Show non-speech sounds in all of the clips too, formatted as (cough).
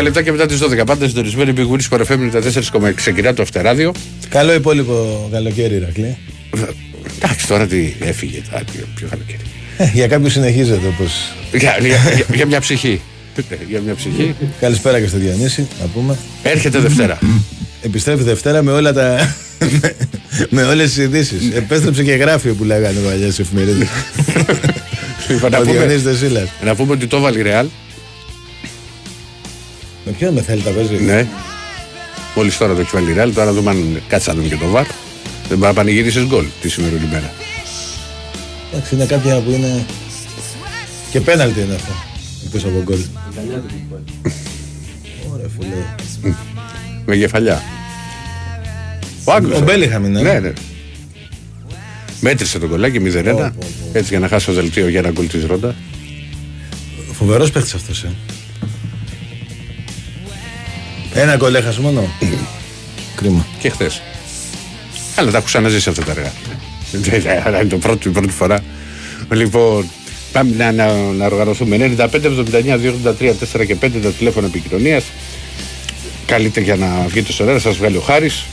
Λοιπόν, 12 λεπτά και μετά τις 12. Πάντα συντονισμένοι πηγούρι παρεφέμινοι τα 4,6. Ξεκινά το αυτεράδιο. Καλό υπόλοιπο καλοκαίρι, Ρακλή. Εντάξει, τώρα τι έφυγε. τώρα, τι- Ποιο καλοκαίρι. Ε, για κάποιους συνεχίζεται όπω. Για, για, για, για μια ψυχή. για μια ψυχή. Καλησπέρα και στο Διονύση, να πούμε. Έρχεται Δευτέρα. Επιστρέφει Δευτέρα με όλα τα. (laughs) με όλες τις ειδήσεις. Επέστρεψε και γράφει που λέγανε παλιά στι εφημερίδες. Λοιπόν, να, Ο πούμε, Διονύσης Δεσίλας. να πούμε ότι το βάλει η Ρεάλ. Με ποιον με θέλει τα παίζει; Ναι. Μόλις τώρα το έχει βάλει η Ρεάλ. Τώρα να δούμε αν κάτσε να δούμε και το βαρ. Δεν μπορεί να πανηγυρίσει γκολ τη σημερινή μέρα. Εντάξει, είναι κάποια που είναι. Και πέναλτι είναι αυτό. Εκτός από γκολ. Ωραία, φίλε. Με κεφαλιά. Ο Άγγλος, Ο ε. Μπέλιχαμ είναι. Ναι, ναι. Μέτρησε το κολλάκι 0-1. Πω, πω, πω. Έτσι για να χάσει το δελτίο για ένα γκολ της Ρόντα. Φοβερός παίχτης αυτός, ε. Ένα γκολ έχασε μόνο. Κρίμα. Και χθες. Αλλά τα έχω ξαναζήσει αυτά τα αργά. Αλλά είναι το πρώτο, η πρώτη φορά. Λοιπόν, πάμε να, να, να οργανωθούμε. 95, 79, 283, 4 και 5 τα τηλέφωνα επικοινωνίας. Καλείτε για να βγείτε στον αέρα, σας βγάλει ο Χάρης.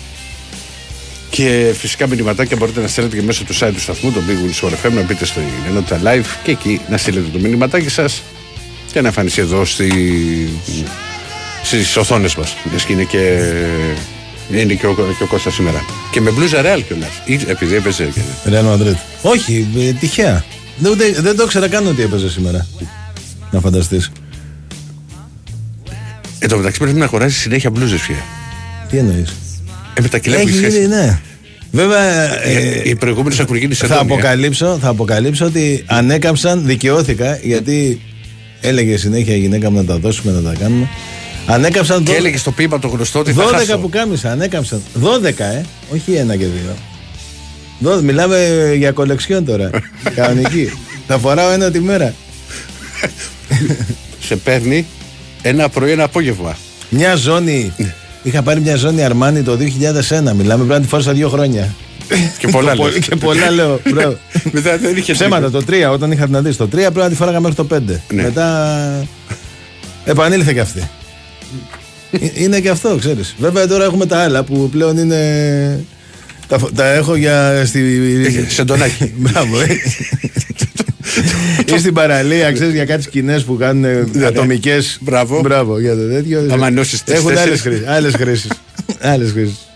Και φυσικά μηνυματάκια μπορείτε να στέλνετε και μέσω του site του σταθμού, το Big Wings FM, να μπείτε στην ενότητα live και εκεί να στείλετε το μηνυματάκι σας και να εμφανιστεί εδώ στη, στις οθόνες μας. και είναι και, είναι και, ο, και ο Κώστας σήμερα. Και με μπλούζα ρεάλ κιόλας. Επειδή έπαιζε. και- Ρεάλ Μαδρίτ. Όχι, ε, τυχαία. Δεν, ούτε- δεν το ήξερα καν ότι έπαιζε σήμερα. Να φανταστείς. Εν τω μεταξύ πρέπει να χωράσει συνέχεια μπλούζες πια. Τι εννοείς; Ε, με τα κιλά που Έχει έχει γίνει, σχέση. ναι. Βέβαια, ε, Οι προηγούμενε έχουν γίνει σε θα, αποκαλύψω, θα αποκαλύψω ότι ανέκαμψαν, δικαιώθηκα γιατί έλεγε συνέχεια η γυναίκα μου να τα δώσουμε, να τα κάνουμε. Ανέκαμψαν Και δω- έλεγε στο πείμα το γνωστό ότι θα 12 χάσω. που κάμισα, ανέκαμψαν. 12, ε, όχι ένα και δύο. Δώ- μιλάμε για κολεξιόν τώρα. (laughs) Κανονική. θα φοράω ένα τη μέρα. Σε παίρνει ένα πρωί, ένα απόγευμα. Μια ζώνη. Είχα πάρει μια ζώνη Αρμάνι το 2001. Μιλάμε πρέπει να τη φόρησα δύο χρόνια. Και πολλά (laughs) Το πο- λες. Και πολλά λέω. μπράβο. (laughs) Μετά δεν είχε Ψέματα το 3 όταν είχα την αντίστοιχη. Το 3 πρέπει να τη φόραγα μέχρι το 5. Ναι. Μετά επανήλθε και αυτή. Ε, είναι και αυτό, ξέρεις. Βέβαια τώρα έχουμε τα άλλα που πλέον είναι. Τα, φο- τα έχω για. Στη... Σε ντονάκι. (laughs) Μπράβο, ε. Ή στην παραλία, ξέρεις για κάτι σκηνές που κάνουν ατομικέ. Ναι, Μπράβο. Μπράβο για το τέτοιο. Άμα ενώσεις τις Έχουν τέσσερις. άλλες χρήσεις. Άλλες χρήσεις. (laughs)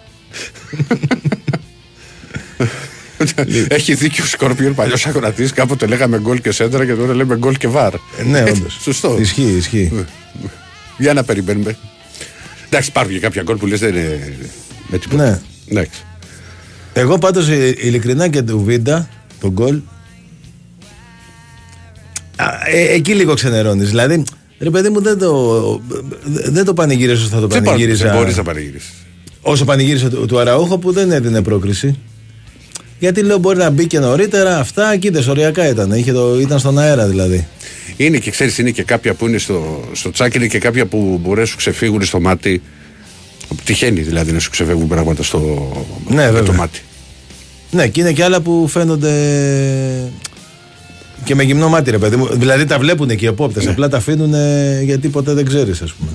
Έχει δίκιο ο Σκόρπιον, παλιός ακροατής. Κάποτε λέγαμε γκολ και σέντρα και τώρα λέμε γκολ και βαρ. Ναι, όντως. Σωστό. Ισχύει, ισχύει. Για να περιμένουμε. Εντάξει, υπάρχουν και κάποια γκολ που λες δεν είναι με τίποτα. Ναι. Εντάξει. Εγώ πάντως ειλικρινά και του Βίντα, τον γκολ. α, ε, εκεί λίγο ξενερώνεις. Δηλαδή, ρε παιδί μου, δεν το, δεν το πανηγύρισα όσο θα το Δεν μπορεί πανηγύριζα. να πανηγυρίσει. Όσο πανηγύρισα του, του Αραούχο που δεν έδινε πρόκριση. Γιατί λέω μπορεί να μπει και νωρίτερα, αυτά κοίτα, οριακά ήταν. Είχε το, ήταν στον αέρα δηλαδή. Είναι και ξέρεις, είναι και κάποια που είναι στο, στο τσάκι, είναι και κάποια που μπορεί να σου ξεφύγουν στο μάτι. Τυχαίνει δηλαδή να σου ξεφεύγουν πράγματα στο Ναι, με βέβαια. το μάτι. Ναι, και είναι και άλλα που φαίνονται και με γυμνό μάτι, ρε παιδί μου. Δηλαδή τα βλέπουν και οι επόπτε. Ναι. Απλά τα αφήνουν γιατί ποτέ δεν ξέρεις, ας πούμε.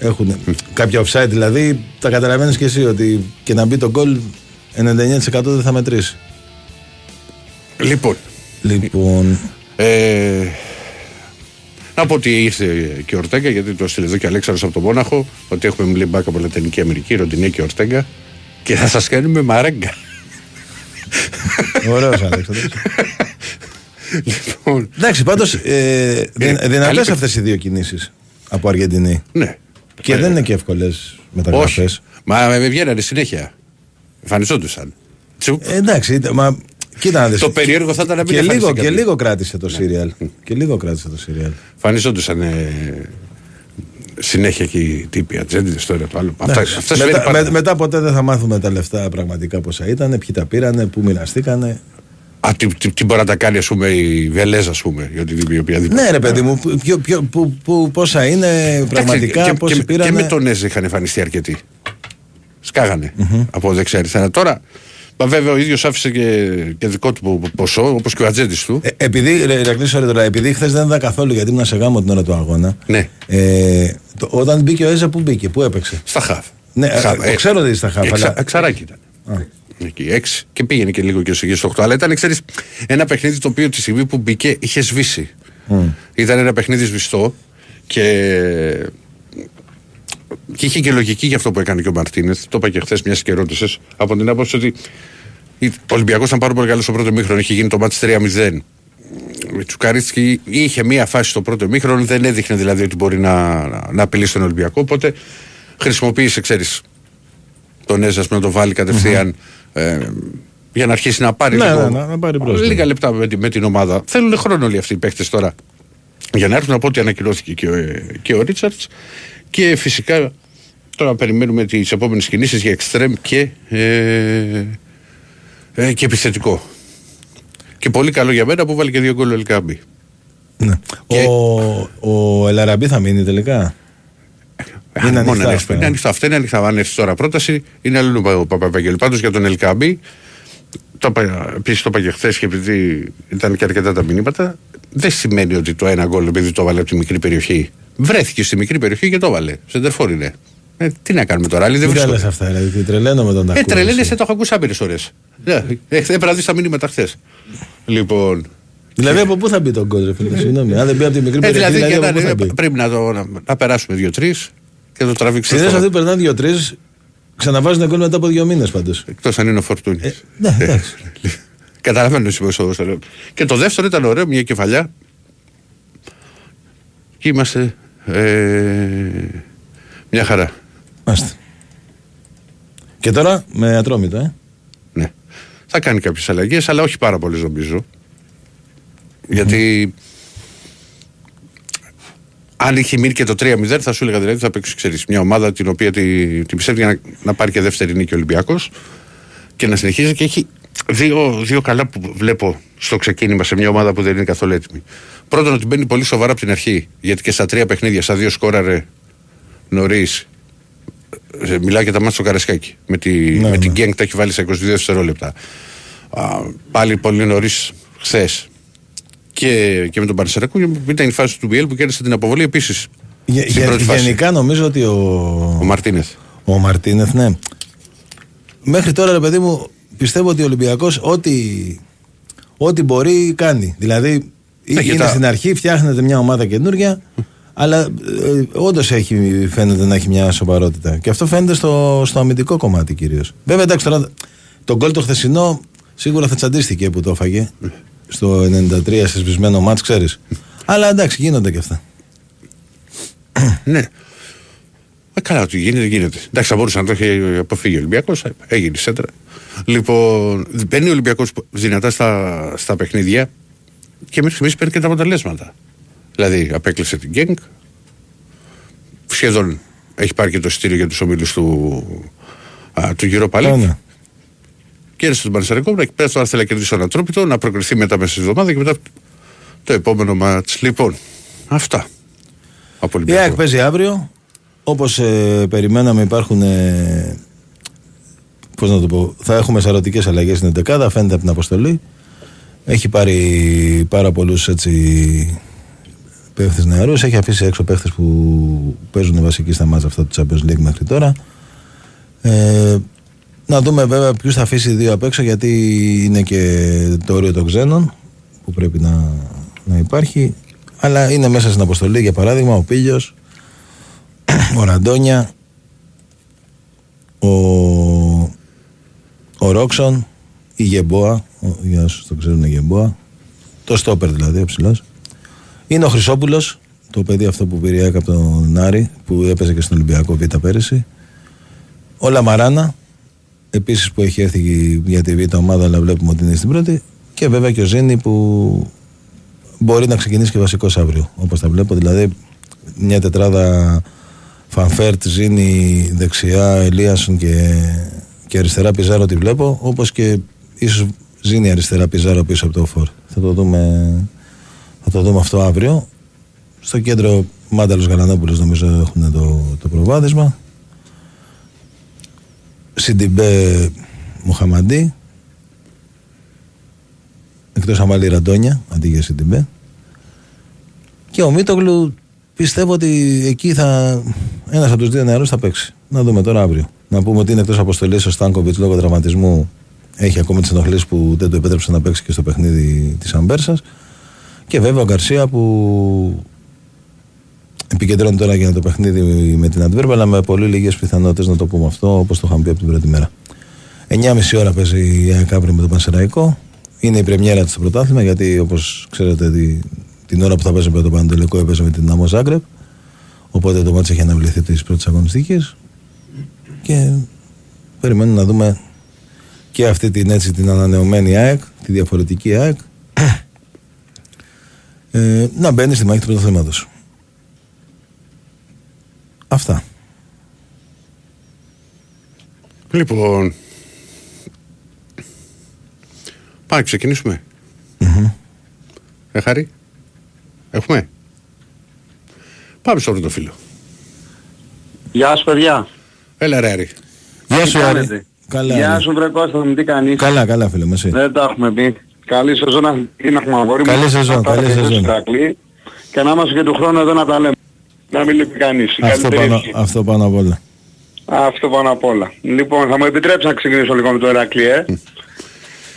Έχουν κάποια offside δηλαδή, τα καταλαβαίνεις και εσύ ότι και να μπει το γκολ 99% δεν θα μετρήσει. Λοιπόν, Λοιπόν. ε, να πω ότι ήρθε και ο Ορτέγκα, γιατί το στείλε εδώ και ο Αλέξανδρος από τον Μόναχο, ότι έχουμε μιλήσει μπάκα από Λατινική Αμερική, Ροντινέ και Ορτέγκα, και θα σας κάνουμε μαράγκα. Ωραίος Αλέξανδρος. (laughs) λοιπόν, Εντάξει, πάντως ε, δυνατές καλή αυτές οι δύο κινήσεις από Αργεντινή. ναι. Και δεν είναι και εύκολες μεταγραφές. Όχι. Μα με βγαίνανε συνέχεια. Εμφανιζόντουσαν. Τσουπ. Ε, εντάξει, ήταν- μα κοίτα να δεις. Το περίεργο θα ήταν να μην και λίγο, εμφανιστεί και κάποιος. λίγο κράτησε το σύριαλ. Και λίγο κράτησε το σύριαλ. Εμφανιζόντουσαν ε, συνέχεια και οι τύποι ατζέντιδες τώρα το άλλο. Αυτά, Εντάξει. αυτά συμβαίνει μετά, πάντα. με- μετά ποτέ δεν θα μάθουμε τα λεφτά πραγματικά πόσα ήταν, ποιοι τα πήρανε, πού μοιραστήκανε. Α, τι, τι, τι μπορεί να τα κάνει, ας πούμε, η Βελέζα, ας πούμε, ή οτι- η οποιαδήποτε. Ναι, ρε παιδί μου, που- ποιο- ποιο- που- που- πόσα είναι πραγματικά, και, πόσοι και, πήρανε. και με τον Έζε είχαν εμφανιστεί αρκετοί. Σκάγανε από δεξιά αριστερά. Τώρα Μα βέβαια ο ίδιος άφησε και, και δικό του ποσό, όπως και ο ατζέντης του. Ε, επειδή, ρε, ρε, τώρα, επειδή χθες δεν ήταν καθόλου γιατί ήμουν σε γάμο την ώρα του αγώνα. Ναι. Ε, το, όταν μπήκε ο Έζα, πού μπήκε, πού έπαιξε; Στα χαφ. Ναι, χαφ, ε, ξέρω ότι στα χαφ. Εξα, αλλά... Εξαράκι ήταν. Α. Εκεί, έξι, και πήγαινε και λίγο και στο 8. Αλλά ήταν, ξέρεις, ένα παιχνίδι το οποίο τη στιγμή που μπήκε είχε σβήσει. Mm. Ήταν ένα παιχνίδι σβηστό και και είχε και λογική για αυτό που έκανε και ο Μαρτίνεθ. Το είπα και χθες, μιας και ρώτησε. Από την άποψη ότι ο Ολυμπιακός ήταν πάρα πολύ καλός στο πρώτο μήχρονο. Είχε γίνει το μάτι 3-0. Ο Τσουκαρίτσκι είχε μία φάση στο πρώτο μήχρονο. Δεν έδειχνε δηλαδή ότι μπορεί να, να απειλήσει τον Ολυμπιακό. Οπότε χρησιμοποίησε, ξέρεις, τον Έζα να το βάλει κατευθείαν. Mm-hmm. Ε, για να αρχίσει να πάρει, ναι, λίγο, ναι, να πάρει λίγα λεπτά με, με, την ομάδα. Θέλουν χρόνο όλοι αυτοί οι παίχτε τώρα για να έρθουν από ό,τι ανακοινώθηκε και ο, και ο Ρίτσαρτς. Και φυσικά τώρα περιμένουμε τις επόμενες κινήσεις για εξτρέμ και, ε, ε, και επιθετικό. Και πολύ καλό για μένα που βάλει και δύο γκολ ο Ελκάμπη. Ναι. Και... Ο, ο Ελαραμπή θα μείνει τελικά; Είναι ανοιχτά. Αυτά. Είναι ανοιχτά. Αυτά είναι ανοιχτά. Αν έρθει τώρα πρόταση, είναι αλλού ο Παπαπαγγέλη. Πάντω για τον Ελκάμπη, το επίσης το είπα και χθες και επειδή ήταν και αρκετά τα μηνύματα, δεν σημαίνει ότι το ένα γκολ επειδή το βάλε από τη μικρή περιοχή Βρέθηκε στη μικρή περιοχή και το έβαλε. Σεντερφόρ είναι. Ε, τι να κάνουμε τώρα, άλλοι δεν βρίσκονται. αυτά, δηλαδή. Τρελαίνω με τον Ε, τρελαίνεσαι, το έχω ακούσει άπειρες ώρες. Ε, έπρεπε να δει τα μηνύματα χθες. Λοιπόν. Δηλαδή από πού θα μπει τον κόντρε, φίλε. Συγγνώμη. Αν δεν μπει από τη μικρή ε, περιοχή. Δηλαδή, δηλαδή, δηλαδή πρέπει να, το, να, να περάσουμε δύο-τρεις και το τραβήξουμε. Συνήθω αυτοί περνάνε δύο-τρεις, ξαναβάζουν γκολ μετά από δύο μήνες πάντως. Εκτός αν είναι ο Φορτούνης. Ε, ναι, εντάξει. Καταλαβαίνω εσύ Και το δεύτερο ήταν ωραίο, μια κεφαλιά και είμαστε ε, μια χαρά. Μάστε. Και τώρα με ατρόμητο, ε. Ναι. Θα κάνει κάποιες αλλαγές, αλλά όχι πάρα πολλές νομίζω. Γιατί αν είχε μείνει και το 3-0, θα σου έλεγα δηλαδή θα παίξει ξέρεις, μια ομάδα την οποία την τη πιστεύει να, να πάρει και δεύτερη νίκη ο Ολυμπιακός και να συνεχίζει και έχει δύο, δύο καλά που βλέπω στο ξεκίνημα σε μια ομάδα που δεν είναι καθόλου έτοιμη. Πρώτον, ότι μπαίνει πολύ σοβαρά από την αρχή. Γιατί και στα τρία παιχνίδια, στα δύο σκόραρε νωρίς. Ε, μιλάει για τα μάτια στο Καρεσκάκι. Με, τη, ναι, με ναι. την Γκένγκ τα έχει βάλει σε 22 δευτερόλεπτα. πάλι πολύ νωρίς χθες. Και, και με τον Πανεσαιρακό. Ήταν η φάση του Μπιέλ που κέρδισε την αποβολή επίσης. Για, για, γενικά νομίζω ότι ο. Ο Μαρτίνεθ. Ο Μαρτίνεθ, ναι. Μέχρι τώρα, ρε παιδί μου, πιστεύω ότι ο Ολυμπιακός ό,τι, ό,τι μπορεί κάνει. Δηλαδή, ναι, είναι στην αρχή, φτιάχνεται μια ομάδα καινούργια, αλλά ε, όντως φαίνεται να έχει μια σοβαρότητα. Και αυτό φαίνεται στο, στο αμυντικό κομμάτι κυρίως. Βέβαια, εντάξει, τώρα το γκολ το χθεσινό σίγουρα θα τσαντίστηκε που το έφαγε στο 93 σε σβησμένο μάτς, ξέρεις. Αλλά εντάξει, γίνονται και αυτά. ναι. Ε, καλά, ότι γίνεται, γίνεται. Εντάξει, θα μπορούσε να το έχει αποφύγει ο Ολυμπιακός, έγινε σέντρα. Λοιπόν, μπαίνει ο Ολυμπιακός δυνατά στα, στα παιχνίδια και μέχρι στιγμής παίρνει και τα αποτελέσματα. Δηλαδή, απέκλεισε την Γκένγκ, σχεδόν έχει πάρει και το στήριο για τους ομίλους του, α, του γύρω πάλι. Ναι. Κέρδισε τον Πανεσαιρικό, να πέρα τώρα θέλει να κερδίσει τον Ατρόπιτο, να προκριθεί μετά μέσα στη εβδομάδα και μετά το επόμενο μάτ. Λοιπόν, αυτά. Από Η ΑΕΚ παίζει αύριο. Όπως ε, περιμέναμε, υπάρχουν. Ε, Πώς να το πω, θα έχουμε σαρωτικές αλλαγές στην 11 φαίνεται από την αποστολή. Έχει πάρει πάρα πολλούς έτσι παίχτες νεαρούς. Έχει αφήσει έξω παίχτες που παίζουν βασική στα μάτια αυτά του Champions League μέχρι τώρα. Ε, να δούμε βέβαια ποιους θα αφήσει δύο απ' έξω γιατί είναι και το όριο των ξένων που πρέπει να, να υπάρχει. Αλλά είναι μέσα στην αποστολή για παράδειγμα ο Πίλιος, (clears throat) ο Ραντόνια, ο, ο Ρόξον, η Γεμπόα, για όσους το ξέρουν, η Γεμπόα, το Στόπερ δηλαδή, ο ψηλός. Είναι ο Χρυσόπουλος, το παιδί αυτό που πήρε από τον Άρη, που έπαιζε και στον Ολυμπιακό Β' πέρυσι. Ο Λαμαράνα, επίσης που έχει έρθει για τη Β' ομάδα, αλλά βλέπουμε ότι είναι στην πρώτη. Και βέβαια και ο Ζήνη που μπορεί να ξεκινήσει και βασικός αύριο, όπως τα βλέπω. Δηλαδή μια τετράδα Φαν Βέερτ, Ζήνη δεξιά, Ελίασον και, και αριστερά Πιζάρο τη βλέπω, όπως και ίσως Ζήνη αριστερά Πιζάρο πίσω από το φόρ. Θα το δούμε, θα το δούμε αυτό αύριο. Στο κέντρο Μάνταλος Γαλανόπουλος νομίζω έχουν το, το προβάδισμα. Σιντιμπέ Μουχαμαντή εκτός αν βάλει Ραντόνια αντί για Σιντιμπέ. Και ο Μίτογλου πιστεύω ότι εκεί θα, ένας από τους δύο νεαρούς θα παίξει. Να δούμε τώρα αύριο. Να πούμε ότι είναι εκτός αποστολής ο Στάνκοβιτς λόγω τραυματισμού έχει ακόμα τις ενοχλήσεις που δεν του επέτρεψε να παίξει και στο παιχνίδι της Αμπέρσας. Και βέβαια ο Γκαρσία που επικεντρώνει τώρα για το παιχνίδι με την Αντβέρβα, αλλά με πολύ λίγες πιθανότητες να το πούμε αυτό, όπως το είχαμε πει από την πρώτη μέρα. 9.30 ώρα παίζει η ΑΕΚ αύριο με το Πανσεραϊκό. Είναι η πρεμιέρα τη στο πρωτάθλημα, γιατί όπως ξέρετε τη, την ώρα που θα παίζει με το Παντελικό έπαιζε με την Νάμο Ζάγκρεπ. Οπότε το μάτσο έχει αναβληθεί τις πρώτες αγωνιστικές. Και περιμένουμε να δούμε και αυτή την έτσι την ανανεωμένη ΑΕΚ, τη διαφορετική ΑΕΚ, (clears throat) ε, να μπαίνει στη μάχη του πρωταθλήματος. Αυτά. Λοιπόν, πάμε ξεκινήσουμε. Mm-hmm. Ε, Χαρή. Έχουμε; Πάμε στο πρώτο φίλο. Γεια σου παιδιά. Έλα ρε Άρη. Γεια σου Άρη. Καλά, Γεια σου βρε Κώστα, τι κάνεις; Καλά, καλά φίλε μου εσύ. Δεν τα έχουμε πει. Καλή σεζόν να έχουμε αγόρι Καλή σεζόν, καλή σεζόν. Και να είμαστε και του χρόνου εδώ να τα λέμε. Να μην λείπει κανείς. Αυτό πάνω, αυτό πάνω απ' όλα. Αυτό πάνω απ' όλα. Λοιπόν, θα μου επιτρέψεις να ξεκινήσω λίγο με το Ερακλή, ε;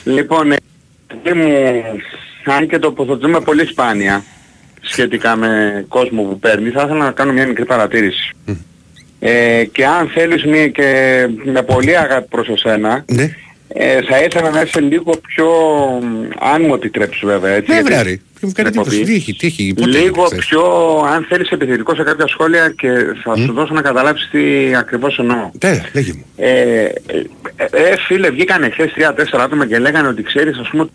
λοιπόν, ε, μου, αν και τοποθετούμε πολύ σπάνια σχετικά με κόσμο που παίρνει, θα ήθελα να κάνω μια μικρή παρατήρηση. Ε, και αν θέλεις μια και με πολύ αγάπη προς εσένα, Ναι. ε, θα ήθελα να είσαι λίγο πιο, αν μου επιτρέψεις βέβαια έτσι. Ναι, γιατί- βρε Άρη. Και μου κάνει εκπομπή. εντύπωση. Τι έχει, τι έχει, πότε Λίγο έχεις, πιο, αν θέλεις επιθετικό σε κάποια σχόλια και θα σου δώσω να καταλάβεις τι ακριβώς εννοώ. Ναι, λέγε μου. Ε, ε, ε, φίλε, βγήκανε χθες 3-4 άτομα και λέγανε ότι ξέρεις ας πούμε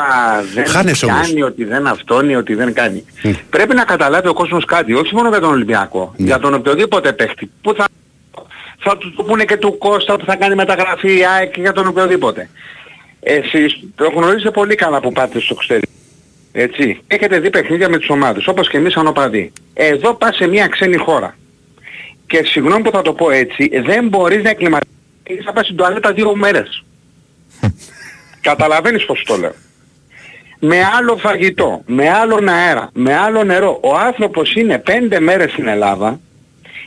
α, δεν Χάνεσαι όμως. κάνει, ότι δεν αυτόνει, ότι δεν κάνει. Πρέπει να καταλάβει ο κόσμος κάτι, όχι μόνο για τον Ολυμπιακό, Ναι. για τον οποιοδήποτε παίχτη. Που θα, θα του το πούνε και του Κώστα που θα κάνει μεταγραφή η ΑΕΚ και για τον οποιοδήποτε. Εσείς το γνωρίζετε πολύ καλά που πάτε στο εξωτερικό. Έτσι. Έχετε δει παιχνίδια με τις ομάδες, όπως και εμείς σαν οπαδοί. Εδώ πας σε μια ξένη χώρα. Και συγγνώμη που θα το πω έτσι, δεν μπορείς να εκκληματίσεις θα πας στην τουαλέτα δύο μέρες. (laughs) Καταλαβαίνεις πώς το λέω. Με άλλο φαγητό, με άλλον αέρα, με άλλο νερό. Ο άνθρωπος είναι πέντε μέρες στην Ελλάδα. Α,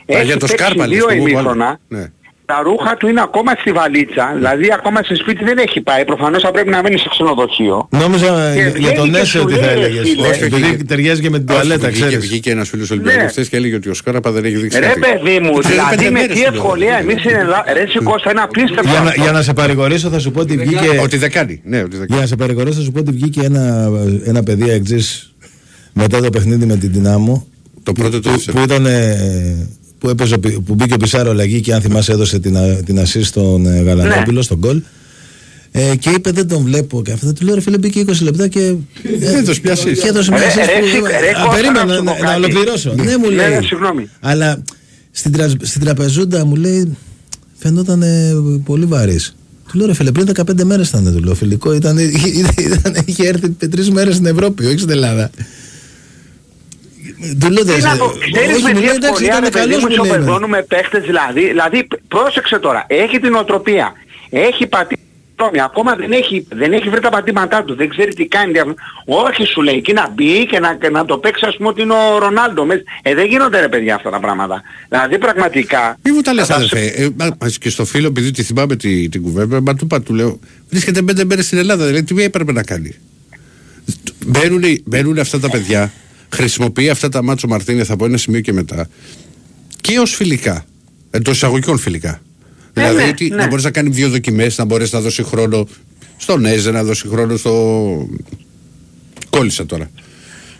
Έχει για το παίξει Σκάρπα λες, δύο το μου βάλω. ημίχρονα. Ναι. Τα ρούχα του είναι ακόμα στη βαλίτσα, δηλαδή ακόμα σε σπίτι δεν έχει πάει. Προφανώς θα πρέπει να μείνει σε ξενοδοχείο. Νόμιζα Και για- για τον βγαίνει και Έσαι σου ότι θα λέει, έλεγες. φίλε, όχι, Επειδή όχι. ταιριάζει και με την τουαλέτα, Βγήκε, ξέρεις. βγήκε ένας φίλος Ολυμπιακός Ναι. χθες και έλεγε ότι ο Σκάραπα δεν έχει δείξει Ρε κάτι. παιδί μου, Ξέρεις, δηλαδή πέντε με μέρες τι του λέω. ευκολία εμείς στην Ελλάδα, ρε Σικώστα είναι απίστευτο. Για να, αυτό. για να σε παρηγορήσω θα σου πω ότι βγήκε... Ότι δεν κάνει. Ναι, ότι δεν Για να σε παρηγορήσω θα σου πω ότι βγήκε ένα, ένα παιδί εξής μετά το παιχνίδι με την Δυνάμο Το πρώτο το που, ήθελε. που, ήταν, ε, που, έπαιζε, ο Πι- που μπήκε ο Πισάρο αλλαγή και αν θυμάσαι έδωσε την, α- την assist στον ε, Γαλανόπουλο στον γκολ ε, και είπε δεν τον βλέπω και αυτό του λέω ρε φίλε μπήκε 20 λεπτά και ε, Έδωσε μια assist. και έδωσε μια Ρε, assist ρε, που- σι- ρε, Α, Κώστα, περίμενα να σου να, πω να κάτι. ολοκληρώσω ναι μου Ναι, λέει ναι, συγγνώμη. αλλά στην, τρα, στην τραπεζούντα μου λέει φαινόταν ε, πολύ βαρύς του λέω ρε φίλε πριν 15 μέρες ήταν του λέω φιλικό ήταν, ήταν, είχε έρθει τρεις μέρες στην Ευρώπη όχι στην Ελλάδα του λέω Τι «Δεν- να πω, όχι, ξέρεις με μου τι λέει, εντάξει, ευκολία ήταν ρε παιδί καλός, μου μου λέει, ναι. ισοπεδώνουμε παίχτες δηλαδή, δηλαδή πρόσεξε τώρα, έχει την οτροπία, έχει πατήσει ακόμα δεν έχει, δεν έχει βρει τα πατήματά του, δεν ξέρει τι κάνει. δια- Όχι σου λέει, εκεί να μπει και να, και να το παίξει ας πούμε ότι είναι ο Ρονάλντο. μες. Ε, δεν γίνονται ρε παιδιά αυτά τα πράγματα. Δηλαδή πραγματικά... Μη μου τα λες θα σε- αδερφέ. Ε, μα- μα και στο φίλο, επειδή τη θυμάμαι τη, την κουβέντα, μα του είπα, του λέω, βρίσκεται πέντε μέρες στην Ελλάδα, δηλαδή τι έπρεπε να κάνει. Μπαίνουνε, μπαίνουνε αυτά τα παιδιά, χρησιμοποιεί αυτά τα μάτσο Μαρτίνεθ από ένα σημείο και μετά και ως φιλικά, εντός εισαγωγικών φιλικά. Ε, δηλαδή ναι, ότι ναι. να μπορείς να κάνει δύο δοκιμές, να μπορείς να δώσει χρόνο στον Έζε, να δώσει χρόνο στο... Κόλλησα τώρα.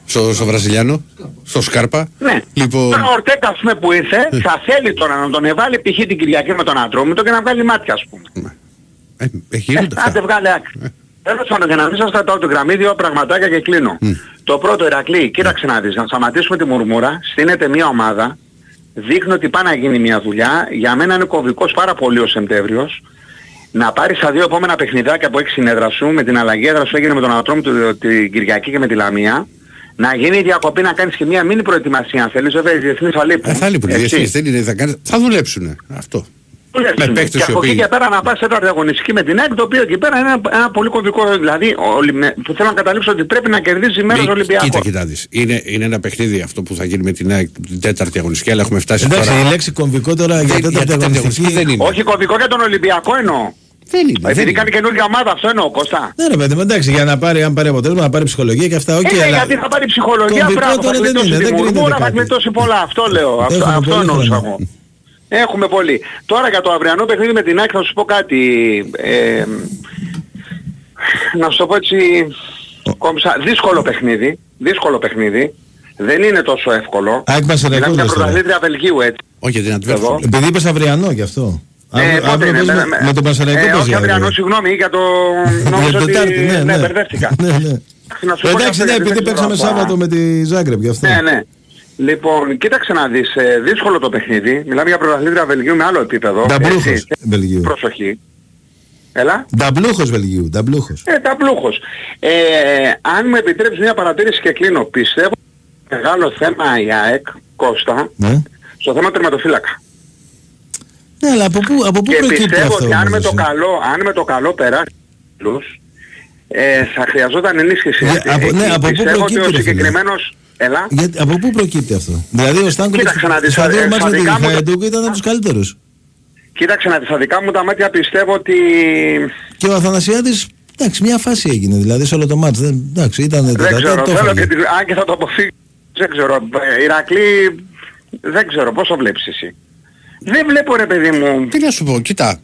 Στο, στο Βραζιλιάνο, στο Σκάρπα. Ναι. Λοιπόν, Τώρα ο Ορτέκα ας πούμε που ήρθε θα θέλει τώρα να τον εβάλει π.χ. την Κυριακή με τον Ατρόμητο και να βγάλει μάτια ας πούμε. ε, ε, γίνονται Ε, Άντε αυτά. βγάλε άκρη. Τέλος πάντων, για να μην σας κρατάω το γραμμή, δύο πραγματάκια και κλείνω. Το πρώτο, Ηρακλή, κοίταξε να δεις, να σταματήσουμε τη μουρμούρα, στείνεται μια ομάδα, δείχνει ότι πάει να γίνει μια δουλειά, για μένα είναι κομβικός πάρα πολύ ο Σεπτέμβριος, να πάρεις τα δύο επόμενα παιχνιδάκια που έχεις συνέδρα σου, με την αλλαγή έδρας σου έγινε με τον Ατρόμητο την Κυριακή και με τη Λαμία, να γίνει η διακοπή να κάνεις και μια μήνυ προετοιμασία, αν θέλεις, βέβαια οι διεθνείς θα λείπουν. Ε, θα λείπουν οι Έτσι. διεθνείς, δεν είναι, θα, κάνεις, θα δουλέψουν. Αυτό. Δουλέψουν. παίκτες Και οι από εκεί οποίοι- και πέρα να πας σε τέταρτη αγωνιστική με την ΑΕΚ, το οποίο εκεί πέρα είναι ένα, ένα πολύ κομβικό, δηλαδή ο Ολυ- με- που θέλω να καταλήξω ότι πρέπει να κερδίσει μέρος Μη- Ολυμπιακός. Κοίτα, κοίτα δεις. Είναι, είναι ένα παιχνίδι αυτό που θα γίνει με την, ΑΕΚ την τέταρτη αγωνιστική, αλλά έχουμε φτάσει Εντάξει, τώρα. η λέξη κομβικό τώρα για Δεν- τέταρτη τέταρτη αγωνιστική. δεν είναι. Όχι κομβικό για τον Ολυμπιακό εννοώ. Δεν είναι. δεν Επειδή είναι. κάνει καινούργια ομάδα αυτό εννοώ Κώστα. Ναι, ρε παιδί μου, εντάξει, για να πάρει, αν πάρει αποτέλεσμα, να πάρει ψυχολογία και αυτά. Οκ, ε, ναι, αλλά... γιατί θα πάρει ψυχολογία, κομβικό μπράβο, θα τώρα δεν γλιτώσει είναι, τη δεν κρίνεται μουρμούρα, θα κάτι. γλιτώσει πολλά. Αυτό λέω, αυτό, Έχουμε αυτό πολύ εννοούσα χρόνο. εγώ. Έχουμε πολύ. Τώρα για το αυριανό παιχνίδι με την ΑΕΚ θα σου πω κάτι. Ε, να σου το πω έτσι κομψά. Δύσκολο παιχνίδι. Δύσκολο παιχνίδι. Δεν είναι τόσο εύκολο. ΑΕΚ Πανσεραϊκός Μιλάμε για λες τώρα. πρωταθλήτρια Βελγίου έτσι. Όχι, για την Εγώ. Αντβέρφου. Επειδή είπες αυριανό γι' αυτό. Ε, Αύριο- πότε αύριο είναι, παίζει με- με, με- με τον Πανσεραϊκό ε, παίζει όχι αύριο. αυριανό, συγγνώμη, για το... Για Νόμιζα την ότι... Τετάρτη, ναι, ναι, ναι. μπερδεύτηκα. Ναι, ναι. Να σου πω Εντάξει, κάτι, ναι, δεν επειδή ξέρω παίξαμε αυτά. Σάββατο με τη Ζάγκρεπ γι' αυτό. Ναι, ναι. Λοιπόν, κοίταξε να δεις, ε, δύσκολο το παιχνίδι. Μιλάμε για πρωταθλήτρια Βελγίου με άλλο επίπεδο. Νταμπλούχος έτσι. Βελγίου. Προσοχή. Έλα. Νταμπλούχος Βελγίου, νταμπλούχος. Ε, ταμπλούχος. Ε, αν μου επιτρέψεις μια παρατήρηση και κλείνω. Πιστεύω μεγάλο θέμα η ΑΕΚ, Κώστα, Ναι. στο θέμα τερματοφύλακα. Ναι, αλλά από πού, από πού Και προκύπτει πιστεύω αυτό. ότι αν με, όμως, το εσύ; καλό, αν με το καλό περάσει τους, ε, θα χρειαζόταν ενίσχυση. Για- Ε, από- ναι, ε, από πού πιστεύω ότι προκύπτει, ο ρε φίλε; συγκεκριμένος... Έλα. Γιατί, από πού προκύπτει αυτό; Δηλαδή ο Στάνκοβιτς Κοίταξε να δεις, στα δύο ε, μάτς στα με τη δικά μου τα- Χαϊντούκ ήταν από τους καλύτερους. Κοίταξε να δεις, στα δικά μου τα μάτια πιστεύω ότι... Και ο Αθανασιάδης, εντάξει, μια φάση έγινε. Δηλαδή σε όλο το μάτς. Δεν, εντάξει, ήταν Δεν τεταρτά, ξέρω, το θέλω έφαγε. και τη... Αν και θα το αποφύγω, δεν ξέρω. Ε, Ηρακλή, δεν ξέρω, πώς το βλέπεις εσύ; Δεν βλέπω ρε παιδί μου. Τι να σου πω, κοίτα.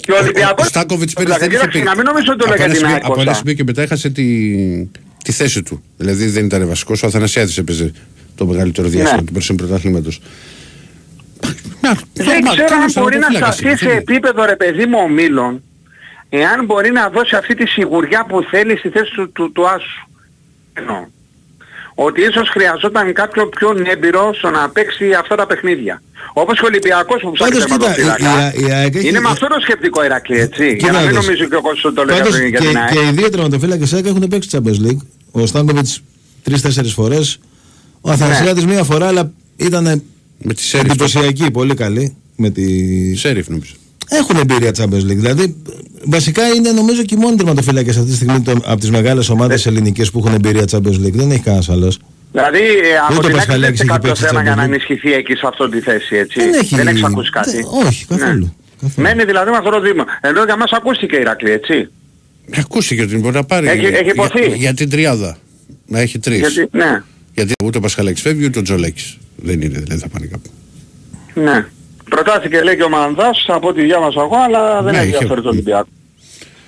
Και ο Ολυμπιακός... Ο Στάκοβιτς Εντάξει, πέρυσι δεν είχε κοίταξε, πει. να μην νομίζω ότι το Από λέω για ένα την σημείο- ΑΕΚ, Από ένα Κώστα. σημείο και μετά έχασε τη, τη θέση του. Δηλαδή δεν ήταν βασικός, ο Αθανασιάδης έπαιζε το μεγαλύτερο διάστημα Ναι. του περσινού πρωταθλήματος. Να, Δεν normal, ξέρω αν καλός μπορεί να τερματοφύλακας σταθεί είναι, σε δεν είναι. επίπεδο ρε παιδί μου ομίλων εάν μπορεί να δώσει αυτή τη σιγουριά που θέλει στη θέση του, του, του Άσου. Εννοώ. Ότι ίσως χρειαζόταν κάποιο πιο έμπειρο στο να παίξει αυτά τα παιχνίδια. Όπως και ο Ολυμπιακός που ψάχνει Πάντως, κοίτα, τερματοφύλακα. η- η- η ΑΕΚ έχει- Είναι με αυτό το σκεπτικό Ηρακλή, έτσι. Για Κοίτα να μην να δεις. νομίζει και ο κόσμος ότι το λέει Πάντως για και, την ΑΕΚ. και οι δύο τερματοφύλακες ΑΕΚ έχουν παίξει Champions League. Ο Στάνκοβιτς τρεις-τέσσερις φορές. Ο Αθανασιάδης Ναι. μία φορά, αλλά ήταν Με τη Σέριφ. εντυπωσιακή, πολύ καλή. Με τη... Σέριφ νομίζω. Έχουν εμπειρία Champions League. Δηλαδή, βασικά είναι νομίζω και οι μόνοι τερματοφύλακες αυτή τη στιγμή το, από τις μεγάλες ομάδες ελληνικές που έχουν εμπειρία Champions League. Δεν έχει κανένας άλλος. Δηλαδή ε, από Ούτε ο την ΑΕΚ Πασχαλάκης δεν έχει έχει κάποιος παίξει θέμα για να Champions League. ενισχυθεί εκεί σε αυτή τη θέση, έτσι. Δεν έχει- έχεις ακούσει κάτι. δεν- όχι, καθόλου. Καθόλου. Μένει δηλαδή με αυτό το δήμα. Ενώ για μας ακούστηκε η Ηρακλή, έτσι. Ακούστηκε ότι μπορεί να πάρει. Έχει- έχει υποθεί. Για, για την τριάδα. Να έχει τρεις. Γιατί, ναι, Γιατί ούτε ο Πασχαλάκης φεύγει ούτε ο Τζολέκης. Δεν είναι δηλαδή θα πάνε κάπου. ναι. Προτάθηκε λέει και ο Μανδάς από ό,τι διάβασα εγώ, αλλά δεν Ναι, έχει είχε- ενδιαφέρει το Ολυμπιακό.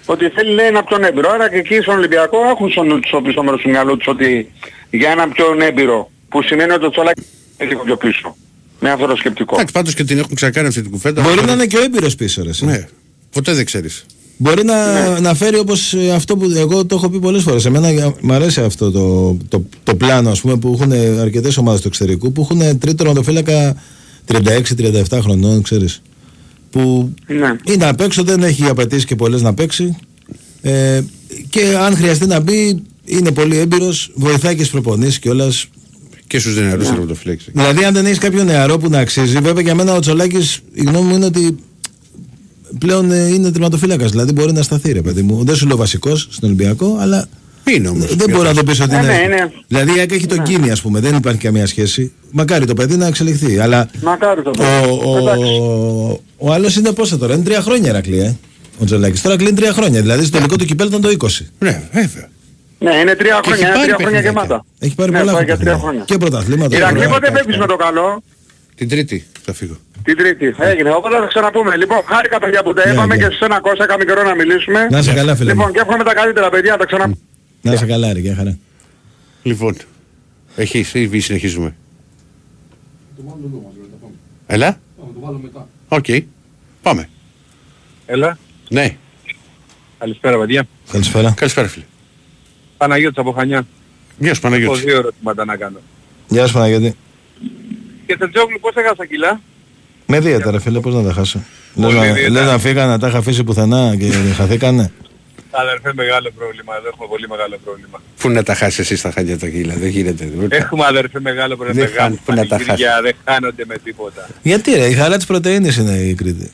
Ότι θέλει λέει ένα πιο έμπειρο. Άρα και εκεί στον Ολυμπιακό έχουν στο νου τους ο πίσω μέρος τους μυαλού τους ότι για ένα πιο έμπειρο που σημαίνει ότι το Τσολάκης είναι λίγο πιο πίσω. Με αυτό το σκεπτικό. Εντάξει, πάντως και την έχουν ξανακάνει αυτή την κουβέντα. Μπορεί να είναι και ο έμπειρος πίσω, ρε. εσύ. Ναι, ποτέ δεν ξέρεις. Μπορεί να, Ναι. να φέρει όπως ε, αυτό που εγώ το έχω πει πολλές φορές. Εμένα για- μου αρέσει αυτό το, το, το πλάνο ας πούμε, που έχουν αρκετές ομάδες του εξωτερικού που έχουν τρίτο τερματοφύλακα 36-37 χρονών, ξέρεις. Που Ναι. είναι απ' έξω, δεν έχει απαιτήσει και πολλές να παίξει. Ε, και αν χρειαστεί να μπει, είναι πολύ έμπειρος, βοηθάει και στις προπονήσεις κιόλας. Και στους νεαρούς τερματοφύλακες. Δηλαδή, αν δεν έχεις κάποιο νεαρό που να αξίζει, βέβαια για μένα ο Τσολάκης, η γνώμη μου είναι ότι πλέον ε, είναι τερματοφύλακας. Δηλαδή, μπορεί να σταθεί, ρε παιδί μου. Δεν σου λέω βασικός στον Ολυμπιακό, αλλά Είναι όμως. δεν μπορεί να το πεις ότι Ε, είναι. ναι, είναι. Δηλαδή, η ΑΕΚ έχει τον Κίνη, ας πούμε, δεν υπάρχει καμία σχέση. Μακάρι το παιδί να εξελιχθεί. Αλλά Μακάρι το ο, παιδί. Εντάξει. ο, ο άλλος είναι πόσα τώρα, είναι τρία χρόνια Ερακλή, ε. Ο Τζολάκη. Τώρα κλείνει τρία χρόνια. Δηλαδή, στο τελικό του κυπέλ ήταν το 20. Ναι, βέβαια. Ναι, είναι τρία Και χρόνια, έχει είναι πάρει τρία χρόνια παιχνιδάκια. γεμάτα. Έχει πάρει ναι, πολλά πάει για χρόνια. τρία χρόνια. Και πρωταθλήματα. Ηρακλή, Ωραία. πότε φεύγεις με το καλό; Την Τρίτη θα φύγω. Την Τρίτη. Έγινε. Οπότε θα ξαναπούμε. Λοιπόν, χάρηκα παιδιά που τα Ναι, είπαμε ναι. και σε ένα Κώστα, είχαμε καιρό να μιλήσουμε. Να είσαι καλά, φίλε. μου. Λοιπόν, και εύχομαι τα καλύτερα παιδιά, τα ξαναπούμε. Να είσαι καλά, ρε, για χαρά. Λοιπόν, έχεις ή συνεχίζουμε; Έλα. Οκ. Πάμε. Έλα. Ναι. Καλησπέρα παιδιά. Καλησπέρα. Καλησπέρα φίλε. Παναγιώτης από Χανιά. Γεια σου Έχω Παναγιώτη. δύο ερωτήματα να κάνω. Γεια σου Παναγιώτη. Και Τερτζόγλου πώς έχασα κιλά; Με δίαιτα ρε φίλε, πώς να τα χάσω; Λες Πολύ να, δίαιτα. λες να φύγανε, να τα είχα αφήσει πουθενά και χαθήκανε; Αδερφέ μεγάλο πρόβλημα. Εδώ έχουμε πολύ μεγάλο πρόβλημα. Πού να τα χάσεις εσύ στα χάλια τα κύλα, δεν γίνεται. Έχουμε αδερφέ μεγάλο πρόβλημα. Δεν Μεγάλο χάνει, πού να τα πανηγύρια, Δεν χάνονται με τίποτα. Γιατί ρε, η χαρά της πρωτεΐνης είναι η Κρήτη.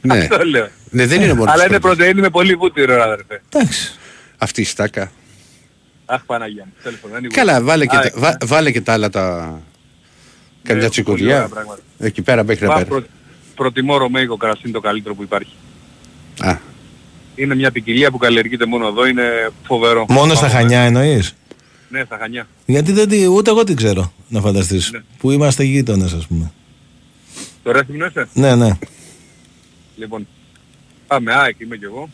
Ναι. Αυτό λέω. Ναι, δεν είναι μόνος Αλλά της είναι πρώτης. πρωτεΐνη με πολύ βούτυρο, αδερφέ. Εντάξει. Αυτή η στάκα. Αχ, Παναγία μου. Τέλος πάντων, anyway. Καλά, βάλε και, Α, τα, βά- βάλε και τα άλλα τα... Καμιά πολύ τσικουδιά. ωραία πράγματα. Εκεί πέρα μέχρι να Μα, πέρα. προ- Προτιμώ ρωμαϊκό κρασί είναι το καλύτερο που υπάρχει. Α, Είναι μια ποικιλία που καλλιεργείται μόνο εδώ, είναι φοβερό. Μόνο στα Πάμε. Χανιά εννοείς; Ναι, στα Χανιά. Γιατί δεν, τη- ούτε εγώ την ξέρω, να φανταστείς. Ναι. Που είμαστε γείτονες, ας πούμε. Το Ρέθυμνο είσαι. Ναι, ναι. Λοιπόν, πάμε, ΑΕΚ είμαι κι εγώ.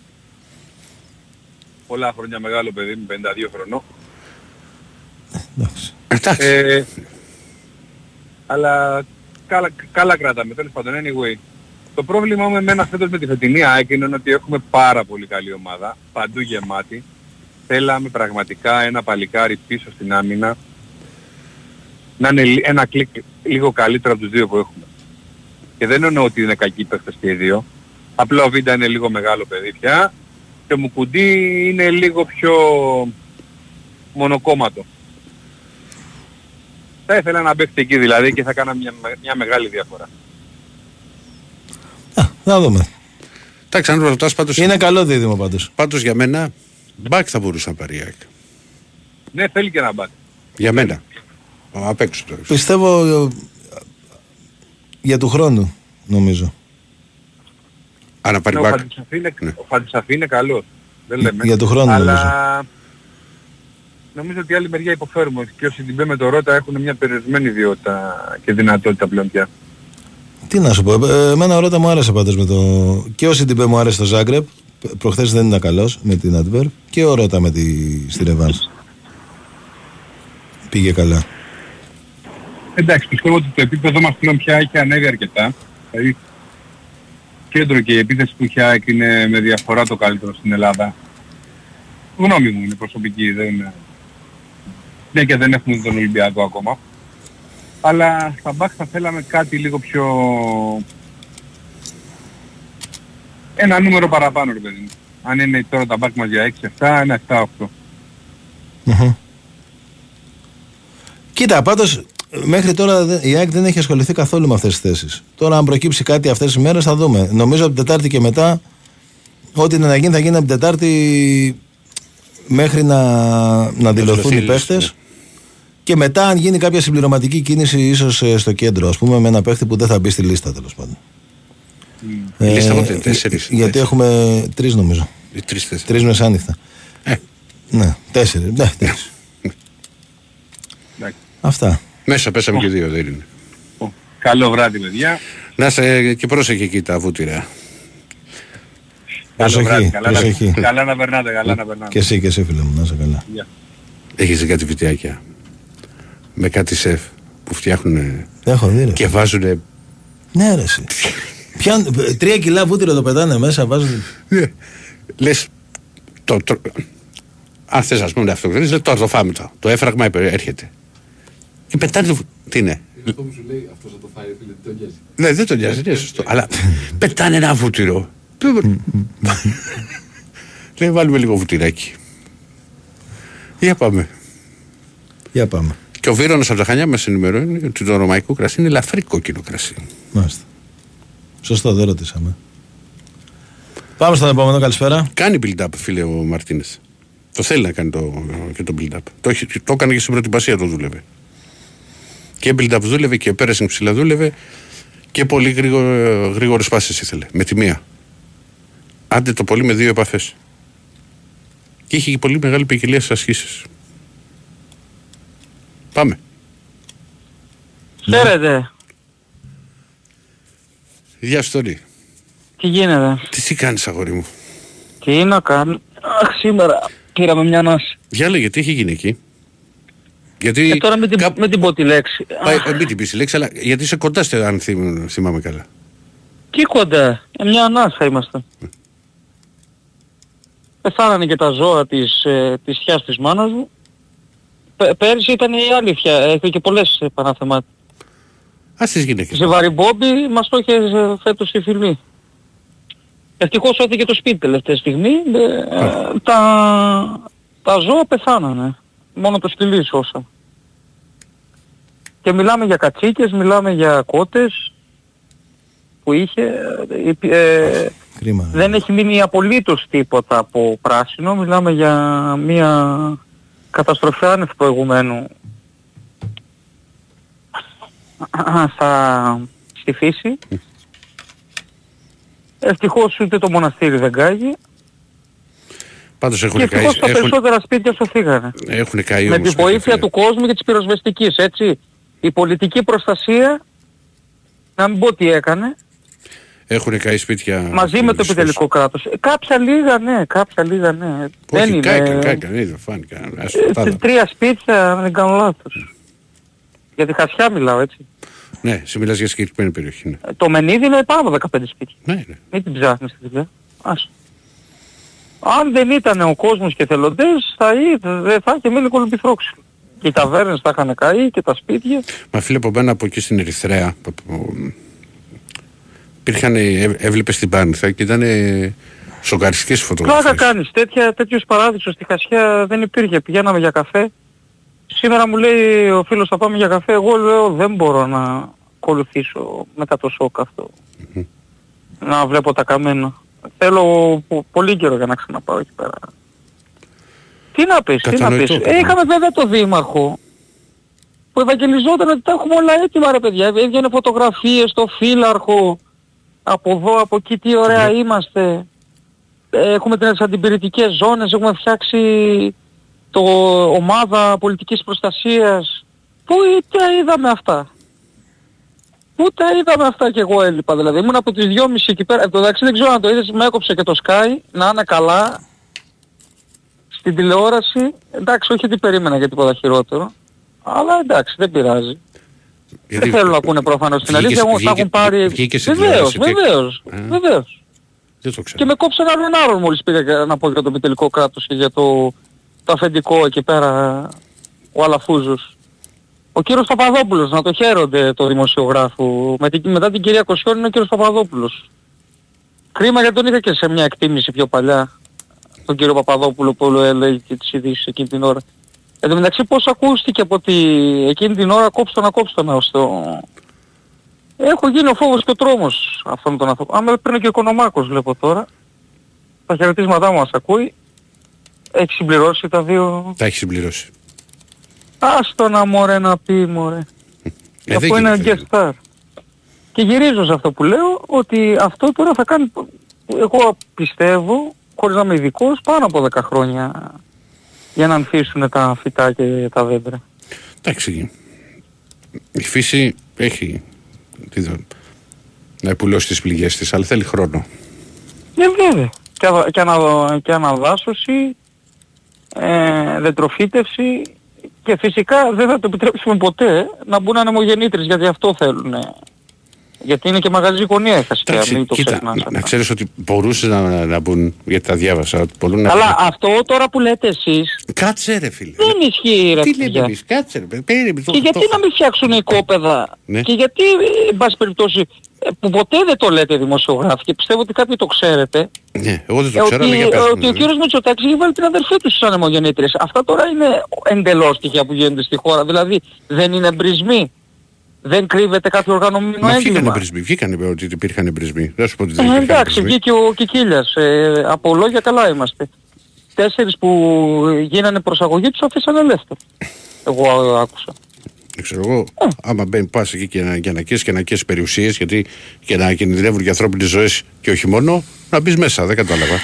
Πολλά χρόνια μεγάλο παιδί μου, 52 χρονών. Εντάξει. εντάξει. Ε, αλλά καλά, καλά κρατάμε, τέλος πάντων, anyway. Το πρόβλημα μου εμένα φέτος με τη φετινή ΑΕΚ είναι ότι έχουμε πάρα πολύ καλή ομάδα, παντού γεμάτη. Θέλαμε πραγματικά ένα παλικάρι πίσω στην άμυνα να είναι λι- ένα κλικ λίγο καλύτερο από τους δύο που έχουμε. Και δεν εννοώ ότι είναι κακοί παίχτες και οι δύο. Απλά ο Βίντα είναι λίγο μεγάλο παιδί πια και ο Μουκουντή είναι λίγο πιο μονοκόμματο. Θα ήθελα να παίξει εκεί δηλαδή και θα κάνα μια, μια μεγάλη διαφορά. Α, να δούμε. Εντάξει, αν ρωτάς πάντως, Είναι καλό δίδυμο πάντως. πάντως για μένα, μπακ θα μπορούσε να πάρει η ΑΕΚ. Ναι, θέλει και να μπάτει. Για μένα. Απ' έξω τώρα. Πιστεύω ε, για του χρόνου, νομίζω. Α, να πάρει Ναι, ο μπακ. Φαντισαφή είναι, Ναι. ο Φαντισαφή είναι καλός. Δεν λέμε. Για το χρόνο, Αλλά νομίζω ότι η άλλη μεριά υποφέρουμε. Και όσοι την με το Ρότα έχουν μια περιορισμένη ιδιότητα και δυνατότητα πλέον πια. Τι να σου πω, ε, εμένα ο Ρώτα μου άρεσε πάντως με το... Και ο Σιντιμπέ μου άρεσε στο Ζάγκρεπ, προχθές δεν ήταν καλός με την Αντβέρ και ο Ρώτα με τη... στη Ρεβάνς. Πήγε καλά. Εντάξει, πιστεύω ότι το επίπεδο μας πλέον πια έχει ανέβει αρκετά. Δηλαδή, κέντρο και η επίθεση που έχει η ΑΕΚ είναι με διαφορά το καλύτερο στην Ελλάδα. Γνώμη μου είναι προσωπική, δεν είναι... Ναι και δεν έχουμε τον Ολυμπιακό ακόμα. Αλλά στα μπακ θα θέλαμε κάτι λίγο πιο... Ένα νούμερο παραπάνω ρε παιδί μου. Αν είναι τώρα τα μπακ μας για 6-7, ένα 7-8. Μμμ. Κοίτα, πάντως μέχρι τώρα δεν- η ΑΕΚ δεν έχει ασχοληθεί καθόλου με αυτές τις θέσεις. Τώρα αν προκύψει κάτι αυτές τις μέρες θα δούμε. Νομίζω από την Τετάρτη και μετά ό,τι είναι να γίνει θα γίνει από την Τετάρτη μέχρι να, να δηλωθούν δηλωθεί οι η παίχτες. Λίστα, Και μετά, αν γίνει κάποια συμπληρωματική κίνηση, ίσως στο κέντρο, ας πούμε, με ένα παίχτη που δεν θα μπει στη λίστα τέλος πάντων. Η λίστα πότε, τέσσερις, Γιατί τέσσερις. έχουμε τρεις νομίζω. Οι τρεις θέσεις. Τρεις μεσάνυχτα. Ε. Ναι, τέσσερις. Ναι, τρεις. Εντάξει. Αυτά. Μέσα πέσαμε και δύο, δεν είναι. Καλό βράδυ παιδιά. Να σε και πρόσεχε εκεί τα βούτυρα. Καλό Προσοχή, βράδυ. Καλά, προσοχή. Να, καλά να περνάτε, καλά να περνάτε. Και εσύ και εσύ, φίλε μου, να είσαι καλά. Γεια. Έχεις κάτι βιτιάκια. Με κάτι σεφ που φτιάχνουν Έχω δει, ρε. και βάζουν. Ναι, ρε. εσύ. Πιάν, τρία κιλά βούτυρο το πετάνε μέσα, βάζουν. Λες, το, το, αν θες ας πούμε να αυτοκτονείς, λες τώρα το φάμε το. Το έφραγμα υπε- έρχεται. Και πετάνε το... βου- Τι είναι; Αυτό που σου λέει αυτός θα το φάει, φίλε, δεν τον νοιάζει. Ναι, δεν τον νοιάζει, είναι σωστό. Αλλά πετάνε ένα βούτυρο. Λέει, βάλουμε λίγο βουτυράκι. Για πάμε. Για πάμε. Και ο Βίρονας από τα Χανιά μας ενημερώνει ότι το ρωμαϊκό κρασί είναι ελαφρύ κόκκινο κρασί. Μάλιστα. Σωστό, δεν ρωτήσαμε. Πάμε στον επόμενο, καλησπέρα. Κάνει build-up, φίλε ο Μαρτίνες. Το θέλει να κάνει το, και το build-up. Το, έχει- το έκανε και στην προετοιμασία το δούλευε. Και build-up δούλευε και πέρασε ψηλά δούλευε και πολύ γρήγορο, γρήγορες πάσες ήθελε. Με τη μία. Άντε το πολύ με δύο επαφές. Και είχε και πολύ μεγάλη ποικιλία στις ασκήσεις. Πάμε. Χαίρετε. Γεια σου Τόνι. Τι γίνεται; Τι, τι κάνεις αγόρι μου; Τι να κάνω. Αχ, σήμερα πήραμε μια νόση. Για λέγε, τι έχει γίνει εκεί; Γιατί Και τώρα με την, κάπου- με την πω τη λέξη. Πάει, Αχ, ε, μην την πεις η λέξη, αλλά γιατί είσαι κοντά, στε- αν θυμ- θυμάμαι καλά. Τι κοντά; Ε, μια ανάσα είμαστε. Πεθάνανε και τα ζώα της, ε, της θιάς της μάνας μου. Πε- πέρυσι ήταν η αλήθεια. Έχει και πολλές ε, παναθεμάτια. Ας τις γυναίκες. Σε Βαριμπόμπι μας το είχε ε, φέτος στη φυλή. Ευτυχώς σώθηκε το σπίτι τελευταία στιγμή. Ε, ε, τα, τα ζώα πεθάνανε. Μόνο το σκυλί σώσα. Και μιλάμε για κατσίκες, μιλάμε για κότες. που είχε ε, ε, Κρίμα. δεν έχει μείνει απολύτως τίποτα από πράσινο. Μιλάμε για μια καταστροφή άνευ προηγουμένου στα, στη φύση. Ευτυχώς ούτε το μοναστήρι δεν κάγει Πάντως και έχουν καεί, ευτυχώς τα έχουν, περισσότερα σπίτια σωθήκανε. έχουν καεί Με όμως τη βοήθεια κάποια- του κόσμου και της πυροσβεστικής, έτσι. Η πολιτική προστασία, να μην πω τι έκανε, Έχουν καεί σπίτια. μαζί με το στους- επιτελικό κράτος. Ε, Κάποια λίγα ναι, κάποια λίγα ναι. δεν Όχι, είναι... κάηκαν, κάηκαν, είδα, φάνηκαν. Ας ε, τα είδα. τρία σπίτια, αν δεν κάνω λάθος. Για τη Χασιά μιλάω έτσι. Ναι, εσύ μιλάς για συγκεκριμένη περιοχή. Ναι, Ε, Το Μενίδη είναι πάνω από 15 σπίτια. ναι. ναι. Μην την ψάχνεις τη δουλειά. Άσο. Αν δεν ήταν ο κόσμος και θελοντές, θα, ή- δεν θα είχε μείνει κολυμπηθρόξυλο. Και οι ταβέρνες θα είχαν καεί και τα σπίτια. Μα φίλε από μένα από εκεί στην Ερυθρέα. Που- που- Υπήρχαν, ε, έβλεπες στην Πάνθα και ήταν σοκαριστικές φωτογραφίες. Πλάκα κάνεις. Τέτοια, τέτοιος παράδεισος στη Χασιά δεν υπήρχε. Πηγαίναμε για καφέ. Σήμερα μου λέει ο φίλος θα πάμε για καφέ. Εγώ λέω δεν μπορώ να ακολουθήσω μετά το σοκ αυτό. Να βλέπω τα καμένα. Θέλω πο- πολύ καιρό για να ξαναπάω εκεί πέρα. Τι να πεις, τι να Κατανοητό, πεις. Ε, κατανοητό. είχαμε βέβαια το δήμαρχο που ευαγγελιζόταν ότι τα έχουμε όλα έτοιμα ρε παιδιά. Έβγαινε φωτογραφίες στο φύλαρχο από εδώ, από εκεί, τι ωραία Ναι. είμαστε. Ε, Έχουμε τις αντιπυρητικές ζώνες, έχουμε φτιάξει το ομάδα πολιτικής προστασίας. Πού τα είδαμε αυτά; Πού τα είδαμε αυτά και εγώ έλειπα δηλαδή. Ήμουν από τις 2.30 εκεί πέρα. Εντάξει δεν ξέρω αν το είδες, με έκοψε και το Sky. Να είναι καλά. Στην τηλεόραση. Εντάξει όχι ότι περίμενα για τίποτα χειρότερο. Αλλά εντάξει δεν πειράζει. Γιατί δεν θέλουν να ακούνε προφανώς την βγήκε- αλήθεια. Όμως τα βγήκε- έχουν πάρει... βγήκε στην Βεβαίως, τηλεόραση, τι- βεβαίως, Α. βεβαίως. Δεν το ξέρω. Και με κόψαν άλλον άλλον μόλις πήγα για να πω για το επιτελικό κράτος και για το, το αφεντικό εκεί πέρα ο Αλαφούζος. Ο κύριος Παπαδόπουλος, να το χαίρονται το δημοσιογράφο. Με την, μετά την κυρία Κοσιόν είναι ο κύριος Παπαδόπουλος. Κρίμα γιατί τον είχα και σε μια εκτίμηση πιο παλιά. Τον κύριο Παπαδόπουλο που έλεγε και τις ειδήσεις εκείνη την ώρα. Εν τω μεταξύ πώς ακούστηκε από ότι εκείνη την ώρα κόψτε να κόψτε να στο... Έχω γίνει ο φόβος και ο τρόμος αυτόν τον άνθρωπο. Άμα παίρνει και ο Οικονομάκος βλέπω τώρα. Τα χαιρετίσματά μου μας ακούει. Έχει συμπληρώσει τα δύο... Τα έχει συμπληρώσει. Άστο να μωρέ να πει μωρέ. Ε, Αφού δεν είναι γίνεται. guest star. Και γυρίζω σε αυτό που λέω ότι αυτό τώρα θα κάνει, εγώ πιστεύω, χωρίς να είμαι ειδικός, πάνω από 10 χρόνια για να ανθίσουν τα φυτά και τα δέντρα. Εντάξει. Η φύση έχει τι δω, να επουλώσει τις πληγές της, αλλά θέλει χρόνο. Ναι βέβαια. Και, ανα- και, ανα, και αναδάσωση, ε, δεντροφύτευση και φυσικά δεν θα το επιτρέψουμε ποτέ να μπουν ανεμογεννήτρες γιατί αυτό θέλουν. Γιατί είναι και μαγαζί γωνία η Χασκιά, Εντάξει, μην το κοίτα, ξεχνάς. να, αυτό. να ξέρεις ότι μπορούσες να, να, να μπουν, γιατί τα διάβασα, ότι μπορούν να Αλλά αυτό τώρα που λέτε εσείς Κάτσε ρε φίλε. δεν ισχύει ρε Τι λέμε παιδιά. εμείς, κάτσε ρε. Περίμενε, το- Και γιατί το- να μην φτιάξουν οικόπεδα; Ναι. και γιατί, ε, εν πάση περιπτώσει, ε, που ποτέ δεν το λέτε δημοσιογράφοι και πιστεύω ότι κάποιοι το ξέρετε, Ναι, εγώ δεν ε, το ξέρω, αλλά ότι, για πες ε, μου, ότι ο ναι. κύριος Μητσοτάκης έχει βάλει την αδερφή του στους ανεμογεννήτριες. Αυτά τώρα είναι εντελώς στοιχεία που γίνονται στη χώρα. Δηλαδή δεν είναι εμπρισμοί. Δεν κρύβεται κάποιο οργανωμένο Μα βγήκαν έγκλημα. εμπρισμοί, βγήκαν είπε ότι υπήρχαν εμπρισμοί. Δεν σου πω ότι δεν Ε, υπήρχαν εντάξει, εμπρισμοί. βγήκε ο Κικίλιας. Ε, από λόγια καλά είμαστε. Τέσσερις που γίνανε προσαγωγή τους αφήσανε ελεύθερο. Εγώ ε, άκουσα. Δεν ξέρω εγώ, άμα μπαίνει πας εκεί και να, για να καίσεις και να καίσεις περιουσίες, γιατί και να κινδυνεύουν για ανθρώπινες ζωές και όχι μόνο, να μπεις μέσα, δεν κατάλαβα.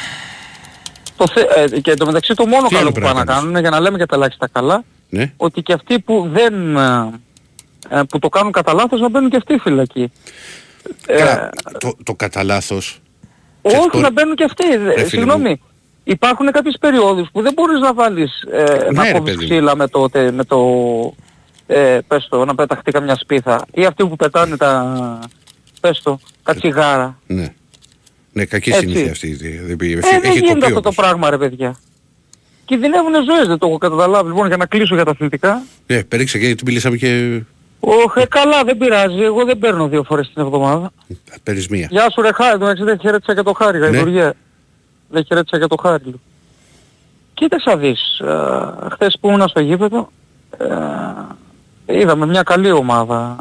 Το θε... ε, και εντωμεταξύ το μόνο Τι καλό άλλο που πρέπει πάνε να να κάνεις; κάνουν είναι για να λέμε και τα ελάχιστα καλά, Ναι. ότι και αυτοί που δεν ε, ε, που το κάνουν κατά λάθος να μπαίνουν και αυτοί φυλακοί. Ε, Καλά, το, το κατά λάθος, όχι μπορεί- να μπαίνουν και αυτοί. Ε, φίλε Συγγνώμη. Υπάρχουν κάποιες περιόδους που δεν μπορείς να βάλεις ε, να Ναι, ρε κόβεις παιδί μου. ξύλα με το, τε- με το ε, πες το, να πεταχτεί καμιά σπίθα ή αυτοί που πετάνε τα, πες το, τα τσιγάρα. ναι. Ναι, κακή Έτσι. συνήθεια αυτή. Δεν πήγε. Ε, δεν Έχει γίνεται κοπεί αυτό το όμως. πράγμα ρε παιδιά. Κινδυνεύουν ζωές, δεν το έχω καταλάβει. Λοιπόν, για να κλείσω για τα αθλητικά. Ναι, πέριξε και γιατί μιλήσαμε και Όχι, καλά, δεν πειράζει. Εγώ δεν παίρνω δύο φορές την εβδομάδα. περισμία. Γεια σου ρε Χάρη, τον δεν χαιρέτησα και το Χάρη, Ναι. γαϊδουργέ. Δεν χαιρέτησα και το Χάρη. λέω. Κοίταξε να δεις, ε, χθες που ήμουν στο γήπεδο, ε, είδαμε μια καλή ομάδα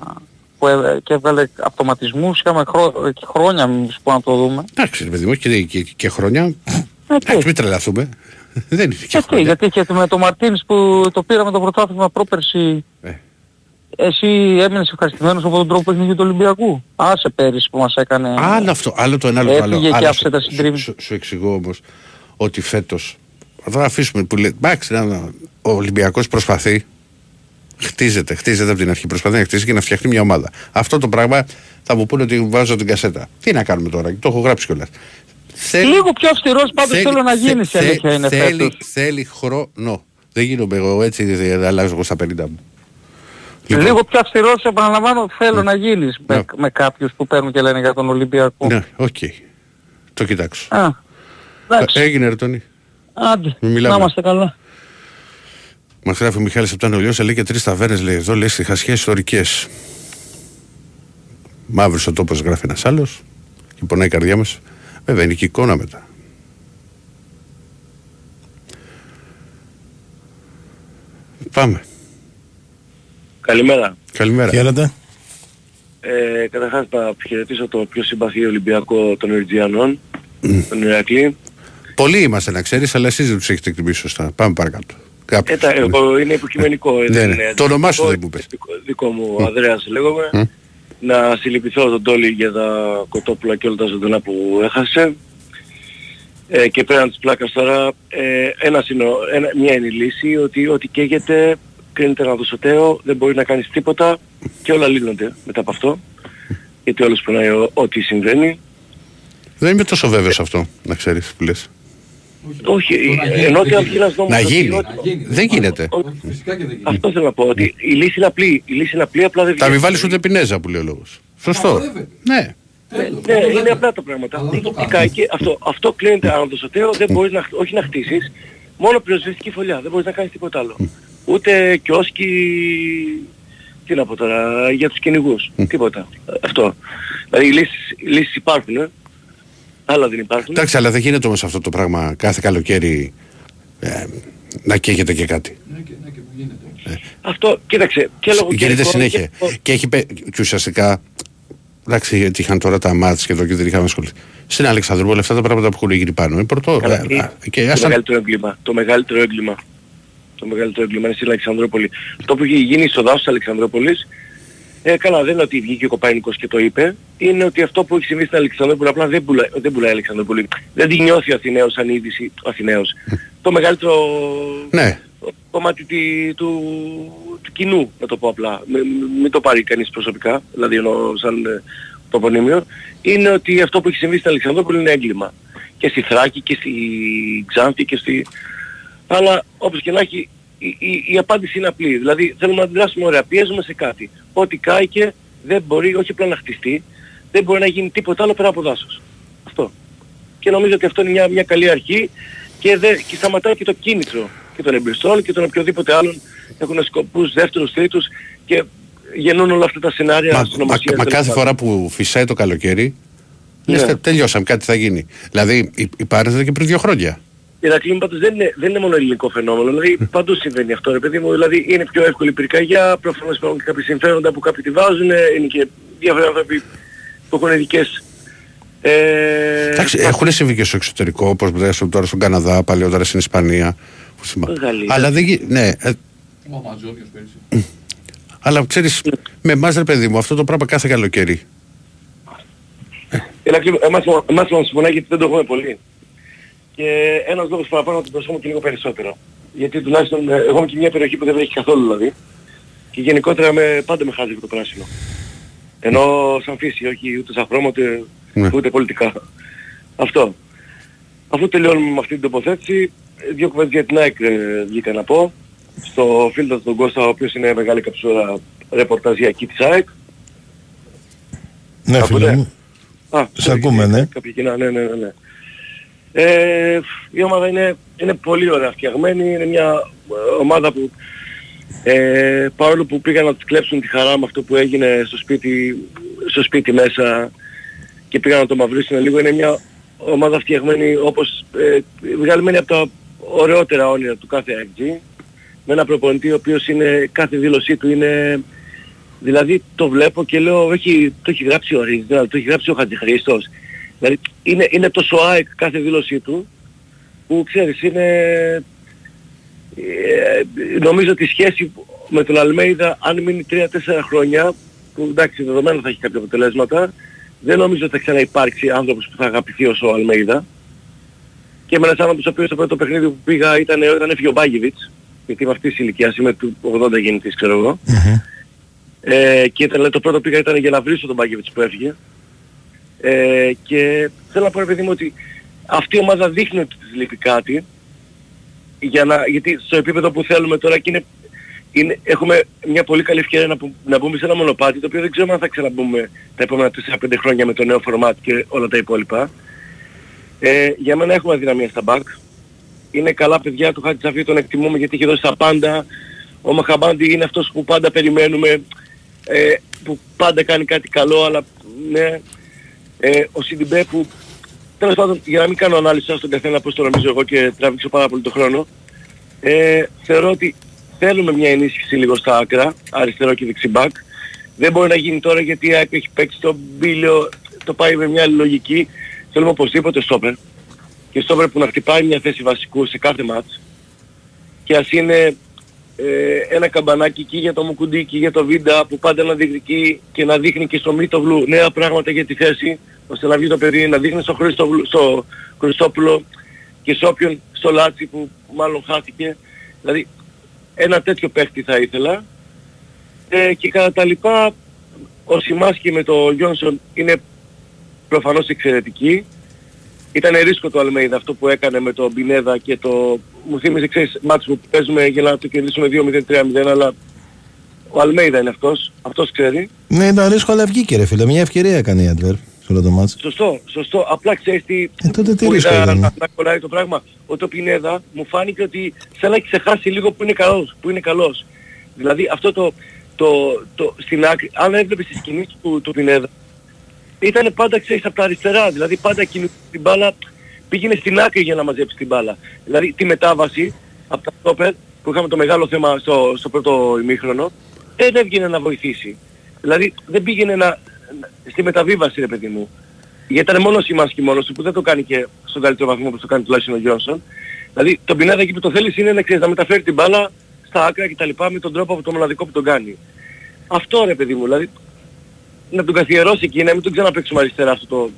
που έβε- και έβγαλε αυτοματισμούς, είχαμε χρό- και χρόνια εμείς που να το δούμε. Εντάξει, ρε παιδί μου, και, και, και χρόνια. Ε, Εντάξει, τι, μην τρελαθούμε. Δεν είναι και και τι, χρόνια. γιατί και με το Μαρτίνς που το πήραμε το πρωτάθλημα πρόπερση, Ε. εσύ έμεινες ευχαριστημένος από τον τρόπο παιχνιδιού του Ολυμπιακού. Άσε πέρυσι που μας έκανε... Άλλο αυτό, άλλο το ένα, άλλο το άλλο. Έφυγε και Άλλο άφησε σου- τα σου, συντρίβη. σου, σου εξηγώ όμως ότι φέτος, θα αφήσουμε που λέει, εντάξει, να- να- ο Ολυμπιακός προσπαθεί, χτίζεται, χτίζεται από την αρχή, προσπαθεί να χτίσει και να φτιάχνει μια ομάδα. Αυτό το πράγμα θα μου πούνε ότι βάζω την κασέτα. Τι να κάνουμε τώρα, το έχω γράψει κιόλας. Θέλει- Λίγο πιο αυστηρός πάντως θέλει- θέλω να θε- γίνεις η θε- αλήθεια είναι θέλει, φέτος. θέλει χρόνο. Δεν γίνομαι εγώ έτσι, δεν αλλάζω εγώ στα 50 μου. Λοιπόν, Λίγο πιο αυστηρός επαναλαμβάνω θέλω να γίνεις με, Ναι. με κάποιους που παίρνουν και λένε για τον Ολυμπιακό. Ναι, οκ. Το κοιτάξω. Α, εντάξει, Έγινε ρε Τόνι. άντε, Μην μιλάμε. να είμαστε καλά. Μα γράφει ο Μιχάλης από τα Άνω Λιόσια, λέει και τρεις ταβέρνες. Λέει εδώ, λέει στοιχασιέ ιστορικές. Μαύρος ο τόπος, γράφει ένας άλλος. Και πονάει η καρδιά μας. Βέβαια, είναι και εικόνα μετά. Πάμε. Καλημέρα. Καλημέρα. Χαίρετε. Ε, καταρχάς να χαιρετήσω το πιο συμπαθή Ολυμπιακό των Ερτζιανών, τον Ηρακλή. Πολλοί είμαστε να ξέρεις, αλλά εσείς δεν τους έχετε εκτιμήσει σωστά. Πάμε παρακάτω. Κάπου. Ε, τα, εγώ είναι υποκειμενικό. ε, Ναι, δεν ναι. είναι Το όνομά σου αντικειμενικό, δεν μου πες. Δικό, δικό μου, Ανδρέας λέγομαι. Να συλληπιθώ τον Τόλι για τα κοτόπουλα και όλα τα ζωντανά που έχασε. Ε, και πέραν της πλάκας τώρα, ε, ένας είναι, ο- ένα, μια είναι η λύση, ότι ό,τι καίγεται κρίνεται ένα δοσοτέο, δεν μπορεί να κάνεις τίποτα και όλα λύνονται μετά από αυτό. Γιατί όλος περνάει ο- ό,τι συμβαίνει. Δεν είμαι τόσο βέβαιος αυτό, να ξέρεις που λες. Όχι, Το να γίνει, ενώ ότι δεν αν γίνει. ένας νόμος... Να ότι γίνει. ό,τι- Να γίνει, Δεν πάει. γίνεται. Όχι, φυσικά και δεν γίνεται. Αυτό θέλω να πω, ότι η λύση είναι απλή. Η λύση είναι απλή, απλά δεν Θα μην βγαίνει. βάλεις ούτε πινέζα που λέει ο λόγος. Σωστό. Απαγορεύεται. Ναι. Τέλος, Ναι, αυτό είναι δεν- απλά τα πράγματα. Αλλά δεν το Τι κάνουμε. κάει και αυτό, αυτό κλείνεται αναδοσοτέο, δεν μπορείς να, όχι να χτίσεις, μόνο πυροσβεστική φωλιά, δεν μπορείς να κάνεις τίποτα άλλο. Ούτε κιόσκι, τι να πω τώρα, για τους κυνηγούς, τίποτα. Αυτό. Δηλαδή οι λύσεις, οι λύσεις υπάρχουν, ε. άλλα δεν υπάρχουν. Εντάξει, αλλά δεν γίνεται όμως αυτό το πράγμα κάθε καλοκαίρι ε, να καίγεται και κάτι. Ναι και, ναι και που γίνεται. όμως. Αυτό, κοίταξε, και λόγω Γίνεται καιρικών συνέχεια. και- Και έχει πε- και ουσιαστικά. Εντάξει, γιατί είχαν τώρα τα μάτς και εδώ και δεν είχαμε ασχοληθεί. Στην Αλεξανδρούπολη αυτά τα πράγματα που έχουν γίνει πάνω είναι πρωτό. Καλά, ε, ή- α, και το ας τα- μεγαλύτερο έγκλημα. Το μεγαλύτερο έγκλημα. Το μεγαλύτερο έγκλημα είναι στην Αλεξανδρόπολη. Αυτό που έχει γίνει στο δάσος της Αλεξανδρόπολης, ε, καλά δεν είναι ότι βγήκε ο Κοπάνικος και το είπε, είναι ότι αυτό που έχει συμβεί στην Αλεξανδρόπολη απλά δεν πουλάει, δεν πουλάει η Αλεξανδρόπολη. Δεν τη νιώθει ο Αθηναίος σαν είδηση, ο Αθηναίος. το μεγαλύτερο Ναι, κομμάτι τη- του, του κοινού, να το πω απλά. Μ- μ- μην το πάρει κανείς προσωπικά, δηλαδή εννοώ σαν ε, τοπονύμιο, είναι ότι αυτό που έχει συμβεί στην Αλεξανδρόπολη είναι έγκλημα. Και στη Θράκη και στη Ξάνθη και στη... Αλλά όπως και να έχει, η, η, η απάντηση είναι απλή. Δηλαδή θέλουμε να αντιδράσουμε ωραία, πιέζουμε σε κάτι. Ό,τι κάηκε δεν μπορεί όχι απλά να χτιστεί, δεν μπορεί να γίνει τίποτα άλλο πέρα από δάσος. Αυτό. Και νομίζω ότι αυτό είναι μια, μια καλή αρχή και, δε, και σταματάει και το κίνητρο και των εμπριστών και των οποιοδήποτε άλλων έχουν σκοπούς δεύτερους, τρίτους και γεννούν όλα αυτά τα σενάρια μα, μα, συνωμοσίας. μα τέλος κάθε πάντων. φορά που φυσάει το καλοκαίρι, Ναι. λες, τε- τελειώσαμε, κάτι θα γίνει. Δηλαδή, η, η Πάρης ήταν και πριν δύο χρόνια. Η Ηρακλή μου πάντως δεν είναι, δεν είναι μόνο ελληνικό φαινόμενο, δηλαδή παντού συμβαίνει αυτό ρε παιδί μου, δηλαδή είναι πιο εύκολη η πυρκαγιά, προφανώς υπάρχουν και κάποια συμφέροντα που κάποιοι τη βάζουν, είναι και διάφοροι άνθρωποι που έχουν ειδικές... Ε, Εντάξει, έχουν συμβεί και στο εξωτερικό, όπως τώρα στον Καναδά, παλαιότερα στην Ισπανία. που θυμά- Γαλλία. Αλλά δεν γι- ναι, ε, Ο Αμαζόνιος πέρυσι. αλλά ξέρεις, με εμάς ρε παιδί μου, αυτό το πράγμα κάθε καλοκαίρι. Ηρακλή, εμάς, εμάς μας συμφωνάει γιατί δεν το έχουμε πολύ. Και ένας λόγος παραπάνω να το προσφέρουμε και λίγο περισσότερο. Γιατί τουλάχιστον ε, εγώ είμαι και μια περιοχή που δεν βρέχει καθόλου δηλαδή. Και γενικότερα με, πάντα με χάζει το πράσινο. Ενώ σαν φύση, όχι ούτε σαν χρώμα ούτε, Ναι. ούτε πολιτικά. Αυτό. Αφού τελειώνουμε με αυτή την τοποθέτηση, ε, δύο κουβέντες για την ΑΕΚ ε, βγήκα να πω. Στο φίλο τον Κώστα, ο οποίος είναι μεγάλη καψούρα ρεπορταζιακή της ΑΕΚ. Ναι, Ακούτε; φίλε μου. Α, Σε ακούμε, ναι. Κάποια κοινά, ναι, ναι, ναι. ναι. Ε, η ομάδα είναι, είναι πολύ ωραία φτιαγμένη, είναι μια ε, ομάδα που ε, παρόλο που πήγαν να τους κλέψουν τη χαρά με αυτό που έγινε στο σπίτι, στο σπίτι μέσα και πήγαν να το μαυρίσουν λίγο, είναι μια ομάδα φτιαγμένη όπως ε, βγαλμένη από τα ωραιότερα όνειρα του κάθε AG με ένα προπονητή ο οποίος είναι, κάθε δήλωσή του είναι Δηλαδή το βλέπω και λέω, έχει, το έχει γράψει ο Ρίζ, δηλαδή, το έχει γράψει ο Χατζηχρήστος. Δηλαδή είναι, είναι τόσο ΑΕΚ κάθε δήλωσή του που ξέρεις είναι... Ε, νομίζω ότι η σχέση με τον Αλμέιδα αν μείνει 3-4 χρόνια που εντάξει δεδομένω θα έχει κάποια αποτελέσματα δεν νομίζω ότι θα ξαναυπάρξει άνθρωπος που θα αγαπηθεί όσο ο Αλμέιδα. Και με ένας άνθρωπος ο οποίος το πρώτο παιχνίδι που πήγα ήταν, ήταν έφυγε ο Μπάγεβιτς γιατί είμαι αυτής της ηλικίας, είμαι του 80 γεννητής ξέρω εγώ. Ε, και ήταν, το πρώτο πήγα ήταν για να βρίσω τον Μπάγεβιτς που έφυγε ε, και θέλω να πω ρε παιδί μου ότι αυτή η ομάδα δείχνει ότι της λείπει κάτι για να, γιατί στο επίπεδο που θέλουμε τώρα και είναι, είναι, έχουμε μια πολύ καλή ευκαιρία να, που- να μπούμε σε ένα μονοπάτι το οποίο δεν ξέρουμε αν θα ξαναμπούμε τα επόμενα 4-5 χρόνια με το νέο format και όλα τα υπόλοιπα. Ε, για μένα έχουμε αδυναμία στα back. Είναι καλά παιδιά του Χατζησαφή, τον εκτιμούμε γιατί έχει δώσει τα πάντα. Ο Μαχαμπάντη είναι αυτός που πάντα περιμένουμε, ε, που πάντα κάνει κάτι καλό, αλλά ναι, ε, ο Σιντιμπέ που τέλος πάντων για να μην κάνω ανάλυση στον καθένα πώς το νομίζω εγώ και τράβηξω πάρα πολύ το χρόνο ε, θεωρώ ότι θέλουμε μια ενίσχυση λίγο στα άκρα, αριστερό και δεξί back. Δεν μπορεί να γίνει τώρα γιατί η ΑΕΚ έχει παίξει τον Μπίλιο, το πάει με μια άλλη λογική. Θέλουμε οπωσδήποτε στόπερ. Και στόπερ που να χτυπάει μια θέση βασικού σε κάθε μάτς. Και ας είναι ε, ένα καμπανάκι εκεί για το Μουκουντή και για το Βίντα που πάντα να διεκδικεί και να δείχνει και στο Μίτοβλου νέα πράγματα για τη θέση ώστε να βγει το παιδί να δείχνει στο, Χριστόβλου, στο Χριστόπουλο και σε όποιον στο Λάτσι που μάλλον χάθηκε. Δηλαδή ένα τέτοιο παίχτη θα ήθελα. Ε, και κατά τα λοιπά ο Σιμάσκι με το Γιόνσον είναι προφανώς εξαιρετική. Ήταν ρίσκο το Αλμέιδα αυτό που έκανε με το Μπινέδα και το... Μου θύμισε ξέρεις μάτς που παίζουμε για να το κερδίσουμε 2-0-3-0 αλλά ο Αλμέιδα είναι αυτός, αυτός ξέρει. Ναι, ήταν ρίσκο, αλλά βγήκε ρε φίλε. Μια ευκαιρία έκανε η Αντβέρ σε όλο το μάτς. Σωστό, σωστό. Απλά ξέρεις τι... Ε, τότε τι που ρίσκο είδα ήταν. να, να κολλάει το πράγμα. Ότι ο Πινέδα μου φάνηκε ότι σαν να έχει ξεχάσει λίγο που είναι καλός. Που είναι καλός. Δηλαδή αυτό το, το, το, στην άκρη, αν έβλεπες τις κινήσεις του, του Πινέδα, ήταν πάντα ξέρεις από τα αριστερά. Δηλαδή πάντα κινούσε την μπάλα, πήγαινε στην άκρη για να μαζέψει την μπάλα. Δηλαδή τη μετάβαση από τα στόπερ που είχαμε το μεγάλο θέμα στο, στο πρώτο ημίχρονο, δεν έβγαινε να βοηθήσει. Δηλαδή δεν πήγαινε να, να- στη μεταβίβαση ρε παιδί μου. Γιατί ήταν μόνος ο και μόνος του που δεν το κάνει και στον καλύτερο βαθμό που το κάνει τουλάχιστον ο Γιόνσον. Δηλαδή τον Πινέδα εκεί που το θέλεις είναι να, ξέρεις, να μεταφέρει την μπάλα στα άκρα και τα λοιπά με τον τρόπο από το μοναδικό που τον κάνει. Αυτό ρε παιδί μου, δηλαδή να τον καθιερώσει εκεί, να μην τον ξαναπαίξουμε αριστερά αυτό το...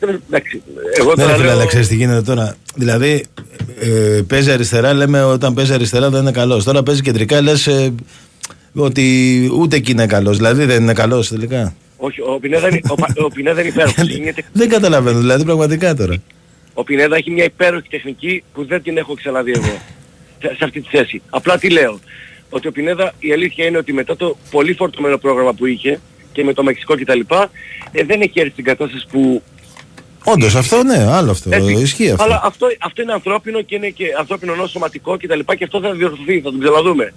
Δεν- Εντάξει, εγώ Ναι, τώρα ρε φίλε, λέω... αλλά ξέρεις τι γίνεται τώρα. Δηλαδή, ε, παίζει αριστερά, λέμε όταν παίζει αριστερά δεν είναι καλός. Τώρα παίζει κεντρικά, λες ε, ότι ούτε εκεί είναι καλός. Δηλαδή δεν είναι καλός τελικά. Όχι, ο Πινέδα είναι, ο, Πα- ο Πινέδα είναι υπέροχος. Είναι τεκ- δεν καταλαβαίνω, δηλαδή πραγματικά τώρα. Ο Πινέδα έχει μια υπέροχη τεχνική που δεν την έχω ξαναδεί εγώ σε, σε αυτή τη θέση. Απλά τι λέω. Ότι ο Πινέδα η αλήθεια είναι ότι μετά το πολύ φορτωμένο πρόγραμμα που είχε και με το Μεξικό κτλ. Ε, δεν έχει έρθει στην κατάσταση που Όντως αυτό ναι, άλλο αυτό. Έτσι. Ισχύει αυτό. Αλλά αυτό, αυτό είναι ανθρώπινο και είναι και ανθρώπινο ενώ σωματικό και τα λοιπά και αυτό θα διορθωθεί, θα τον ξαναδούμε.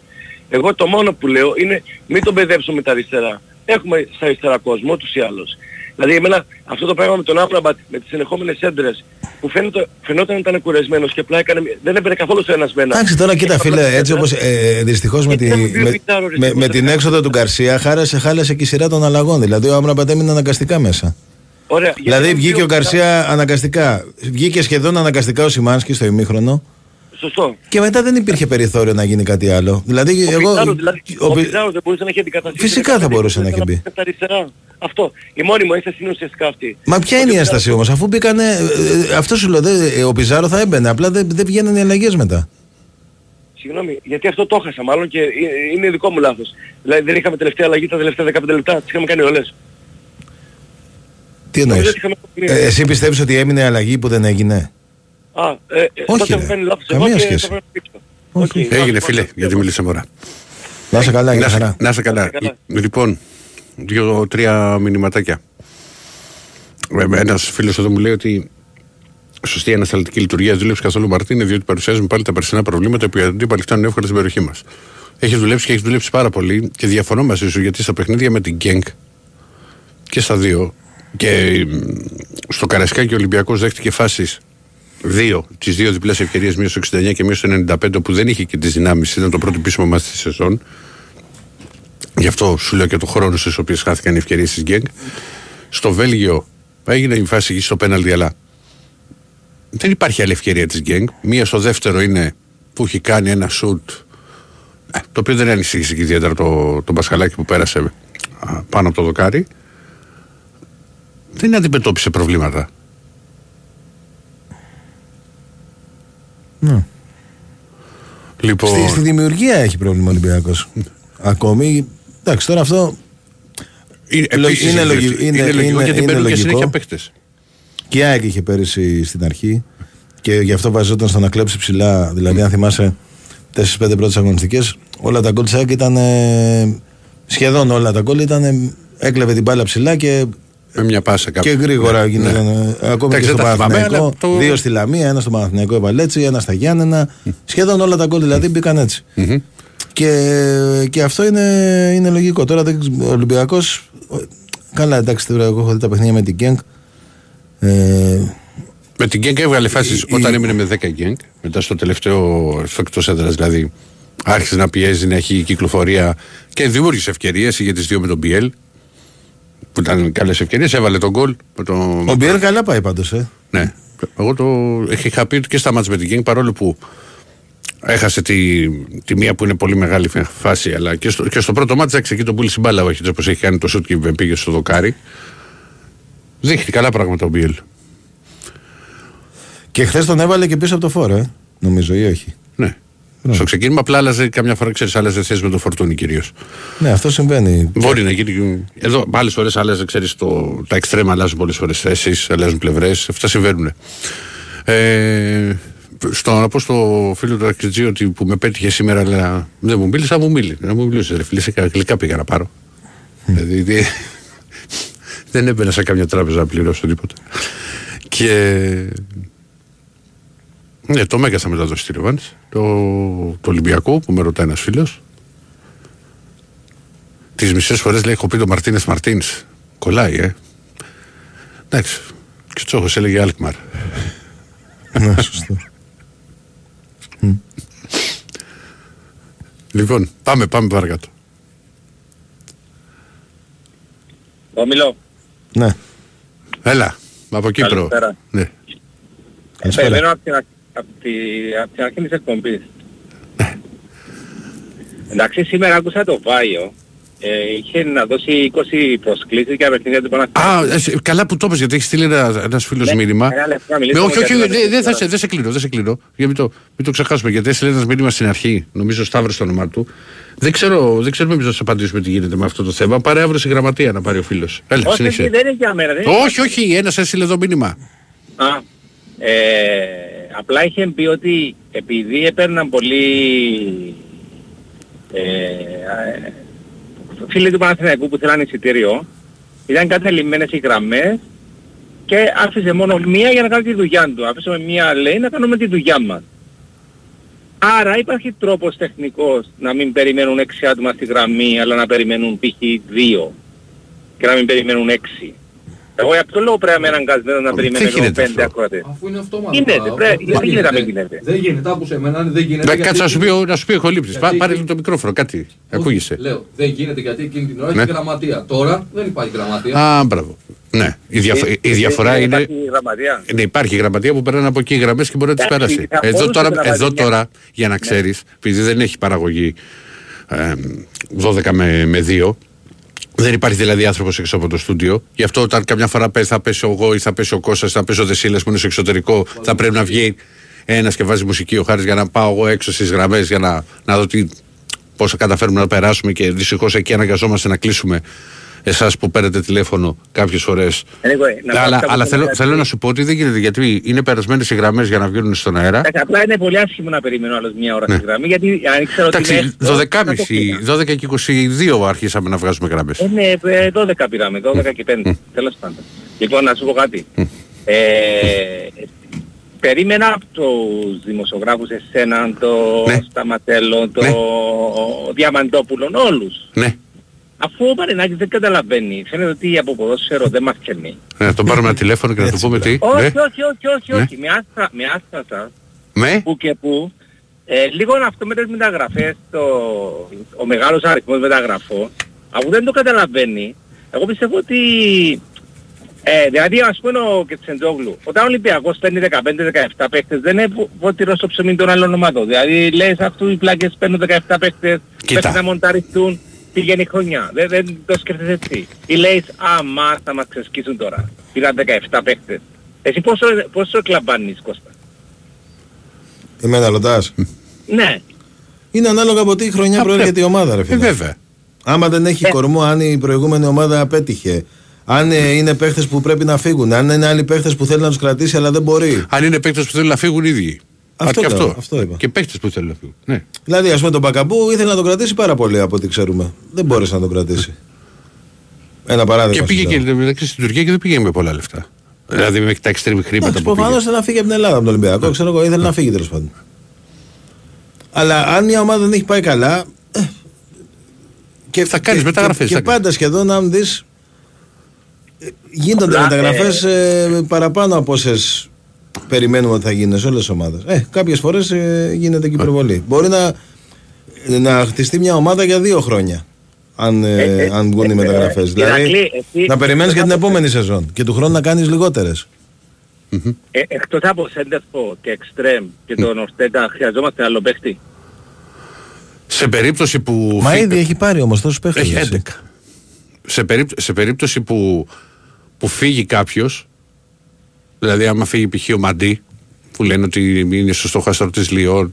Εγώ το μόνο που λέω είναι μην τον μπεδέψουμε με τα αριστερά. Έχουμε στα αριστερά κόσμο, ούτως ή άλλως. Δηλαδή εμένα αυτό το πράγμα με τον Άπραμπατ, με τις συνεχόμενες έντρες, που φαίνεται, φαινόταν ότι ήταν κουρασμένος και απλά έκανε, δεν έμπαινε καθόλου στο ένας μένα. Εντάξει τώρα κοίτα φίλε, έτσι όπως ε, δυστυχώς με, τη, Γιατί δεν με, πιτάρω, ρε, με, τίποτα. με την έξοδο του Γκαρσία χάλασε, χάλασε και η σειρά των αλλαγών. Δηλαδή ο Άμραμπατ έμεινε αναγκαστικά μέσα. Ωραία, γιατί Δηλαδή ήταν βγήκε δύο ο Γκαρσία αναγκαστικά. Βγήκε σχεδόν αναγκαστικά ο Σιμάνσκι στο ημίχρονο. Σωστό. Και μετά δεν υπήρχε περιθώριο να γίνει κάτι άλλο. Δηλαδή, Ο εγώ. Πιζάρο, δηλαδή, ο ο Πι- Πιζάρο δεν μπορούσε να έχει αντικαταστήσει. Φυσικά θα μπορούσε να έχει μπει. Τα αριστερά. Αυτό. Η μόνη μου ένσταση είναι ουσιαστικά αυτή. Μα ποια Ότι είναι η ο ένσταση Πιζάρο- όμως, αφού μπήκανε. ε, ε, αυτό σου λέω, δε- ε, ο Πιζάρο θα έμπαινε. Απλά δεν, δεν βγαίνουν οι αλλαγές μετά. Συγγνώμη, γιατί αυτό το έχασα μάλλον και ε, είναι δικό μου λάθος. Δηλαδή δεν είχαμε τελευταία αλλαγή τα τελευταία 15 λεπτά, τις είχαμε κάνει όλες. Τι Νομίζω εννοεί. ότι είχαμε παιχνίδι. Ε, εσύ πιστεύεις ότι έμεινε αλλαγή που δεν έγινε; Α, ε, ε, όχι, τότε ρε. έχω κάνει λάθος Καμία εγώ και σχέση. θα πρέπει να πείξω. Όχι. Οκ, Έγινε λάθος, φίλε, λάθος. γιατί μίλησες μωρά. Να σε καλά, για Να σε- χαρά. Να σε καλά. Να σε καλά. Λοιπόν, δύο-τρία μηνυματάκια. Ένας φίλος εδώ μου λέει ότι σωστή ανασταλτική λειτουργία δούλεψε καθόλου Μαρτίνε, διότι παρουσιάζουμε πάλι τα περσινά προβλήματα που οι αντίπαλοι φτάνουν εύκολα στην περιοχή μας. Έχεις δουλέψει και έχεις δουλέψει πάρα πολύ και διαφωνώ μαζί σου γιατί στα παιχνίδια με την Γκένκ και στα δύο και μ, στο Καρασκάκι ο Ολυμπιακός δέχτηκε φάσεις δύο, τις δύο διπλές ευκαιρίες, μία στο 69 και μία στο 95, που δεν είχε και τις δυνάμεις, ήταν το πρώτο πίσω μας στη σεζόν. Γι' αυτό σου λέω και το χρόνο στις οποίες χάθηκαν οι ευκαιρίες της Γκένγκ. Στο Βέλγιο έγινε η φάση εκεί στο πέναλτι, αλλά δεν υπάρχει άλλη ευκαιρία της Γκένγκ. Μία στο δεύτερο είναι που έχει κάνει ένα σουτ ε, το οποίο δεν ανησύχησε και ιδιαίτερα το, το Πασχαλάκι που πέρασε α, πάνω από το δοκάρι. Δεν αντιμετώπισε προβλήματα. Ναι. Λοιπόν, Στη, στη δημιουργία έχει πρόβλημα ο Ολυμπιακός. Ακόμη. Εντάξει, τώρα αυτό είναι, λο- επίσης είναι είναι, λογι- λογικό, είναι- είναι, λογικό είναι- γιατί είναι μπαίνουν και λογικό. συνέχεια παίχτες. και η ΑΕΚ είχε πέρυσι στην αρχή και γι' αυτό βαζόταν στο να κλέψει ψηλά. Δηλαδή, αν θυμάσαι 4-5 πρώτες αγωνιστικές, όλα τα γκολ της ΑΕΚ ήταν. ε, σχεδόν όλα τα γκολ ήταν. ε, έκλεβε την μπάλα ψηλά και, Με μια πάσα και κάπου. γρήγορα Ναι, γίνονταν. ναι. ε, Ακόμη Εντάξει, και στο δεν τα θυμάμαι, Παναθηναϊκό. αλλά το- Δύο στη Λαμία, ένα στο Παναθηναϊκό Επαλέτσι, ένα στα Γιάννενα. σχεδόν όλα τα γκολ δηλαδή μπήκαν έτσι. Μμμ. Και, και αυτό είναι, είναι λογικό. Τώρα δεν ξε- ο Ολυμπιακός. Καλά, εντάξει, τώρα εγώ έχω δει τα παιχνίδια με την Γκένκ. Ε, Με την Γκένγκ έβγαλε φάσεις η- όταν η- έμεινε με 10 Γκένγκ. Μετά στο τελευταίο, στο εκτός έδρας δηλαδή, άρχισε να πιέζει, να έχει κυκλοφορία και δημιούργησε ευκαιρίες. Είχε τις δύο με τον Μπιέλ. Που ήταν καλές ευκαιρίες. Έβαλε τον γκολ. με το- ο Μπιέρ καλά πάει πάντως. Ε. Ναι. Εγώ το είχα πει και στα μάτια με την Γκένγκ παρόλο που έχασε τη, τη μία που είναι πολύ μεγάλη φάση. Αλλά και στο, και στο πρώτο μάτι εντάξει, εκεί τον πούλησε μπάλα. Όχι όπως έχει κάνει το σουτ και πήγε στο δοκάρι. Δείχνει καλά πράγματα ο Μπιέλ. Και χθες τον έβαλε και πίσω από το φόρο, ε. νομίζω, ή όχι. Ναι. Ναι. Στο ξεκίνημα απλά άλλαζε καμιά φορά, ξέρεις, άλλαζε θέση με το φορτούνι κυρίως. Ναι, αυτό συμβαίνει. Μπορεί να γίνει. Εδώ άλλες φορές άλλαζε, ξέρεις, το... τα εξτρέμα αλλάζουν πολλές φορές θέσεις, αλλάζουν πλευρές. Αυτά συμβαίνουν. Ε, στο να πω στο φίλο του Αρκτζή ότι που με πέτυχε σήμερα, αλλά δεν μου μίλησε, θα μου μίλησε. Να μου μιλούσε, ρε φίλε, σε γλυκά πήγα να πάρω. δηλαδή, τι- δεν έμπαινα σε καμιά τράπεζα να πληρώσω τίποτα. Και. Ναι, το Μέγκα θα μεταδώσει τη Ρεβάνη. Το, το Ολυμπιακό που με ρωτάει ένας φίλος. Τις μισές φορές λέει: Έχω πει το Μαρτίνες Μαρτίνς. Κολλάει, ε. Εντάξει. Και ο Τσόχος έλεγε Αλκμαρ. ναι, σωστό. Λοιπόν, πάμε, πάμε παρακάτω. Το μιλώ. ναι, Έλα, από Κύπρο. Καλησπέρα. Ναι. καλησπέρα. Περιμένω από την, αρχ- από τη, από την αρχή της εκπομπής. Εντάξει, σήμερα άκουσα το Βάιο. Ε, είχε να δώσει 20 προσκλήσεις για παιχνίδια του Παναθηναϊκού. Α, ε, καλά που το είπες, γιατί έχεις στείλει ένα ένας φίλος Ναι, μήνυμα. ένα λεπτό, να Με, μιλήσουμε όχι, για όχι, την δεν δεν Ολυμπιακή θα σε, δεν σε κλείνω, δεν σε κλείνω. Για μην το, μην το ξεχάσουμε, γιατί έστειλε ένας μήνυμα στην αρχή, νομίζω Σταύρος το όνομά του. Δεν ξέρω, δεν ξέρουμε εμείς να σας απαντήσουμε τι γίνεται με αυτό το θέμα. Πάρε αύριο στη γραμματεία να πάρει ο φίλος. Έλα, όχι, συνέχισε. όχι, δεν είναι για μένα. Δεν είναι Όχι, όχι, ένας έστειλε εδώ μήνυμα. Α, ε, απλά είχε πει ότι επειδή έπαιρναν πολύ ε, ε, φίλοι του Παναθηναϊκού που θέλαν εισιτήριο, ήταν καταλημμένες οι γραμμές και άφησε μόνο μία για να κάνει τη δουλειά του. Άφησε με μία λέει να κάνουμε τη δουλειά μας. Άρα υπάρχει τρόπος τεχνικός να μην περιμένουν 6 άτομα στη γραμμή αλλά να περιμένουν π.χ. 2 και να μην περιμένουν 6. Εγώ για αυτό λόγο πρέπει να είμαι αναγκασμένος να Δεν περιμένω γίνεται πέντε αυτό. ακροατές. Αφού είναι αυτόματο. Γίνεται, πράγμα. πρέπει- Δεν δεν γίνεται να μην γίνεται. γίνεται. Δεν γίνεται, άκουσε εμένα, δεν γίνεται. Ναι, γιατί Κάτσε να σου πει, εκείνη- ο- να σου πει ο Χολύπτης. Γιατί- Πάρε λίγο το μικρόφωνο, κάτι. Όχι, Ακούγεσαι. Λέω, δεν γίνεται γιατί εκείνη την ώρα Ναι. έχει γραμματεία. Τώρα δεν υπάρχει γραμματεία. Α, μπράβο. Ναι, η, διαφο- Ε, η ε, διαφορά ε, είναι. υπάρχει γραμματεία. Ναι, υπάρχει γραμματεία που περνάνε από εκεί οι γραμμέ και μπορεί να τι Εντάξει, περάσει. θα Εδώ μπορούσε τώρα, να εδώ βάλει μια- τώρα, για να ξέρει, επειδή δεν έχει παραγωγή ε, 12 με, με 2, δεν υπάρχει δηλαδή άνθρωπος έξω από το στούντιο. Γι' αυτό όταν καμιά φορά πες, θα πέσει εγώ ή θα πέσει ο Κώστας, θα πέσει ο Δεσίλε που είναι στο εξωτερικό, θα πρέπει να βγει ένας και βάζει μουσική ο Χάρης για να πάω εγώ έξω στις γραμμές για να, να δω τι, πώς θα καταφέρουμε να περάσουμε και δυστυχώς εκεί αναγκαζόμαστε να κλείσουμε εσάς που παίρνετε τηλέφωνο κάποιες φορέ. Anyway, να πω αλλά αυτά που αλλά θέλω θέλω, να θέλω πω. να σου πω ότι δεν γίνεται γιατί είναι περασμένες οι γραμμές για να βγαίνουν στον αέρα. Εντάξει, Απλά είναι πολύ άσχημο να περιμένω άλλος μια ώρα Ναι. στη γραμμή γιατί αν ξέρω ότι είναι Εντάξει, έξω, θα το 12.30, πήγα. 12 και 22 αρχίσαμε να βγάζουμε γραμμές. Ε, ναι, ε, 12 πήραμε, 12 και 5. Τέλος πάντων. Λοιπόν, να σου πω κάτι. Ε, περίμενα από τους δημοσιογράφους εσένα, το Ναι. Σταματέλο, το Ναι. Διαμαντόπουλο, όλους. Ναι, Αφού ο Μαρινάκης δεν καταλαβαίνει, φαίνεται ότι από ποδόσφαιρο δεν μαθαίνει. να τον πάρουμε ένα τηλέφωνο και να του Έτσι, πούμε τι. Όχι, Ναι. όχι, όχι, όχι, Ναι. όχι. Με άστα, με άστα σας, Με. που και που, ε, λίγο αυτό με τις μεταγραφές, το, ο μεγάλος αριθμός μεταγραφών, αφού δεν το καταλαβαίνει, εγώ πιστεύω ότι ε, δηλαδή ας πούμε ο Κετσεντζόγλου, όταν ο Ολυμπιακός παίρνει 15-17 παίχτες δεν είναι βότυρο στο ψωμί των άλλων ομάδων. Δηλαδή λες αυτού οι πλάκες παίρνουν 17 παίχτες, παίχτες να μονταριστούν, πηγαίνει χρονιά. Δεν, δεν το σκέφτεσαι έτσι. Ή λες, α, μα θα μας ξεσκίσουν τώρα. Πήραν 17 παίχτες. Εσύ πόσο, πόσο κλαμπάνεις Κώστα; Εμένα ρωτάς. Ναι. Είναι ανάλογα από τι χρονιά Α, προέρχεται η ομάδα, ρε Ε, φίλε. βέβαια. Άμα δεν έχει κορμό, αν η προηγούμενη ομάδα απέτυχε, αν ε, είναι παίχτες που πρέπει να φύγουν, αν είναι άλλοι παίχτες που θέλει να τους κρατήσει αλλά δεν μπορεί. Αν είναι παίκτε που θέλουν να φύγουν οι ίδιοι. Αυτό Α, και λέω, αυτό. αυτό είπα. Και παίκτε που θέλουν να φύγουν. Ναι. Δηλαδή, ας πούμε, τον Μπακαμπού ήθελε να τον κρατήσει πάρα πολύ από ό,τι ξέρουμε. Δεν μπόρεσε να τον κρατήσει. Ένα παράδειγμα. Και πήγε σου και λέω. μεταξύ στην Τουρκία και δεν πήγε με πολλά λεφτά. Δηλαδή με τα extreme χρήματα Εντάξει, που προφανώς πήγε. θέλει να φύγει από την Ελλάδα, από τον Ολυμπιακό. Ξέρω εγώ, ήθελε να φύγει τέλος πάντων. Αλλά αν μια ομάδα δεν έχει πάει καλά. ε, Και Θα κάνεις και- μεταγραφές, Και, θα και πάντα σχεδόν, αν δεις. Γίνονται Απλά, μεταγραφές παραπάνω από όσες περιμένουμε ότι θα γίνουν σε όλες τις ομάδες. Ε, Κάποιες φορές γίνεται και υπερβολή. Μπορεί να, να χτιστεί μια ομάδα για δύο χρόνια. Αν, ε, Ε, ε, αν βγουν οι ε, μεταγραφές. ε, δηλαδή, Ηρακλή, εσύ- να περιμένεις για την εσύ- επόμενη σεζόν και του χρόνου να κάνεις λιγότερες. Ε, εκτός από Σέντερφο και Εξτρέμ και τον Ορτέγκα χρειαζόμαστε άλλο παίχτη. Σε περίπτωση που. Μα φύ- ήδη έχει πάρει όμως τόσους παίχτε. Έχει 11. Σε, περίπτω- σε περίπτωση που, που φύγει κάποιος, δηλαδή άμα φύγει π.χ. ο Μαντί, που λένε ότι είναι στο στόχαστρο της Λιόν.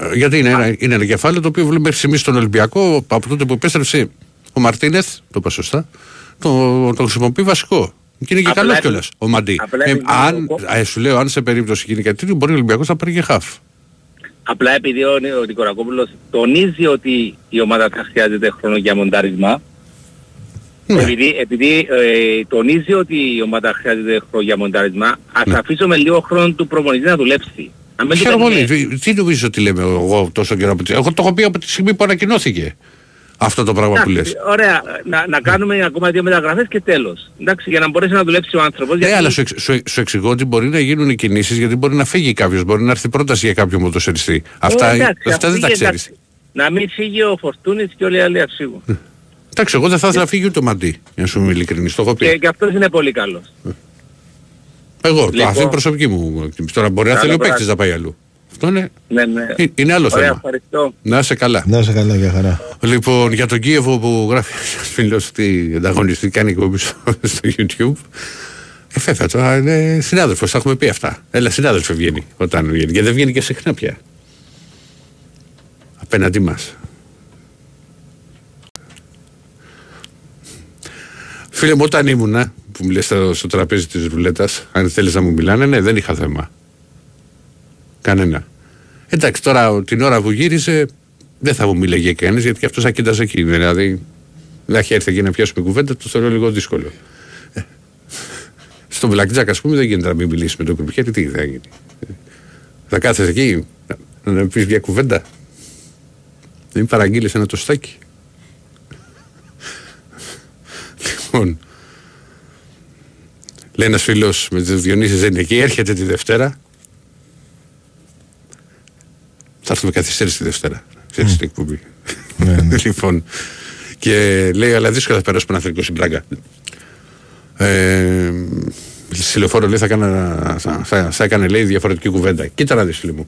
ε, Γιατί είναι ένα, είναι ένα κεφάλαιο το οποίο βλέπει μέχρι στιγμής στον Ολυμπιακό από τότε που επέστρεψε ο Μαρτίνεθ, το είπα σωστά, το, το χρησιμοποιεί βασικό. Και είναι και Απλά καλός επειδή- κιόλας ο Μαντί. απλά Ε, επειδή αν, ο- ε, σου λέω, αν σε περίπτωση γίνει κάτι τέτοιο, μπορεί ο Ολυμπιακός να πάρει και χαφ. Απλά επειδή ο, ο Νικορακόπουλος τονίζει ότι η ομάδα θα χρειάζεται χρόνο για μοντάρισμα, Ναι. επειδή, επειδή ε, τονίζει ότι η ομάδα χρειάζεται χρόνο για μοντάρισμα, ας Ναι. αφήσουμε λίγο χρόνο του προπονητή να δουλέψει. Αν μην του Χαίρομαι παίρνει- πολύ. Τι- Τι νομίζω ότι λέμε εγώ τόσο καιρό από τη... Εγώ το έχω πει από τη στιγμή που ανακοινώθηκε αυτό το πράγμα που Εντάξει, λες. Ωραία, να, να κάνουμε ακόμα δύο μεταγραφές και τέλος. Εντάξει, για να μπορέσει να δουλέψει ο άνθρωπος. Ναι, γιατί- αλλά σου, εξ- σου, σου εξηγώ ότι μπορεί να γίνουν κινήσεις γιατί μπορεί να φύγει κάποιος, μπορεί να έρθει πρόταση για κάποιο μοτοσεριστή. Αυτά, Ε, εντάξει, αυτά δεν τα φύγει, ξέρεις. εντάξει. Να μην φύγει ο Φορτούνης και όλοι οι άλλοι ας φύγουν. Εντάξει, εγώ δεν θα ήθελα να φύγει ούτε ο Μαντί, για να σου είμαι ειλικρινής, το έχω πει. Και, και αυτός είναι πολύ καλός. Εγώ, Λοιπόν. αυτή είναι η προσωπική μου εκτίμηση. Τώρα μπορεί να Καλό θέλει ο βράδυ. παίκτης να πάει αλλού. Αυτό είναι, Ναι, ναι. ε- είναι άλλο Ωραία, θέμα. ευχαριστώ. Να είσαι καλά. Να είσαι καλά, για χαρά. Λοιπόν, για τον Κίεβο που γράφει (laughs) ένας φίλος ότι ανταγωνιστή κάνει εκπομπή στο, στο YouTube. Ε, βέβαια, τώρα είναι συνάδελφος, τα έχουμε πει αυτά. Έλα, συνάδελφο βγαίνει όταν βγαίνει. Και δεν βγαίνει και συχνά πια. Απέναντί μας. Φίλε μου, όταν ήμουνα, που μιλές στο, στο τραπέζι της ρουλέτας, αν θέλεις να μου μιλάνε, ναι, δεν είχα θέμα. Κανένα. Εντάξει, τώρα την ώρα που γύρισε δεν θα μου μίλαγε κανείς γιατί και αυτός θα κοίταζε εκεί. Δηλαδή, δεν έχει έρθει εκεί να πιάσουμε κουβέντα, το θεωρώ λίγο δύσκολο. Ε, Στο Blackjack, ας πούμε, δεν γίνεται να μην μιλήσεις με τον κρυπιέρι, τι θα γίνει. Ε, Θα κάθεσαι εκεί να, να πεις μια κουβέντα. Δεν παραγγείλεις ένα τοστάκι. Λοιπόν, λέει ένας φίλος με τον Διονύσης δεν είναι εκεί, έρχεται τη Δευτέρα. Θα έρθουμε καθυστέρηση τη Δευτέρα. Ξέρεις την εκπομπή. (laughs) λοιπόν, και λέει, αλλά δύσκολα θα περάσει Παναθρικό στην Πράγκα. Ε, στη λεωφόρο λέει θα, κάνα, θα, θα, θα έκανε λέει διαφορετική κουβέντα. Κοίτα να δεις φίλε μου.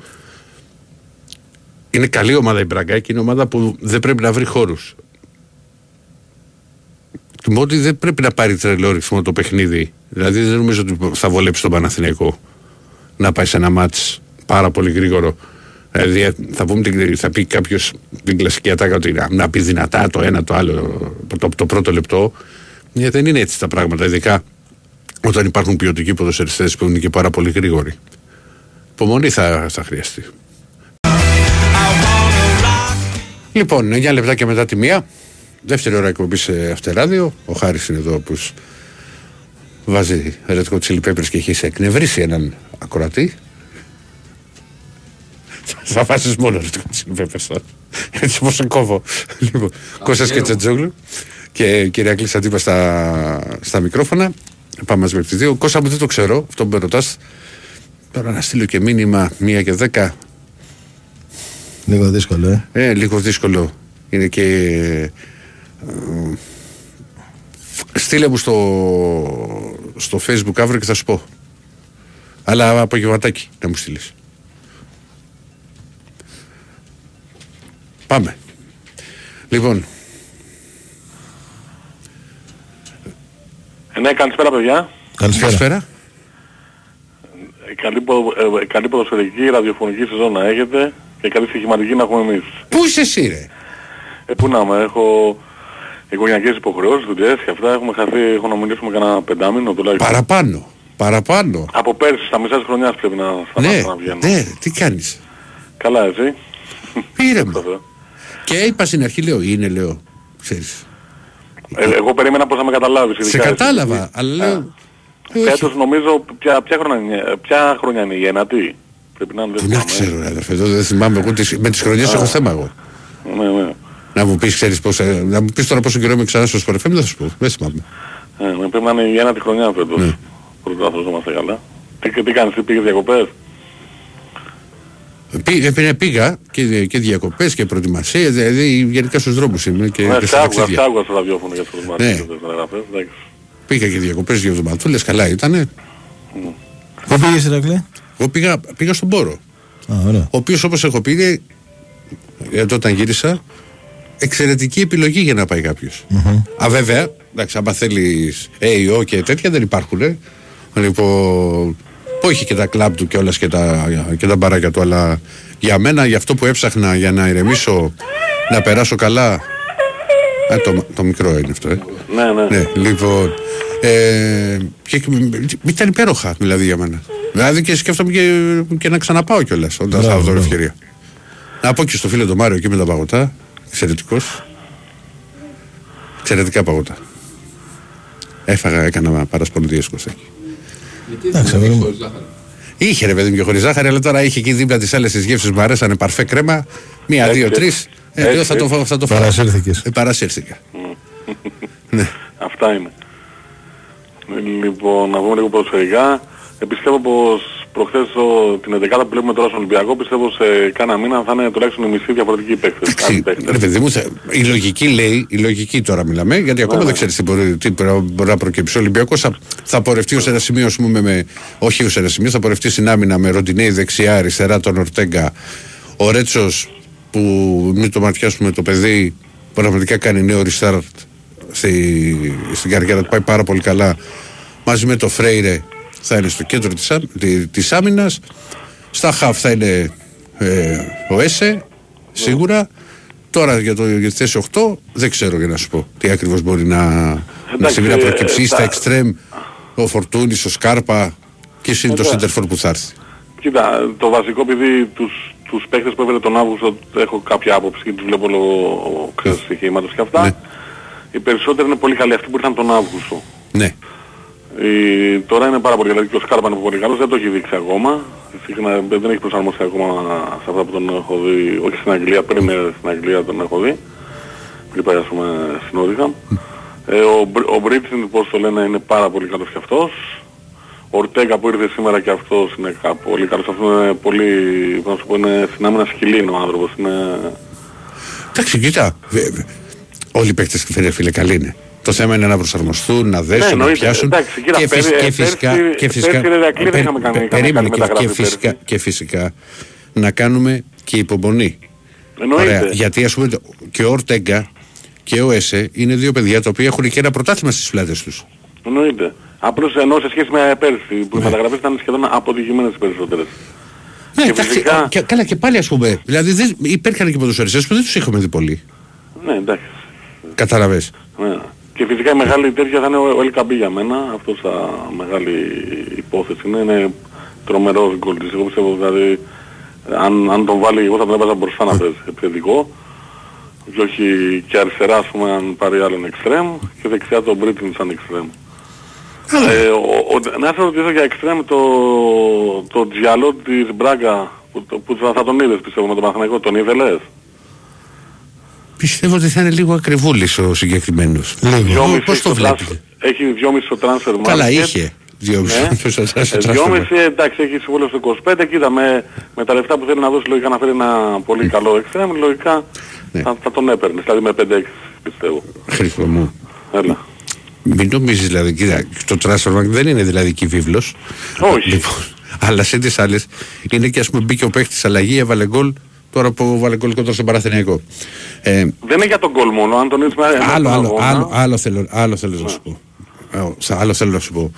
Είναι καλή ομάδα η Μπράγκα και είναι ομάδα που δεν πρέπει να βρει χώρους. Του ότι δεν πρέπει να πάρει τρελό ρυθμό το παιχνίδι. Δηλαδή δεν νομίζω ότι θα βολέψει τον Παναθηναϊκό να πάει σε ένα μάτς πάρα πολύ γρήγορο. Δηλαδή θα, πούμε, την- θα πει κάποιος την κλασική ατάκα ότι να, να πει δυνατά το ένα το άλλο το, το πρώτο λεπτό. Ε, δεν είναι έτσι τα πράγματα. Ειδικά όταν υπάρχουν ποιοτικοί ποδοσφαιριστές που είναι και πάρα πολύ γρήγοροι. Υπομονή θα, θα χρειαστεί. Λοιπόν, 9 λεπτά και μετά τη μία. Δεύτερη ώρα εκπομπή σε Αυτεράδιο. Ο Χάρης είναι εδώ που βάζει ρετικό τσίλι πέπρες και έχει εκνευρίσει έναν ακροατή. (laughs) Θα βάζεις μόνο ρετικό τσίλι πέπρες τώρα. Έτσι πως σε κόβω. Λοιπόν, Κώστας και Τσατζόγλου και κυρία Κλής Αντίπα στα, στα μικρόφωνα. Πάμε μαζί με τις δύο. Κώστα μου δεν το ξέρω, αυτό που με ρωτάς. Τώρα να στείλω και μήνυμα μία και δέκα Λίγο δύσκολο, ε. ε, λίγο δύσκολο. Είναι και Στείλε μου στο, στο facebook αύριο και θα σου πω. Αλλά απογευματάκι να μου στείλεις. Πάμε. Λοιπόν, Ε, ναι, καλησπέρα παιδιά. Καλησπέρα. καλησπέρα. Ε, Καλή, ποδο- ε, καλή ποδοσφαιρική ραδιοφωνική σεζόν να έχετε και καλή στοιχηματική να έχουμε εμείς. Πού είσαι εσύ ρε; Ε, πού να είμαι, έχω οικογενειακές υποχρεώσεις, δουλειές και αυτά. Έχουμε χαθεί, έχω να μιλήσουμε κανένα πεντάμινο τουλάχιστον. Παραπάνω. Παραπάνω. Από πέρσι, στα μισά της χρονιάς πρέπει να Ναι, σταματήσω να βγαίνω. ναι, τι κάνεις; Καλά εσύ. Ήρεμα. Βέβαια. Και είπα στην αρχή, λέω, είναι, λέω, ξέρεις. Ε, εγώ περίμενα πώς θα με καταλάβεις. Σε ειδικά εσύ. κατάλαβα, αλλά λέω, ε, όχι. Φέτος νομίζω ποια, ποια, χρονιά, είναι- ποια χρονιά είναι η ένατη; Πρέπει να είναι Πού δεν να θυμάμαι. ξέρω, ρε, αδερφέ, εδώ δεν θυμάμαι εγώ τις, με τις χρονιές έχω θέμα εγώ. Ναι, ναι. Να μου πεις, ξέρεις πώς, ε, να μου πεις τώρα πόσο καιρό είμαι ξανά στο Sport FM, δεν θα σου πω, δεν θυμάμαι. Ε, ναι, πρέπει να είναι η ένατη χρονιά φέτος. Ναι. Πρωτάθλος είμαστε καλά. Τι, και τι κάνεις, τι πήγες διακοπές; Πή, ε, ναι, πήγα και, και διακοπές και προετοιμασία, δηλαδή γενικά στους δρόμους είμαι και, Ναι, και σ' στα άκουγα, ταξίδια. σ' άκουγα στο ραδιόφωνο για τους Ναι. μάτια και τις μεταγραφές. εντάξει. Πήγα και διακοπές δύο εβδομαδούλες, καλά ήτανε. Πού πήγες Ηρακλή; Εγώ πήγα, πήγα στον Πόρο. Α, ωραία. Ο οποίος όπως έχω πει είναι, γιατί όταν γύρισα, εξαιρετική επιλογή για να πάει κάποιος. Α, βέβαια, εντάξει, άμα θέλεις AO και τέτοια δεν υπάρχουν. Ε. Λοιπόν, που έχει και τα κλαμπ του και όλας και τα, και τα μπαράκια του, αλλά για μένα, για αυτό που έψαχνα, για να ηρεμήσω, να περάσω καλά. Α, το, το μικρό είναι αυτό, ε. Ναι, ναι. Ναι, λοιπόν. Ε, και, ήταν υπέροχα δηλαδή για μένα. Δηλαδή και σκέφτομαι και, και να ξαναπάω κιόλας όταν θα Μπράβο, δω μπράβο. ευκαιρία. Να πω και στο φίλο τον Μάριο εκεί με τα παγωτά. Εξαιρετικός. Εξαιρετικά παγωτά. Έφαγα, έκανα παρασπονδίες Κωστάκη. Γιατί Εντάξει, δεν αγόρι μου. χωρίς ζάχαρη; Είχε ρε παιδί μου και χωρίς ζάχαρη, αλλά τώρα είχε εκεί δίπλα τι άλλες τι γεύσει που μου αρέσανε παρφέ κρέμα. Μία, Έτσι, δύο, τρεις. έτσι. Ε, λέω, θα Έτσι, το, θα το φάω. Παρασύρθηκες. Ε, παρασύρθηκα. ναι. Αυτά είναι. Λοιπόν, να πούμε λίγο ποδοσφαιρικά. Ε, πιστεύω πως προχθές ο- την 11 που βλέπουμε τώρα στον Ολυμπιακό πιστεύω σε κάνα μήνα θα είναι τουλάχιστον η μισή διαφορετικοί παίκτες. άλλοι Εντάξει, παίκτες. ρε παιδί μου, θα- η λογική λέει, η λογική τώρα μιλάμε, γιατί ακόμα ναι. δεν ξέρεις τι μπορεί, τι μπορεί να προκύψει. Ο Ολυμπιακός θα, θα πορευτεί ως ένα σημείο, ας πούμε, με, όχι ως ένα σημείο, θα πορευτεί στην άμυνα με Ροντινέη δεξιά, αριστερά τον Ορτέγκα. Ο Ρέτσος που μην το ματιάσουμε το παιδί, πραγματικά κάνει νέο restart στη, στην καριέρα του, πάει πάρα πολύ καλά. Μαζί με το Φρέιρε θα είναι στο κέντρο της, άμ- τη- της άμυνας. Στα χαφ θα είναι ε, ο Έσε, σίγουρα. Τώρα για, το, για τη θέση 8 δεν ξέρω για να σου πω τι ακριβώς μπορεί να, να Εντάξει, συμβεί να ε, προκυψεί στα τα- εξτρέμ ο Φορτούνης, ο Σκάρπα και είναι το Εντάξει. Σέντερφορ που θα έρθει. Κοίτα, το βασικό επειδή τους, τους παίκτες που έβαλε τον Αύγουστο έχω κάποια άποψη και τους βλέπω λόγω ξέρεις, στοιχήματος και αυτά. Ναι. Οι περισσότεροι είναι πολύ καλοί αυτοί που ήρθαν τον Αύγουστο. Ναι. Η, τώρα είναι πάρα πολύ καλή και ο Σκάρπα είναι πολύ καλός, δεν το έχει δείξει ακόμα. Συχνά, δεν έχει προσαρμοστεί ακόμα σε αυτά που τον έχω δει, όχι στην Αγγλία, πριν είναι στην Αγγλία τον έχω δει. Πριν πάει ας πούμε στην Όριγα. Ε, ο, Μπρ- ο Μπρίτσιν, πώς το λένε, είναι πάρα πολύ καλός και αυτός. Ο Ορτέγκα που ήρθε σήμερα και αυτός είναι κα- πολύ καλός. Αυτό είναι πολύ, πώς να σου πω, είναι στην άμυνα σκυλή είναι ο άνθρωπος. Είναι... Εντάξει, κοίτα. βε- βε- Όλοι οι παίκτες φίλε, φίλε καλοί είναι. Το θέμα είναι να προσαρμοστούν, να δέσουν, να Ναι, εννοείται. πιάσουν. Εντάξει, κοίτα, και, πέρυσι- φυσ- και πέρυσι- φυσικά. Και φυσικά, πέρυσι, ρε, Ηρακλή, δεν περί- είχαμε κάνει- πε- είχαμε περίμενε κάνει και, και, μεταγραφή φυσικά, πέρυσι. και φυσικά να κάνουμε και υπομονή. Εννοείται. Ωραία, γιατί ας πούμε το- και ο Ορτέγκα και ο Έσε είναι δύο παιδιά τα οποία έχουν και ένα πρωτάθλημα στις πλάτες τους. Εννοείται. Απλώς ενώ σε σχέση με πέρσι που οι Ναι. μεταγραφές ήταν σχεδόν αποτυχημένες τις περισσότερες. Ναι, Και εντάξει, φυσικά- και, καλά και πάλι ας πούμε. Δηλαδή δεν, υπήρχαν και ποδοσφαιριστές που δεν τους είχαμε δει πολύ. Ναι, εντάξει. Καταλαβες. Ναι. Και φυσικά η μεγάλη τέτοια θα είναι ο ο Ελκαμπή για μένα. Αυτός θα μεγάλη υπόθεση είναι. Είναι τρομερός γκολ της. Εγώ πιστεύω δηλαδή αν, αν τον βάλει εγώ θα τον έβαζα μπροστά να παίζει επιθετικό. Και όχι και αριστερά ας πούμε αν πάρει άλλον εξτρέμ και δεξιά τον Μπρίτιν σαν εξτρέμ. Ε, ο, ο, να σε ρωτήσω για εξτρέμ το, το τζιαλό της Μπράγκα που, το- που θα, θα τον είδες πιστεύω με τον Παναθηναϊκό. Τον ήθελες; Πιστεύω ότι θα είναι λίγο ακριβούλης ο συγκεκριμένος. Δυόμιση Πώς το στο βλέπετε. transfer- Έχει 2,5 στο transfer market. Καλά είχε. Δυόμιση. Ναι. Στο- στο- στο Ε, transfer. δυόμιση, εντάξει, έχει συμβόλαιο στο 25. Κοίτα, με, με τα λεφτά που θέλει να δώσει λογικά να φέρει ένα πολύ καλό εξτρέμ, λογικά Ναι. θα, θα τον έπαιρνες. Δηλαδή με 5-6 πιστεύω. Χρήστο μου. Έλα. Μην νομίζεις δηλαδή, κοίτα, το transfer δεν είναι δηλαδή και βίβλο. Όχι. Λοιπόν, αλλά σε τις άλλες είναι και ας πούμε μπήκε ο παίχτη αλλαγή, έβαλε γκολ. Τώρα που βάλε γκολ κοντά στον Παραθυνιακό. Ε, Δεν είναι για τον γκολ μόνο, αν τον έτσι άλλο, άλλο, άλλο, άλλο, θέλω, άλλο θέλω να σου πω. Ε, σε- Άλλο θέλω να σου πω.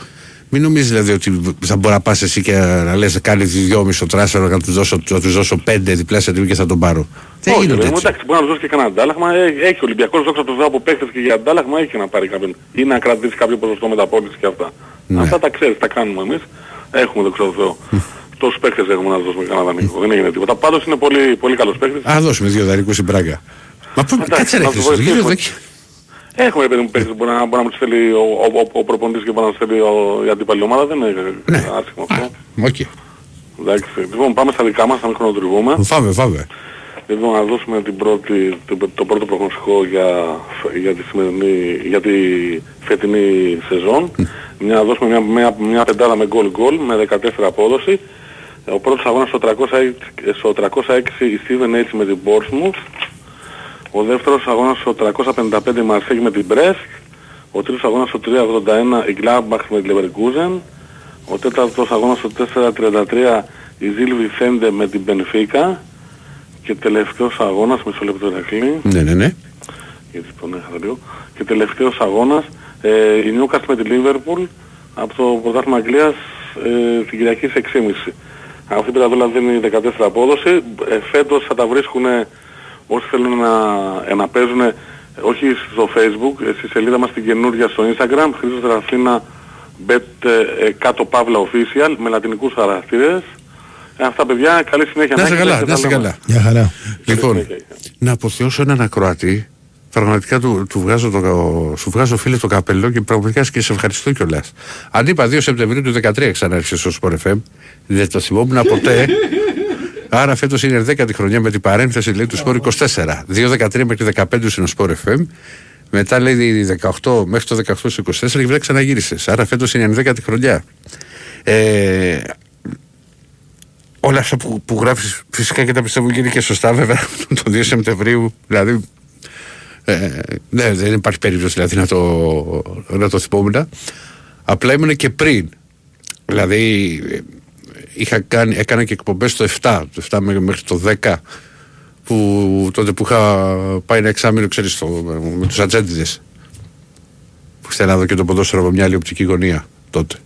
Μην νομίζεις δηλαδή ότι θα μπορεί να πας εσύ και να λες: Κάνεις δυόμισο τράσφερ, να τους δώσω, να τους δώσω πέντε διπλάσια τιμή και θα τον πάρω. Δεν Όχι, γίνονται ρε, μου, έτσι. εντάξει, μπορεί να τους δώσει και κανένα αντάλλαγμα. Ε, Έχει ο Ολυμπιακός δόξα τω Θεώ από παίχτες και για αντάλλαγμα έχει να πάρει κάποιον. Ή να κρατήσει κάποιο ποσοστό μεταπόληση και αυτά. Ναι. Αυτά τα ξέρεις, τα κάνουμε εμείς. Έχουμε δόξα τω Θεώ. Τόσους παίχτες έχουμε να τους δώσουμε κανένα δανεικό. Δεν έγινε τίποτα. Πάντως είναι πολύ, πολύ καλός παίχτης. Α, δώσουμε δύο δανεικούς στην Πράγκα. Μα πού, Εντάξει, κάτσε ρε να τους Χρήστος, βοηθήσουμε. γύρω εδώ και- Έχουμε παιδί μου παίχτες που μπορεί να, μπορεί να μου τους στέλνει ο, ο, ο, ο προπονητής και μπορεί να τους στέλνει ο, η αντίπαλη ομάδα. Δεν είναι Ναι. άσχημο αυτό. Οκ. Εντάξει. Λοιπόν, πάμε στα δικά μας, να μην χρονοτριβούμε. Πάμε, πάμε. Λοιπόν, να δώσουμε την πρώτη, το, το πρώτο προγνωστικό για, για, τη σημερινή, για τη φετινή σεζόν. Μια, να δώσουμε μια, μια, μια πεντάδα με γκολ γκολ με 14 απόδοση. Ο πρώτος αγώνας στο 306, στο 306 η Steven H με την Portsmouth. Ο δεύτερος αγώνας στο 355 η Μαρσέγη με την Brest. Ο τρίτος αγώνας στο 381 η Gladbach με την Leverkusen. Ο τέταρτος αγώνας στο 433 η Zil Vicente με την Benfica. Και τελευταίος αγώνας, μισό λεπτό Ηρακλή, Ναι, ναι, ναι. γιατί τον έχασα λίγο. Και τελευταίος αγώνας, ε, η Newcastle με τη Liverpool από το πρωτάθλημα Αγγλίας ε, την Κυριακή σε 6.30. Αυτή η πενταδόλα δίνει 14 απόδοση. Ε, φέτος θα τα βρίσκουν όσοι θέλουν να, ε, να παίζουν όχι στο facebook, ε, στη σελίδα μας την καινούργια στο instagram, Χρήστος Ραφίνα bet ε, κάτω παύλα official με λατινικούς χαρακτήρες. Ε, αυτά παιδιά, καλή συνέχεια. Να είσαι έχετε καλά, και να τα είσαι λέμε. καλά. Μια χαρά. Λοιπόν, να αποθεώσω έναν ακροατή. Πραγματικά του, του βγάζω το, σου βγάζω φίλες το καπέλο και πραγματικά και σε ευχαριστώ κιόλας. Αν είπα 2 Σεπτεμβρίου του 2013 ξανά άρχισε στο Sport FM, δεν το θυμόμουν ποτέ. (laughs) Άρα φέτος είναι η 10η χρονιά με την παρένθεση λέει, του Sport 24. 2-13 μέχρι 15 είναι ο Sport FM. Μετά λέει 18 μέχρι το 18 στο 24 και μετά ξαναγύρισες. Άρα φέτος είναι η 10η χρονιά. Ε, όλα αυτά που, που γράφεις φυσικά και τα πιστεύω και είναι και σωστά βέβαια (laughs) το 2 Σεπτεμβρίου δηλαδή ε, ναι, δεν υπάρχει περίπτωση δηλαδή να το, να το θυμόμουν. Απλά ήμουν και πριν. Δηλαδή ε, είχα κάνει, έκανα και εκπομπές το 7 το 7 μέ- μέχρι το 10 που τότε που είχα πάει ένα εξάμεινο ξέρεις στο, με τους ατζέντιδες. Που ήθελα να δω και το ποδόσφαιρο από μια άλλη οπτική γωνία τότε.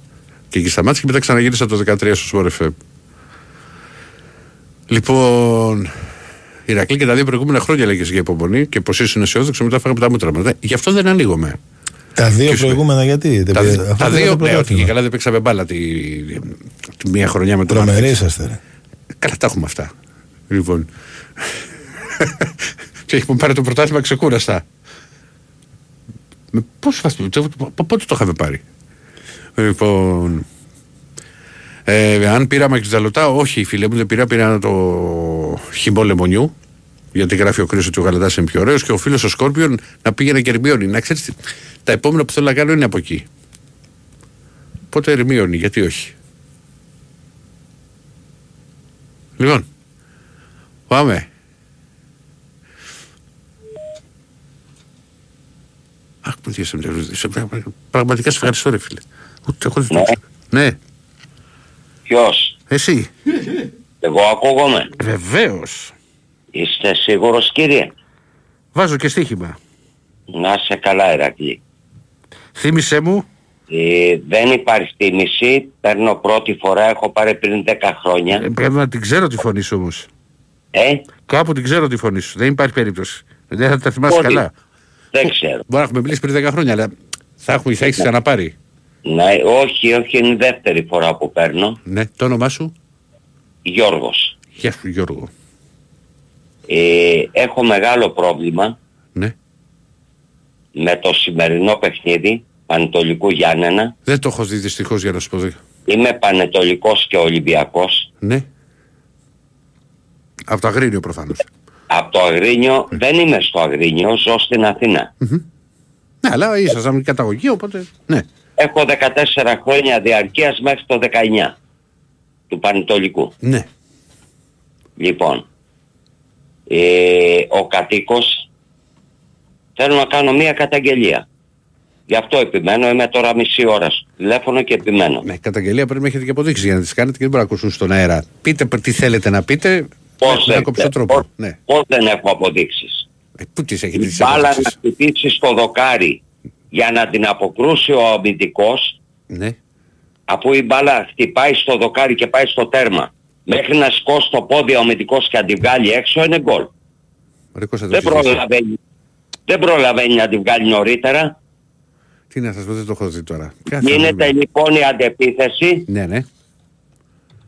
Και εκεί σταμάτησε και μετά ξαναγύρισα το 13 στο Sport FM Λοιπόν, Ηρακλή και τα δύο προηγούμενα χρόνια λέγε για υπομονή και πως ήσουν αισιόδοξο, μετά φάγαμε τα μούτρα μας. Γι' αυτό δεν ανοίγουμε. Τα δύο Και σου- προηγούμενα γιατί; δεν Τα, πήρε- δι- αφού τα δεν δύο, είχατε ναι, όχι, πρωτάθλημα. και καλά δεν παίξαμε μπάλα τη, τη μία χρονιά με τον Τρομεροί άλλο. είσαστε. ρε. Καλά τα έχουμε αυτά. Λοιπόν. και έχουμε πάρει το πρωτάθλημα ξεκούραστα. Με πόσους βαθμούς, το- πο- πότε το είχαμε πάρει; Λοιπόν. Ε, αν πήραμε και τα όχι φίλε μου, δεν πήρα, πήρα το χυμό λεμονιού. Γιατί γράφει ο Κρίσο ότι ο Γαλατά είναι πιο ωραίος και ο φίλος ο Σκόρπιον να πήγαινε και Ερμιόνι. Να ξέρεις, τα επόμενα που θέλω να κάνω είναι από εκεί. Πότε Ερμιόνι, γιατί όχι. Λοιπόν, πάμε. Αχ, που δύο Σεπτεμβρίου. Σε- Πραγματικά σε ευχαριστώ, ρε φίλε. Ούτε έχω δει. Ναι, Ποιος, εσύ. (laughs) εγώ ακούγομαι. Βεβαίως. Είστε σίγουρος κύριε; Βάζω και στοίχημα. Να σε καλά Ηρακλή. Θύμησέ μου. Ε, δεν υπάρχει τίμηση. Παίρνω πρώτη φορά. Έχω πάρει πριν 10 χρόνια. Ε, Πρέπει να την ξέρω τη φωνή σου όμως. Ε, Κάπου την ξέρω τη φωνή σου. Δεν υπάρχει περίπτωση. Δεν θα τα θυμάσαι Πότε; καλά. δεν ξέρω. Μπορεί να έχουμε μιλήσει πριν 10 χρόνια, αλλά θα, έχουμε, θα έχεις ξαναπάρει. Ναι, όχι, όχι, είναι η δεύτερη φορά που παίρνω. Ναι, το όνομά σου; Γιώργος. Γεια σου, Γιώργο. Ε, έχω μεγάλο πρόβλημα Ναι. με το σημερινό παιχνίδι Πανετολικού Γιάννενα. Δεν το έχω δει δυστυχώς για να σου πω. Είμαι Πανετολικός και Ολυμπιακός. Ναι. Από το Αγρίνιο προφανώς. Από το Αγρίνιο, δεν είμαι στο Αγρίνιο, ζω στην Αθήνα. Ναι, αλλά ήσασταν καταγωγή, οπότε. Ναι. Έχω 14 χρόνια διαρκείας μέχρι το 19 του Πανετολικού. Ναι. Λοιπόν, ε, ο κατοίκος θέλω να κάνω μία καταγγελία. Γι' αυτό επιμένω, είμαι τώρα μισή ώρα στο τηλέφωνο και επιμένω. Ναι, καταγγελία πρέπει να έχετε και αποδείξεις για να τις κάνετε και δεν μπορεί να ακούσουν στον αέρα. Πείτε π- τι θέλετε να πείτε. Πώς να δεν, κόψω τρόπο. πώς, Ναι. πώς δεν έχω αποδείξεις. Ε, πού τις έχετε Η τις μπάλα να αποδείξεις; χτυπήσει στο δοκάρι για να την αποκρούσει ο αμυντικός Ναι. Αφού η μπάλα χτυπάει στο δοκάρι και πάει στο τέρμα μέχρι να σηκώσει το πόδι ο αμυντικός και να την βγάλει έξω είναι γκολ. Ο Ρίκος θα το Δεν έχει ζήσει. προλαβαίνει, δεν προλαβαίνει να την βγάλει νωρίτερα. Τι να σας πω, δεν το έχω δει τώρα. Κάθε Γίνεται άλλο. λοιπόν η αντεπίθεση, Ναι, ναι.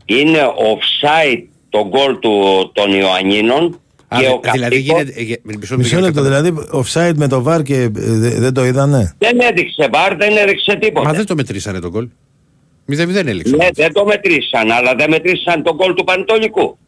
είναι offside το γκολ του, των Ιωαννίνων Α, και δε- ο δηλαδή κατοίκος γίνεται... ε, γε- μισό Μισό για να λεπτό, καταλάβω. δηλαδή offside με το βαρ και ε, δε- δεν το είδανε; δεν έδειξε βάρ, δεν έδειξε τίποτα. Μα δεν το μετρήσανε τον γκολ. Μηδέν μηδέν έλεξε. Ναι, δεν το μετρήσαν, αλλά δεν μετρήσαν τον γκολ του Πανετολικού.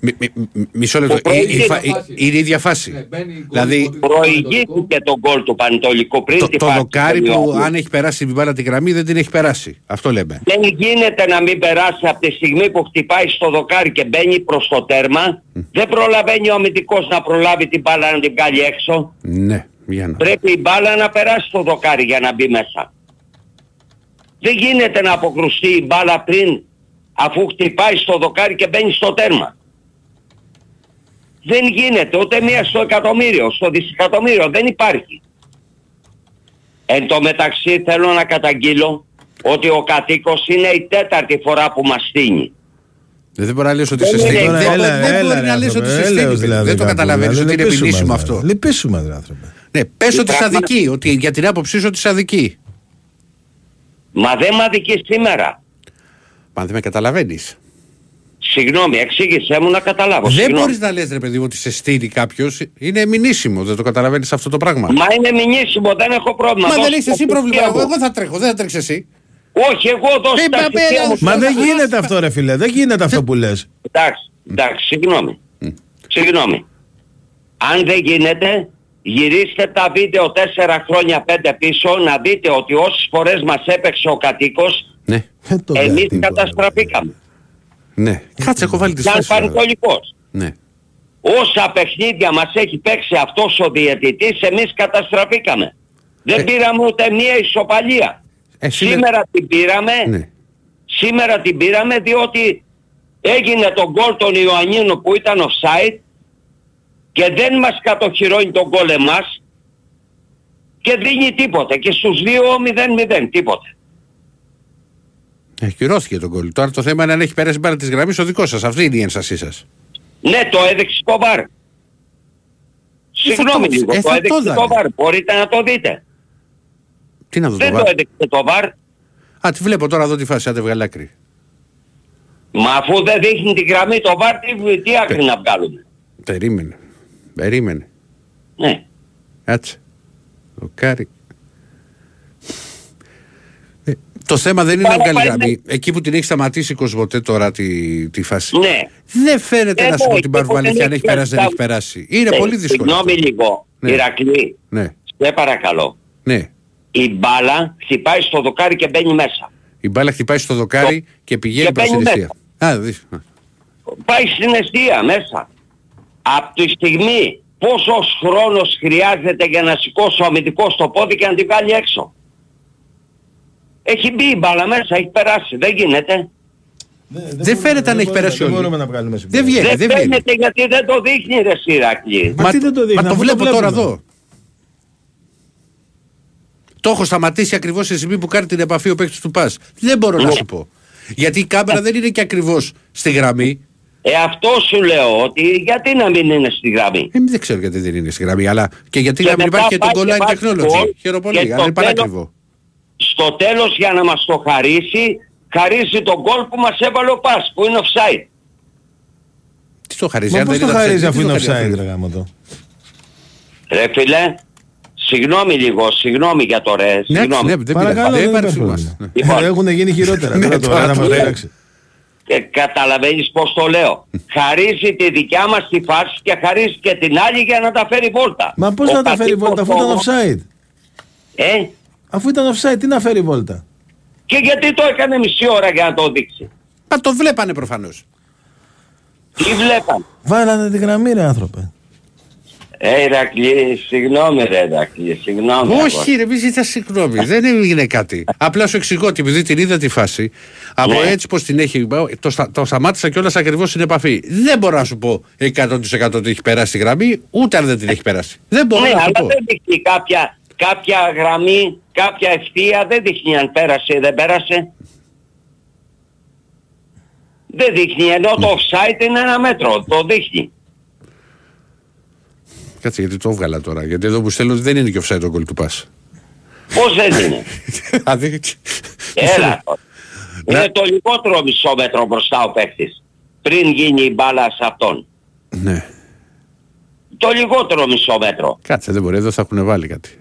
Μι- μι- μι- Μισό λεπτό. Το Η- η προηγείται φα- η- φάση. Είναι η ίδια φάση. Ναι, μπαίνει γκολ Δηλαδή του- του Προηγήθηκε τον γκολ του Πανετολικού πριν το, τη το φάση δοκάρι του που Ιωαννίνου. αν έχει περάσει την μπάλα τη γραμμή δεν την έχει περάσει. Αυτό λέμε. Δεν γίνεται να μην περάσει από τη στιγμή που χτυπάει στο δοκάρι και μπαίνει προς το τέρμα. Δεν προλαβαίνει ο αμυντικός να προλάβει την μπάλα να την βγάλει έξω. Ναι, για να. Πρέπει η μπάλα να περάσει στο δοκάρι για να μπει μέσα. Δεν γίνεται να αποκρουστεί η μπάλα πριν αφού χτυπάει στο δοκάρι και μπαίνει στο τέρμα. Δεν γίνεται ούτε μία στο εκατομμύριο, στο δισεκατομμύριο. Δεν υπάρχει. Εν τω μεταξύ θέλω να καταγγείλω ότι ο κατοίκος είναι η τέταρτη φορά που μας στείνει. Δεν μπορεί να λες ότι σε Δεν στείλει. είναι, Δεν έλα, δεν έλα, μπορεί ρε να λες ότι άνθρωπε, σε έλεος στείλει. δηλαδή Δεν το κάπου, καταλαβαίνεις δηλαδή, ότι είναι λυπήσου επιλύσιμο μας, αυτό. ρε. Λυπήσου μας, ρε άνθρωπε. Ναι, πες ότι σε πράγμα- αδικεί. Ότι για την άποψή σου ότι σε αδικεί. Μα δεν μ' αδικεί σήμερα. Μα δεν με καταλαβαίνεις. Συγγνώμη, εξήγησέ μου να καταλάβω. Δεν Συγγνώμη. μπορείς να λες ρε παιδί μου ότι σε στείλει κάποιος. Είναι μηνύσιμο. Δεν το καταλαβαίνεις αυτό το πράγμα. Μα είναι μηνύσιμο, δεν έχω πρόβλημα. Μα Δώσε δεν έχεις τα εσύ πρόβλημα. στοιχεία Εγώ, μου. εγώ θα τρέχω. Δεν θα τρέξεις εσύ. Όχι, εγώ δώσε Ε, τα μα, στοιχεία ε, μου. Μα δεν Άστα. γίνεται αυτό ρε φίλε, δεν γίνεται αυτό που λες. Εντάξει, εντάξει, συγγνώμη. Συγγνώμη. Αν δεν γίνεται, γυρίστε τα βίντεο 4 χρόνια 5 πίσω να δείτε ότι όσες φορές μας έπαιξε ο κατοίκος, Ναι, Ε, το εμείς κάτι, καταστραφήκαμε. ναι. Κάτσε, έχω βάλει τις Σαν φάσεις. τώρα. πανετολικός. Ναι. Όσα παιχνίδια μας έχει παίξει αυτός ο διαιτητής, εμείς καταστραφήκαμε. Δεν Ε. πήραμε ούτε μία ισοπαλία. Ε, σήμερα- Σήμερα την πήραμε, Ναι. σήμερα την πήραμε διότι έγινε το γκολ των Ιωαννίνων που ήταν offside και δεν μας κατοχυρώνει τον γκολ εμάς και δίνει τίποτε και στους δύο 0-0 τίποτε. Ε, κυρώθηκε τον κόλλη. Τώρα το θέμα είναι αν έχει περάσει μπάλα της γραμμής ο δικός σας. Αυτή είναι η ένστασή σας. Ναι, το έδειξε το βαρ. Συγγνώμη το- λίγο, ε, το θα το έδειξε δανε. το βαρ. Μπορείτε να το δείτε. Τι να δω το Δεν το βάρ. έδειξε το βαρ. Α, τη βλέπω τώρα εδώ τη φάση. Άντε βγάλει άκρη. Μα αφού δεν δείχνει τη γραμμή το βαρ, τι, τι άκρη να βγάλουμε. Περίμενε. Περίμενε. Ναι. Κάτσε. Δοκάρι. Ε, το θέμα δεν είναι να Πάρα βγάλει πάει, γραμμή. Εκεί που την έχει σταματήσει η Κοσμοτέ τώρα τη, τη φάση. Ναι. Δεν φαίνεται Ε, να σου πω ναι, την και πάρουμε δεν αλήθεια αν έχει έχει περάσει δεν έχει περάσει. περάσει. Είναι Ε, πολύ δύσκολο. Συγγνώμη αυτό. λίγο, Ναι. Ηρακλή. Ναι, Σε παρακαλώ. ναι. Η μπάλα χτυπάει στο δοκάρι και μπαίνει μέσα. Η μπάλα χτυπάει στο δοκάρι και πηγαίνει και προς την μπαίνει αιστεία. Α, δεις. Πάει στην αιστεία μέσα. Από τη στιγμή πόσος χρόνος χρειάζεται για να σηκώσει ο αμυντικός το πόδι και να την βγάλει έξω; Έχει μπει η μπάλα μέσα, έχει περάσει. Δεν γίνεται. Δεν φαίνεται αν έχει περάσει Δεν όλη. μπορούμε να βγάλουμε Δεν συμπέρασμα. βγαίνει, δεν δεν βγαίνει. φαίνεται γιατί δεν το δείχνει ρε Σιρακλή. Μα τι δεν το δείχνει, Μα το αφού το βλέπω τώρα βλέπουμε. εδώ. Το έχω σταματήσει ακριβώς σε στιγμή που κάνει την επαφή ο παίκτης του πας. Δεν μπορώ να Ναι. σου πω. Γιατί η κάμερα δεν είναι και ακριβώς στη γραμμή. Ε, αυτό σου λέω ότι γιατί να μην είναι στη γραμμή; Ε, δεν ξέρω γιατί δεν είναι στη γραμμή, αλλά και γιατί Και να μην μετά υπάρχει και το πάει goal και line βάζει technology. γκολ Χαίρομαι και πολύ, αλλά στο είναι τέλος- πανάκριβο. Στο τέλος για να μας το χαρίσει, χαρίζει τον γκολ που μας έβαλε ο Πας, που είναι offside. Τι το χαρίζει, Μα αν πώς δεν το ήταν χαρίζει offside, αφού τι είναι το χαρίζει offside αυτό. ρε γάμο το; Ρε φίλε, συγγνώμη λίγο, συγγνώμη για το ρε, Ναι, ναι, συγγνώμη. δεν πειράζει. Παρακαλώ, Δεν δεν υπάρχει υπάρχει σύμβαση. Ναι. Λοιπόν. Έχουν γίνει χειρότερα. Ναι, Τώρα το τώρα Ε, καταλαβαίνεις πώς το λέω. χαρίζει τη δικιά μας τη φάση και χαρίζει και την άλλη για να τα φέρει βόλτα. Μα πώς Ο να τα φέρει κατοίκος βόλτα αφού ήταν όμως- offside; Ε, Αφού ήταν offside, τι να φέρει βόλτα; και γιατί το έκανε μισή ώρα για να το δείξει; Μα το βλέπανε προφανώς. Τι βλέπαν. Βάλανε τη γραμμή ρε άνθρωπε. Ε, Ηρακλή, συγγνώμη ρε Ηρακλή, συγγνώμη. Όχι, ρε, μη ζητάς συγγνώμη. δεν έγινε κάτι. Απλά σου εξηγώ ότι επειδή την είδα τη φάση, από Ναι. έτσι πως την έχει, το, στα- το σταμάτησα κιόλας ακριβώς στην επαφή. Δεν μπορώ να σου πω 100% ότι έχει περάσει τη γραμμή, ούτε αν δεν την έχει περάσει. Δεν μπορώ Ναι, να σου αλλά πω. δεν δείχνει κάποια, κάποια γραμμή, κάποια ευθεία, δεν δείχνει αν πέρασε ή δεν πέρασε. Δεν δείχνει, ενώ Ναι. το offside είναι ένα μέτρο, το δείχνει. Κάτσε γιατί το έβγαλα τώρα. Γιατί εδώ που στέλνω δεν είναι και offside το goal του pass. Πώς δεν είναι; (laughs) Δηλαδή, Έλα. (laughs) Ναι. Είναι το λιγότερο μισό μέτρο μπροστά ο παίκτης. Πριν γίνει η μπάλα σε αυτόν. ναι. Το λιγότερο μισό μέτρο. Κάτσε, δεν μπορεί, εδώ θα έχουν βάλει κάτι.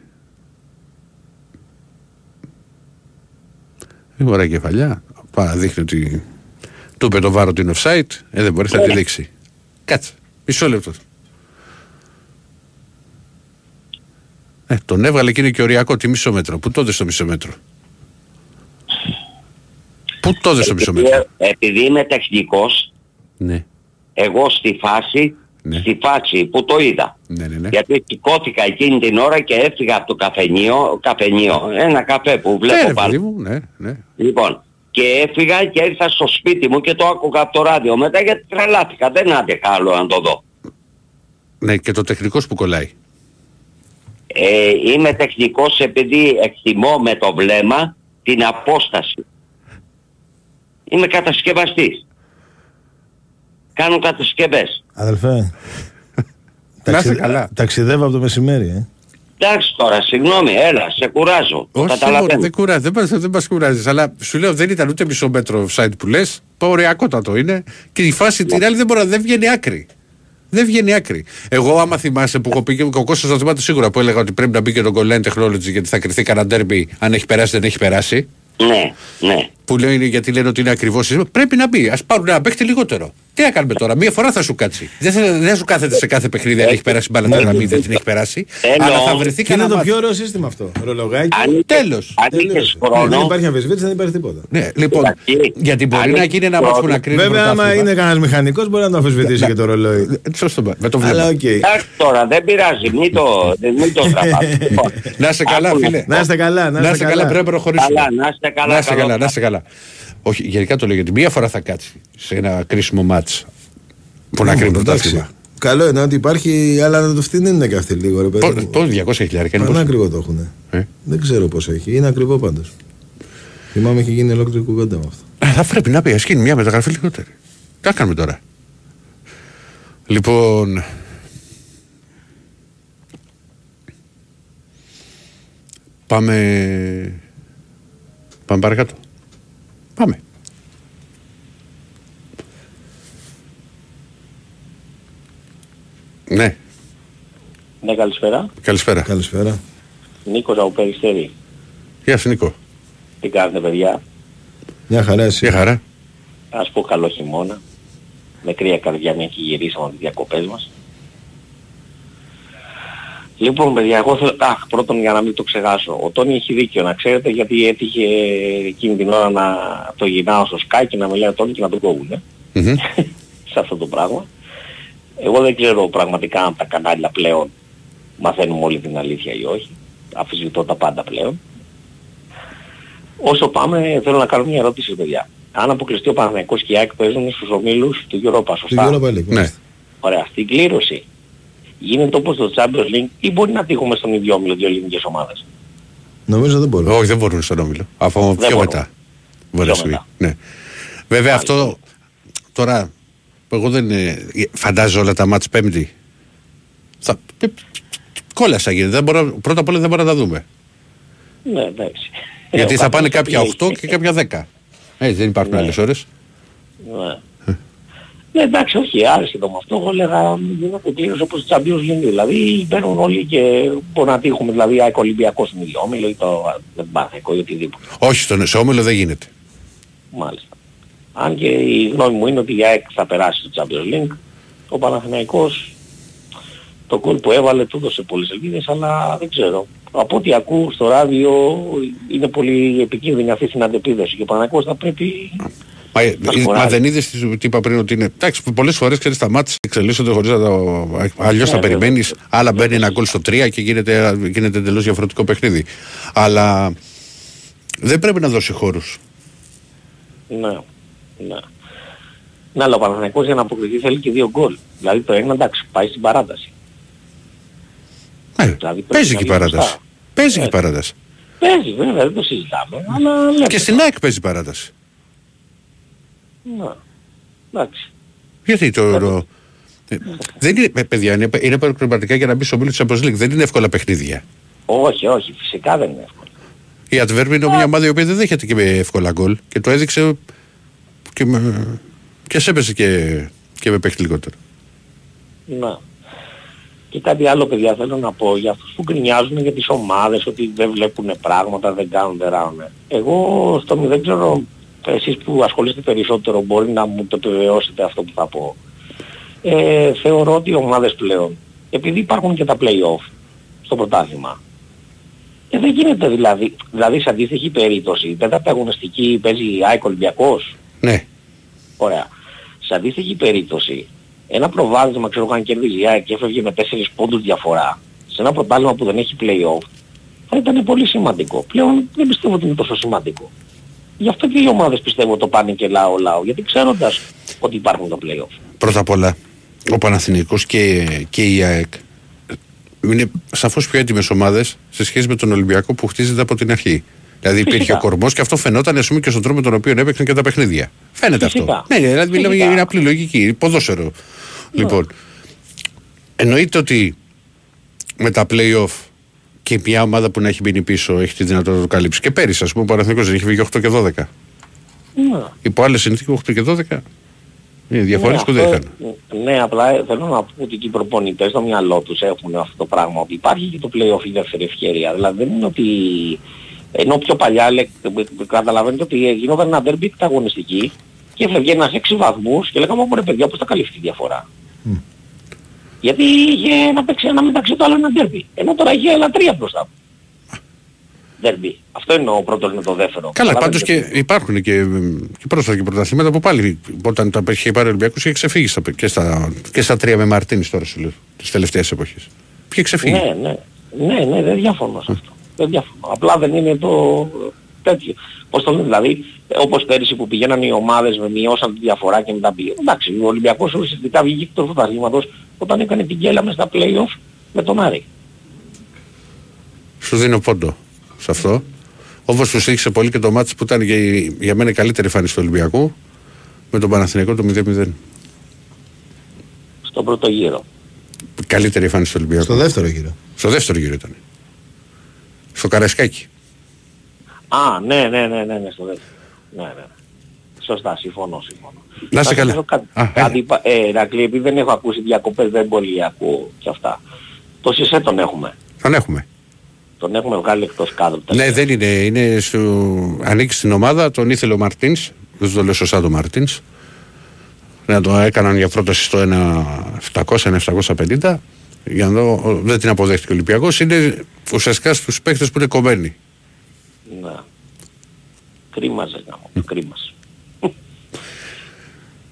Δεν μπορεί κεφαλιά. Πάρα δείχνει ότι του είπε το βάρο την offside. Ε, δεν μπορεί, θα τη δείξει. Κάτσε. Μισό λεπτό. Ε, τον έβγαλε και είναι και οριακό τη μισό μέτρο. Πού το δες στο μισό μέτρο; Πού το δες στο μισό μέτρο; Επειδή, επειδή είμαι τεχνικός, Ναι, εγώ στη φάση, Ναι. στη φάση που το είδα. ναι, ναι. ναι. Γιατί σηκώθηκα εκείνη την ώρα και έφυγα από το καφενείο, καφενείο, ένα καφέ που Ναι, βλέπω ρε, πάνω. παιδί μου, ναι, ναι. Λοιπόν, και έφυγα και ήρθα στο σπίτι μου και το άκουγα από το ράδιο μετά γιατί τρελάθηκα. Δεν άντεχα άλλο να το δω. Ναι, και το τεχνικός που κολλάει. Ε, είμαι τεχνικός επειδή εκτιμώ με το βλέμμα την απόσταση. Είμαι κατασκευαστής. Κάνω κατασκευές. Αδελφέ. Να είσαι ταξι- καλά. Ταξιδεύω από το μεσημέρι, ε. Εντάξει τώρα, συγγνώμη, έλα, σε κουράζω. Το Όχι, καταλαβαίνω. μωρέ, δεν κουράζει, δεν, μας- δεν μας κουράζεις, αλλά σου λέω δεν ήταν ούτε μισό μέτρο offside που λες, οριακότατο είναι και η φάση την άλλη δεν μπορεί να δεν βγαίνει άκρη. Δεν βγαίνει άκρη. Εγώ, άμα θυμάσαι που έχω πει και ο Κώστας θα θυμάται σίγουρα που έλεγα ότι πρέπει να μπει και το goal line technology γιατί θα κρυθεί κανένα derby αν έχει περάσει δεν έχει περάσει. Ναι, ναι. Που λένε γιατί λένε ότι είναι ακριβώς. Πρέπει να μπει. Ας πάρουν ένα παίχτη λιγότερο. Τι να κάνουμε τώρα, μία φορά θα σου κάτσει. Δεν θα, δεν θα σου κάθεται σε κάθε παιχνίδι αν έχει περάσει μπάλα τη γραμμή, δεν την έχει περάσει. Εννοώ. Αλλά θα βρεθεί Και είναι κανένα το μάτι. πιο ωραίο σύστημα αυτό. Ρολογάκι. Αν, Τέλος. αν τελείωσε. είχες Ναι, Δεν χρόνο, υπάρχει αμφισβήτηση, δεν υπάρχει τίποτα. Ναι, λοιπόν, Εντάξει. γιατί μπορεί Αν να έχει γίνει ένα ματς που πρόβλημα. να κρίνει. Βέβαια, άμα πρωτάθλημα. είναι κανένας μηχανικός, μπορεί να το αμφισβητήσει και το ρολόι. Ε, Σωστό, με το Αλλά βλέπω. οκ. εντάξει τώρα, δεν πειράζει, μην το, δεν- μην το τραβάς. Λοιπόν, Να είσαι καλά, άκου φίλε. Να είστε καλά, να είστε καλά. πρέπει να προχωρήσουμε. Καλά, να είστε καλά, Να είστε καλό καλά, να είστε καλά. Όχι, γενικά το λέω γιατί μία φορά θα κάτσει σε ένα κρίσιμο μάτς που να κρίνει πρωτάθλημα. Εντάξει. Καλό είναι ότι υπάρχει, αλλά να το φτηνίνουν και αυτοί λίγο, ρε παιδί. μου. Πώς 200 χιλιάρικα είναι πόσο. Πανάκριβο το έχουν. Ε. Δεν ξέρω πώ έχει. Είναι ακριβό πάντως. Θυμάμαι έχει γίνει ολόκληρη κουβέντα με αυτό. Ε, Θα πρέπει να πει, ας γίνει μια μεταγραφή λιγότερη. Τι θα κάνουμε τώρα. Λοιπόν. Πάμε. Πάμε παρακάτω. Πάμε. Ναι, Ναι, καλησπέρα. καλησπέρα. Καλησπέρα. Νίκος από Περιστέρη. Γεια σου Νίκο. Τι κάνετε παιδιά; Μια χαρά εσύ. Γεια χαρά. Ας πω καλό χειμώνα. Με κρύα καρδιά μια και γυρίσαμε από τις διακοπές μας. Λοιπόν παιδιά, εγώ θέλω... Αχ, πρώτον για να μην το ξεχάσω. Ο Τόνι έχει δίκιο να ξέρετε γιατί έτυχε εκείνη την ώρα να το γυρνάω στο Sky και να με λένε Τόνι και να τον κόβουνε. Μμμ. (laughs) σε αυτό το πράγμα. Εγώ δεν ξέρω πραγματικά αν τα κανάλια πλέον μαθαίνουμε όλη την αλήθεια ή όχι. Αφισβητώ τα πάντα πλέον. Όσο πάμε θέλω να κάνω μια ερώτηση παιδιά. Αν αποκλειστεί ο Παναγιακός και η ΑΕΚ παίζουν στους ομίλους του Europa, Του σωστά. Europa League. Ναι. Ωραία. Στην κλήρωση γίνεται όπως το Champions League ή μπορεί να τύχουμε στον ίδιο όμιλο δύο ελληνικές ομάδες. Νομίζω δεν μπορεί. Όχι, δεν μπορούν στον όμιλο. Από πιο μπορούν. μετά. Μπορεί να Πιο συμβεί. μετά. Ναι. Βέβαια αυτό τώρα. Εγώ δεν ε, φαντάζω όλα τα μάτς πέμπτη. Θα, ε, κόλασα γίνεται. Δεν μπορώ, πρώτα απ' όλα δεν μπορούμε να τα δούμε. Ναι, εντάξει. Γιατί Ε, ο θα πάνε καθένας κάποια το 8 λέει. και κάποια 10. Έτσι δεν υπάρχουν Ναι. άλλες ώρες. Ναι. Ναι, εντάξει, όχι, άρεσε το με αυτό. Εγώ έλεγα γίνεται κλήρωση όπως το Champions League. Δηλαδή μπαίνουν όλοι και μπορεί να τύχουμε, δηλαδή ΑΕΚ Ολυμπιακός στην ίδιο όμιλο ή το Παναθηναϊκό ή οτιδήποτε. Όχι, στον, σε όμιλο δεν γίνεται. Μάλιστα. Αν και η γνώμη μου είναι ότι η ΑΕΚ θα περάσει στο Champions League. Ο Παναθηναϊκός το γκολ που έβαλε του έδωσε πολλές ελπίδες, αλλά δεν ξέρω. Από ό,τι ακούω στο ράδιο είναι πολύ επικίνδυνη αυτή στην αντεπίδοση και ο Παναθηναϊκός θα πρέπει Μα, ε, Μας ε, μα κουράζει. δεν είδες τι είπα πριν ότι είναι. Εντάξει, πολλές φορές ξέρεις τα μάτια εξελίσσονται χωρίς να το. Αλλιώς Ναι, θα βέβαια. περιμένεις. Άλλα μπαίνει ένα γκολ στο 3 και γίνεται, γίνεται εντελώς διαφορετικό παιχνίδι. Αλλά δεν πρέπει να δώσει χώρους. Ναι. Ναι. Ναι, αλλά ο Παναθηναϊκός για να αποκριθεί θέλει και δύο γκολ. Δηλαδή το ένα εντάξει πάει στην παράταση. Δηλαδή, πρέπει Παίζει να και η βγει παράταση. μπροστά. Παίζει και η Έτσι. παράταση. Παίζει βέβαια, δεν το συζητάμε. Αλλά λέμε. Και στην ΑΕΚ παίζει παράταση. Ναι. Εντάξει. Γιατί το. το- ε, δεν είναι, ε, παιδιά, είναι, είναι προκριματικά για να μπει στο μήλο τη Champions League. Δεν είναι εύκολα παιχνίδια. Όχι, όχι, φυσικά δεν είναι εύκολο. Η Αντβέρμη είναι μια ομάδα η οποία δεν δέχεται και με εύκολα γκολ και το έδειξε και, με, και σε έπεσε και, και με παίχτη λιγότερο. Ναι. Και κάτι άλλο παιδιά θέλω να πω για αυτούς που γκρινιάζουν για τις ομάδες ότι δεν βλέπουν πράγματα, δεν κάνουν, δεν ράνουν. Εγώ στο μη- δεν ξέρω εσείς που ασχολείστε περισσότερο μπορεί να μου το επιβεβαιώσετε αυτό που θα πω. Ε, θεωρώ ότι οι ομάδες πλέον, επειδή υπάρχουν και τα play-off στο πρωτάθλημα, και δεν γίνεται δηλαδή, δηλαδή σε αντίστοιχη περίπτωση, τέταρτη αγωνιστική παίζει η ΑΕΚ Ολυμπιακός, Ναι. Ωραία. Σε αντίστοιχη περίπτωση, ένα προβάδισμα, ξέρω εγώ, αν κέρδιζε η ΑΕΚ και έφευγε με 4 πόντους διαφορά, σε ένα πρωτάθλημα που δεν έχει play-off, θα ήταν πολύ σημαντικό. Πλέον δεν πιστεύω ότι είναι τόσο σημαντικό. Γι' αυτό και οι ομάδες πιστεύω το πάνε και λαό λαό, γιατί ξέροντας ότι υπάρχουν τα play-off. Πρώτα απ' όλα, ο Παναθηναϊκός και, και η ΑΕΚ είναι σαφώς πιο έτοιμες ομάδες σε σχέση με τον Ολυμπιακό που χτίζεται από την αρχή. Δηλαδή υπήρχε Φυσικά. ο κορμός και αυτό φαινόταν ας πούμε, και στον τρόπο με τον οποίο έπαιξαν και τα παιχνίδια. Φαίνεται Φυσικά. αυτό. Ναι, ναι, δηλαδή μιλάμε για Φυσικά. είναι απλή λογική. Ποδόσφαιρο. Λοιπόν, εννοείται ότι με τα play-off και μια ομάδα που να έχει μείνει πίσω έχει τη δυνατότητα να το καλύψει. Και πέρυσι, ας πούμε, ο Παναθηναϊκός δεν έχει βγει 8 και 12. Ναι. Υπό άλλες συνθήκες 8 και 12 είναι διαφορές Ναι, που δεν αυτό- είχαν. Ναι, απλά ε, θέλω να πω ότι και οι προπονητές στο μυαλό τους έχουν αυτό το πράγμα, ότι υπάρχει και το play-off η δεύτερη ευκαιρία. Δηλαδή δεν είναι ότι... Ενώ πιο παλιά λέ, καταλαβαίνετε ότι γινόταν ένα derby εκταγωνιστική και έφευγε ένας 6 βαθμούς και λέγαμε πω ρε παιδιά πώς θα καλυφθεί η διαφορά. Γιατί είχε να παίξει ένα μεταξύ του άλλο ένα derby. Ενώ τώρα είχε άλλα τρία μπροστά. Derby. Αυτό είναι ο πρώτος με το δεύτερο. Καλά, πάντως Καταλαβαίνετε. και υπάρχουν και, και πρόσφατα και πρωταθλήματα που πάλι όταν τα είχε πάρει ο Ολυμπιακός είχε ξεφύγει στα, και, στα, και στα τρία με Μαρτίνης τώρα σου λέω τις τελευταίες εποχές. Είχε ξεφύγει. Ναι, ναι. Ναι, ναι, δεν διαφωνώ σε αυτό. Δεν διαφωνώ. Απλά δεν είναι το τέτοιο. Πώς το λένε, δηλαδή, όπως πέρυσι που πηγαίναν οι ομάδες με μειώσαν τη διαφορά και μετά πήγε. Εντάξει, ο Ολυμπιακός ουσιαστικά βγήκε εκτός πρωταθλήματος όταν έκανε την γκέλα μες στα play-off με τον Άρη. Σου δίνω πόντο σε αυτό. Όπως του ήξερε πολύ και το μάτι που ήταν για, για μένα η καλύτερη εμφάνιση του Ολυμπιακού με τον Παναθηναϊκό το 0-0. στον πρώτο γύρο. Καλύτερη εμφάνιση του Ολυμπιακού. Στο δεύτερο γύρο. Στο δεύτερο γύρο ήταν. Στο Καρασκάκι. Α, ναι, ναι, ναι, ναι, ναι, στο δεύτερο. Ναι, ναι. Σωστά, συμφωνώ, συμφωνώ. Να είστε Θα καλά. σας πω Κάτι, Α, κάτι είπα- ε, Ηρακλή, επειδή δεν έχω ακούσει διακοπές, δεν πολύ ακούω και αυτά. Το ΣΥΣΕ τον έχουμε. Τον έχουμε. Τον έχουμε βγάλει εκτός κάδρου. Ναι, δεν είναι. είναι στο... Ανήκει στην ομάδα, τον ήθελε ο Μαρτίνς. Δεν το λέω σωστά το Μαρτίνς. Να το έκαναν για πρόταση στο 1.700-1.750. Για να δω, δεν την αποδέχτηκε ο Ολυμπιακός. Είναι ουσιαστικά στους παίχτε που είναι κομμένοι. Ναι. Κρίμαζε γάμο, κρίμαζε.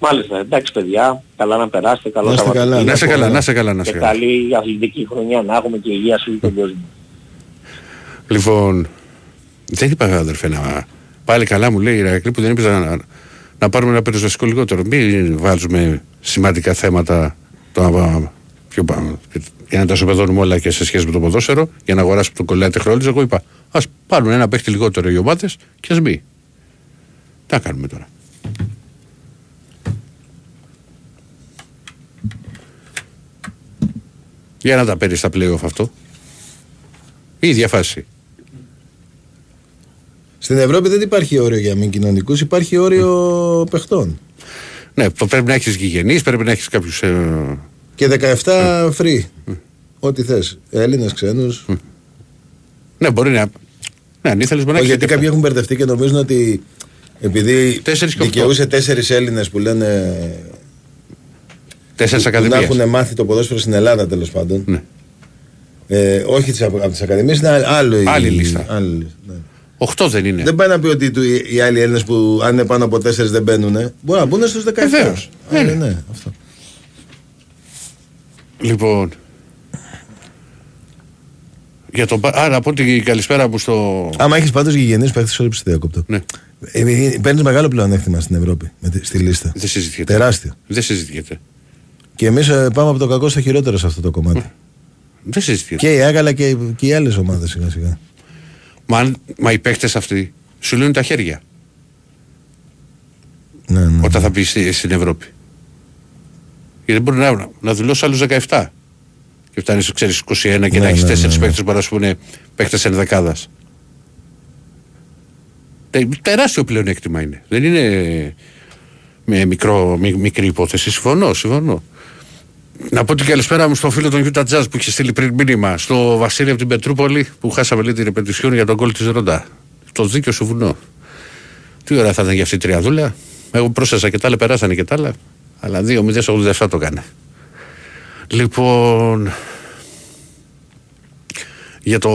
Μάλιστα, εντάξει παιδιά, καλά να περάσετε, καλό Να είστε καλά, Σαββατοκύριακο. Να σε καλά, να σε καλά, να σε Και καλά. καλή αθλητική χρονιά να έχουμε και υγεία σου τον κόσμο. Λοιπόν, δεν είπα αδερφέ να. Πάλι καλά μου λέει η Ρακλή που δεν είπε να, να πάρουμε ένα περιοριστικό λιγότερο. Μην βάζουμε σημαντικά θέματα το, α, πιο, πάνω, για να τα σοπεδώνουμε όλα και σε σχέση με το ποδόσφαιρο για να αγοράσουμε τον κολλάτη χρόνο. Εγώ είπα, ας πάρουν ένα παίχτη λιγότερο οι ομάδες και ας μπει. Τι να κάνουμε τώρα. Για να τα παίρνεις στα playoff αυτό. Η ίδια φάση. Στην Ευρώπη δεν υπάρχει όριο για μη κοινωνικούς, υπάρχει όριο παιχτών. Ναι, το πρέπει να έχεις γηγενείς, πρέπει να έχεις κάποιους. Ε, Και 17 free. Ό,τι θες. Έλληνες, ξένους. ναι, μπορεί να. Ναι, αν ήθελες μπορεί να Όχι, έχεις. γιατί κάποιοι έχουν μπερδευτεί και νομίζουν ότι επειδή Τέσσερις και οκτώ. δικαιούσε τέσσερις Έλληνες που λένε. Τέσσερις που να ακαδημίες. έχουν μάθει το ποδόσφαιρο στην Ελλάδα τέλος πάντων. Ναι. Ε, όχι τις, από, από τις ακαδημίες, είναι άλλο η- Άλλη λίστα. άλλη λίστα, ναι. 8 δεν είναι. Δεν πάει να πει ότι του- οι άλλοι Έλληνες που αν είναι πάνω από 4 δεν μπαίνουν. Μπορεί να μπουν στους 17. Βεβαίως. Ναι, Ναι, ναι, αυτό. Λοιπόν. Για τον... Πα- Α, να πω την καλησπέρα μου στο. Άμα έχεις πάντως γηγενείς παίχτες, sorry που σε διακόπτω. Ναι. Παίρνεις μεγάλο πλεονέκτημα στην Ευρώπη με τη- στη λίστα. Δεν συζητιέται. Τεράστιο. Δεν συζητιέται. Και εμείς πάμε από το κακό στο χειρότερο σε αυτό το κομμάτι. Δεν συζητιέται. Και η Άγαλα και, και οι άλλες ομάδες σιγά σιγά. Μα, αν- μα οι παίχτες αυτοί σου λύνουν τα χέρια Ναι, ναι. όταν θα πει στη- στην Ευρώπη. Γιατί δεν μπορεί να, να δηλώσει άλλους 17. Και φτάνεις, ξέρεις, 21 και Ναι, να έχεις ναι, τέσσερις ναι, ναι. παίχτες που μπορεί να σου πούνε παίχτες ενδεκάδα. Τεράστιο πλεονέκτημα είναι. Δεν είναι με μικρό, μι- μικρή υπόθεση. Συμφωνώ, συμφωνώ. Να πω την καλησπέρα μου στον φίλο τον Utah Jazz που είχε στείλει πριν μήνυμα. Στο Βασίλη από την Πετρούπολη που χάσαμε λίγο την ρεπετησιόν για τον κόλ της Ροντά. Το δίκιο σου βουνό. Τι ωραία θα ήταν για αυτή η τριαδούλα. Εγώ πρόσθεσα και τα άλλα, περάσανε και τα άλλα. Αλλά 2-0-87 το έκανε. Λοιπόν. Για, το,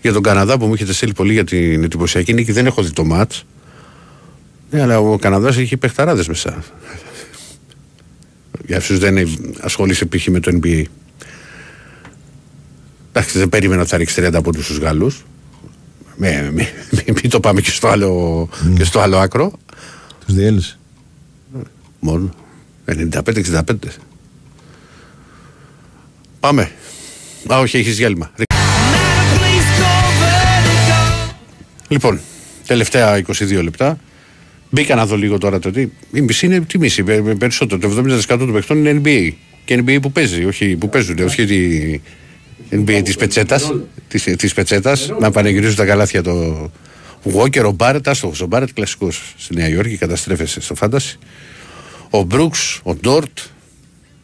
για τον Καναδά που μου έχετε στείλει πολύ για την εντυπωσιακή νίκη, δεν έχω δει το ματ. Ναι, αλλά ο Καναδάς έχει παιχταράδες μέσα. Για όσους δεν ασχολείσαι π.χ. με το NBA. Εντάξει, δεν περίμενα ότι θα ρίξει 30 από τους Γάλλους. Μην μη, μη, μη το πάμε και στο άλλο, και στο άλλο άκρο. Τους διέλυσε. Μόνο. 95-65. Πάμε. Α, όχι, έχεις διάλειμμα. Λοιπόν, τελευταία 22 λεπτά. Μπήκα να δω λίγο τώρα το τι. Η μισή είναι τι μισή. πε- πε- Περισσότερο. Το 70% των παιχτών είναι NBA. Και NBA που παίζει, όχι που παίζουν. Όχι τη NBA της πετσέτας. Της της πετσέτας, να πανεγυρίζουν τα καλάθια το. Walker, ο Μπάρετ, άστοχο. Ο Μπάρετ κλασικός στη Νέα Υόρκη, καταστρέφεσαι στο φάνταση. Ο Μπρούξ, ο Ντόρτ,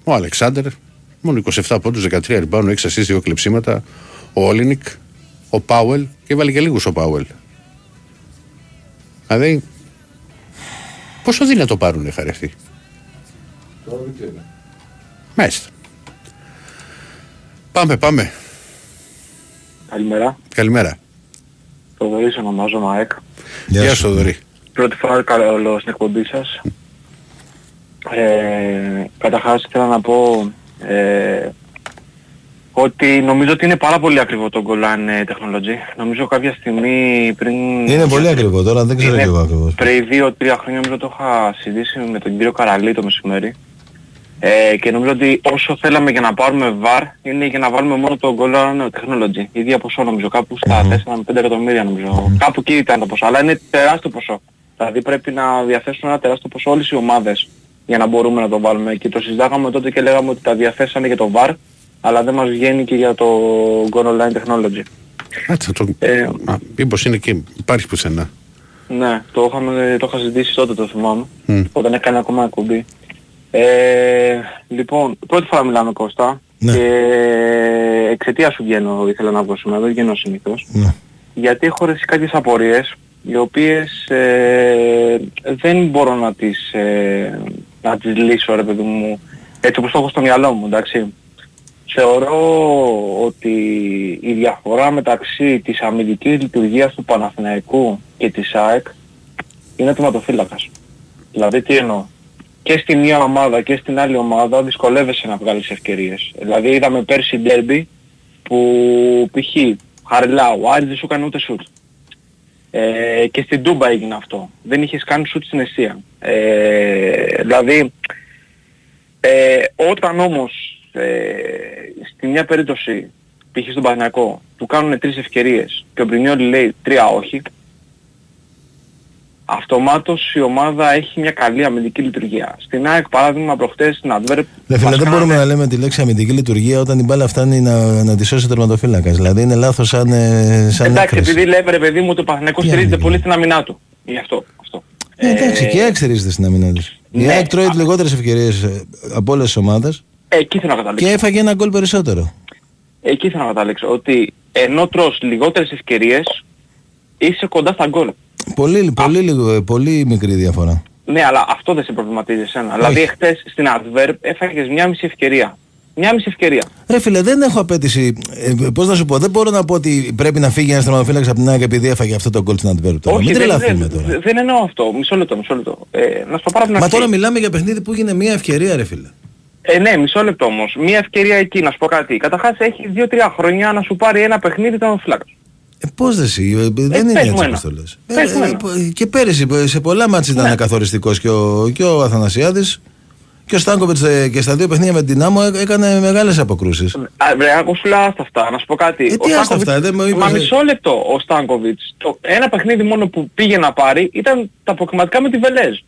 ο Αλεξάνδρ, μόνο 27 πόντους, 13 rebound, 6 assists, 2 κλεψίματα. Ο Όλινικ, ο Πάουελ και έβαλε και λίγους ο Πάουελ. Δηλαδή, πόσο δύνατο πάρουνε χάρη αυτοί. Τώρα δεν ξέρω. Μάλιστα. Πάμε, πάμε. Καλημέρα. Καλημέρα. Θοδωρής ονομάζομαι ΑΕΚ. Γεια σου, Θοδωρή. Πρώτη φορά καλό στην εκπομπή σας. Ε, καταρχάς ήθελα να πω ε, ότι νομίζω ότι είναι πάρα πολύ ακριβό το Golan Technology. Νομίζω κάποια στιγμή πριν... Είναι πολύ ακριβό τώρα, δεν ξέρω Είναι και εγώ ακριβώς. Πριν δύο-τρία χρόνια νομίζω το είχα συζητήσει με τον κύριο Καραλή το μεσημέρι. Ε, και νομίζω ότι όσο θέλαμε για να πάρουμε VAR είναι για να βάλουμε μόνο το Golan Technology. Ίδια ποσό νομίζω, κάπου στα 4 με 5 εκατομμύρια νομίζω. Κάπου εκεί ήταν το ποσό, αλλά είναι τεράστιο ποσό. Δηλαδή πρέπει να διαθέσουν ένα τεράστιο ποσό όλες οι ομάδες για να μπορούμε να το βάλουμε. Και το συζητάγαμε τότε και λέγαμε ότι τα διαθέσανε για το VAR, αλλά δεν μας βγαίνει και για το Goal Online Technology. Κάτσε το. Ε, Α, μήπως είναι και υπάρχει πουθενά. Ναι, το, είχαμε, το είχα συζητήσει τότε το θυμάμαι, Μμ. όταν έκανε ακόμα εκπομπή. Ε, λοιπόν, πρώτη φορά μιλάμε Κώστα Ναι. και εξαιτίας σου βγαίνω, ήθελα να βγω σήμερα, δεν βγαίνω συνήθως. Ναι. Γιατί έχω ρωτήσει κάποιες απορίες οι οποίες ε, δεν μπορώ να τις, ε, να τις λύσω ρε παιδί μου έτσι όπως το έχω στο μυαλό μου, εντάξει. Θεωρώ ότι η διαφορά μεταξύ της αμυντικής λειτουργίας του Παναθηναϊκού και της ΑΕΚ είναι τερματοφύλακας. Δηλαδή τι εννοώ; Και στη μία ομάδα και στην άλλη ομάδα δυσκολεύεσαι να βγάλεις ευκαιρίες. Δηλαδή είδαμε πέρσι ντέρμπι που π.χ. Χαριλά, ο Άρης δεν σου έκανε ούτε σουτ. Ε, και στην Τούμπα έγινε αυτό. Δεν είχες κάνει σουτ στην αιστεία. Ε, δηλαδή, ε, όταν όμως ε, στη μια περίπτωση, π.χ. στον Παναγιακό, του κάνουν τρεις ευκαιρίες και ο Μπρινιόλη λέει τρία όχι, αυτομάτως η ομάδα έχει μια καλή αμυντική λειτουργία. Στην ΑΕΚ παράδειγμα προχτές στην Adverb Ρε φίλε, μας δεν κάνανε- μπορούμε να λέμε τη λέξη αμυντική λιτουργία όταν η μπάλα φτάνει να, να τη σώσει ο τερματοφύλακας. Δηλαδή είναι λάθος σαν, ε, σαν Εντάξει, έκφραση. επειδή λέμε ρε παιδί μου ότι ο Παναγιακός Τι στηρίζεται αμυντική. πολύ στην αμυνά του. Γι' αυτό. αυτό. Ε, εντάξει, και η ΑΕΚ στηρίζεται στην αμυνά της. Η ναι, ΑΕΚ τρώει α- λιγότερες ευκαιρίες ε, από όλες τις ομάδες Εκεί θέλω να καταλήξω. και έφαγε ένα γκολ περισσότερο. Εκεί θέλω να καταλήξω. Ότι ενώ τρως λιγότερες ευκαιρίες, είσαι κοντά στα γκολ. Πολύ, πολύ, λίγο, ε, πολύ μικρή διαφορά. Ναι, αλλά αυτό δεν σε προβληματίζει εσένα. Δηλαδή εχθές στην Adverb έφαγες μια μισή ευκαιρία. Μια μισή ευκαιρία. Ρε φίλε, δεν έχω απέτηση. Ε, Πώς να σου πω, δεν μπορώ να πω ότι πρέπει να φύγει ένας τερματοφύλακα από την ΑΕΚ επειδή έφαγε αυτό το γκολ στην Αντβέρπ. Τώρα. Μην δεν, τρελαθούμε δεν, τώρα. δεν, δεν εννοώ αυτό. Μισό λεπτό, μισό λεπτό. Ε, να σου το πάρω από την Μα αρχή. τώρα μιλάμε για παιχνίδι που έγινε μια ευκαιρία, ρε φίλε. Ε, ναι, μισό λεπτό όμως. Μία ευκαιρία εκεί, να σου πω κάτι. Καταρχάς έχει 2-3 χρόνια να σου πάρει ένα παιχνίδι τον φλάκα. Ε, Πώς δεν εσύ, ε, δεν είναι πες έτσι μου ένα. όπως το λες. Ε, Πες μου ε, ένα. ε, και πέρυσι ε, σε πολλά μάτια ήταν Ναι. καθοριστικός και ο, και ο Αθανασιάδης και ο Στάνκοβιτς ε, και στα δύο παιχνίδια με την Άμμο ε, έκανε μεγάλες αποκρούσεις. Α, Βρε, εγώ σου λέω άστα αυτά. Να σου πω κάτι. Ε, τι Ο άστα Στάνκοβιτς- αυτά, δεν μου είπες, Μα ε. μισό λεπτό ο Στάνκοβιτς. Το ένα παιχνίδι μόνο που πήγε να πάρει ήταν τα αποκριματικά με τη Βελέζ.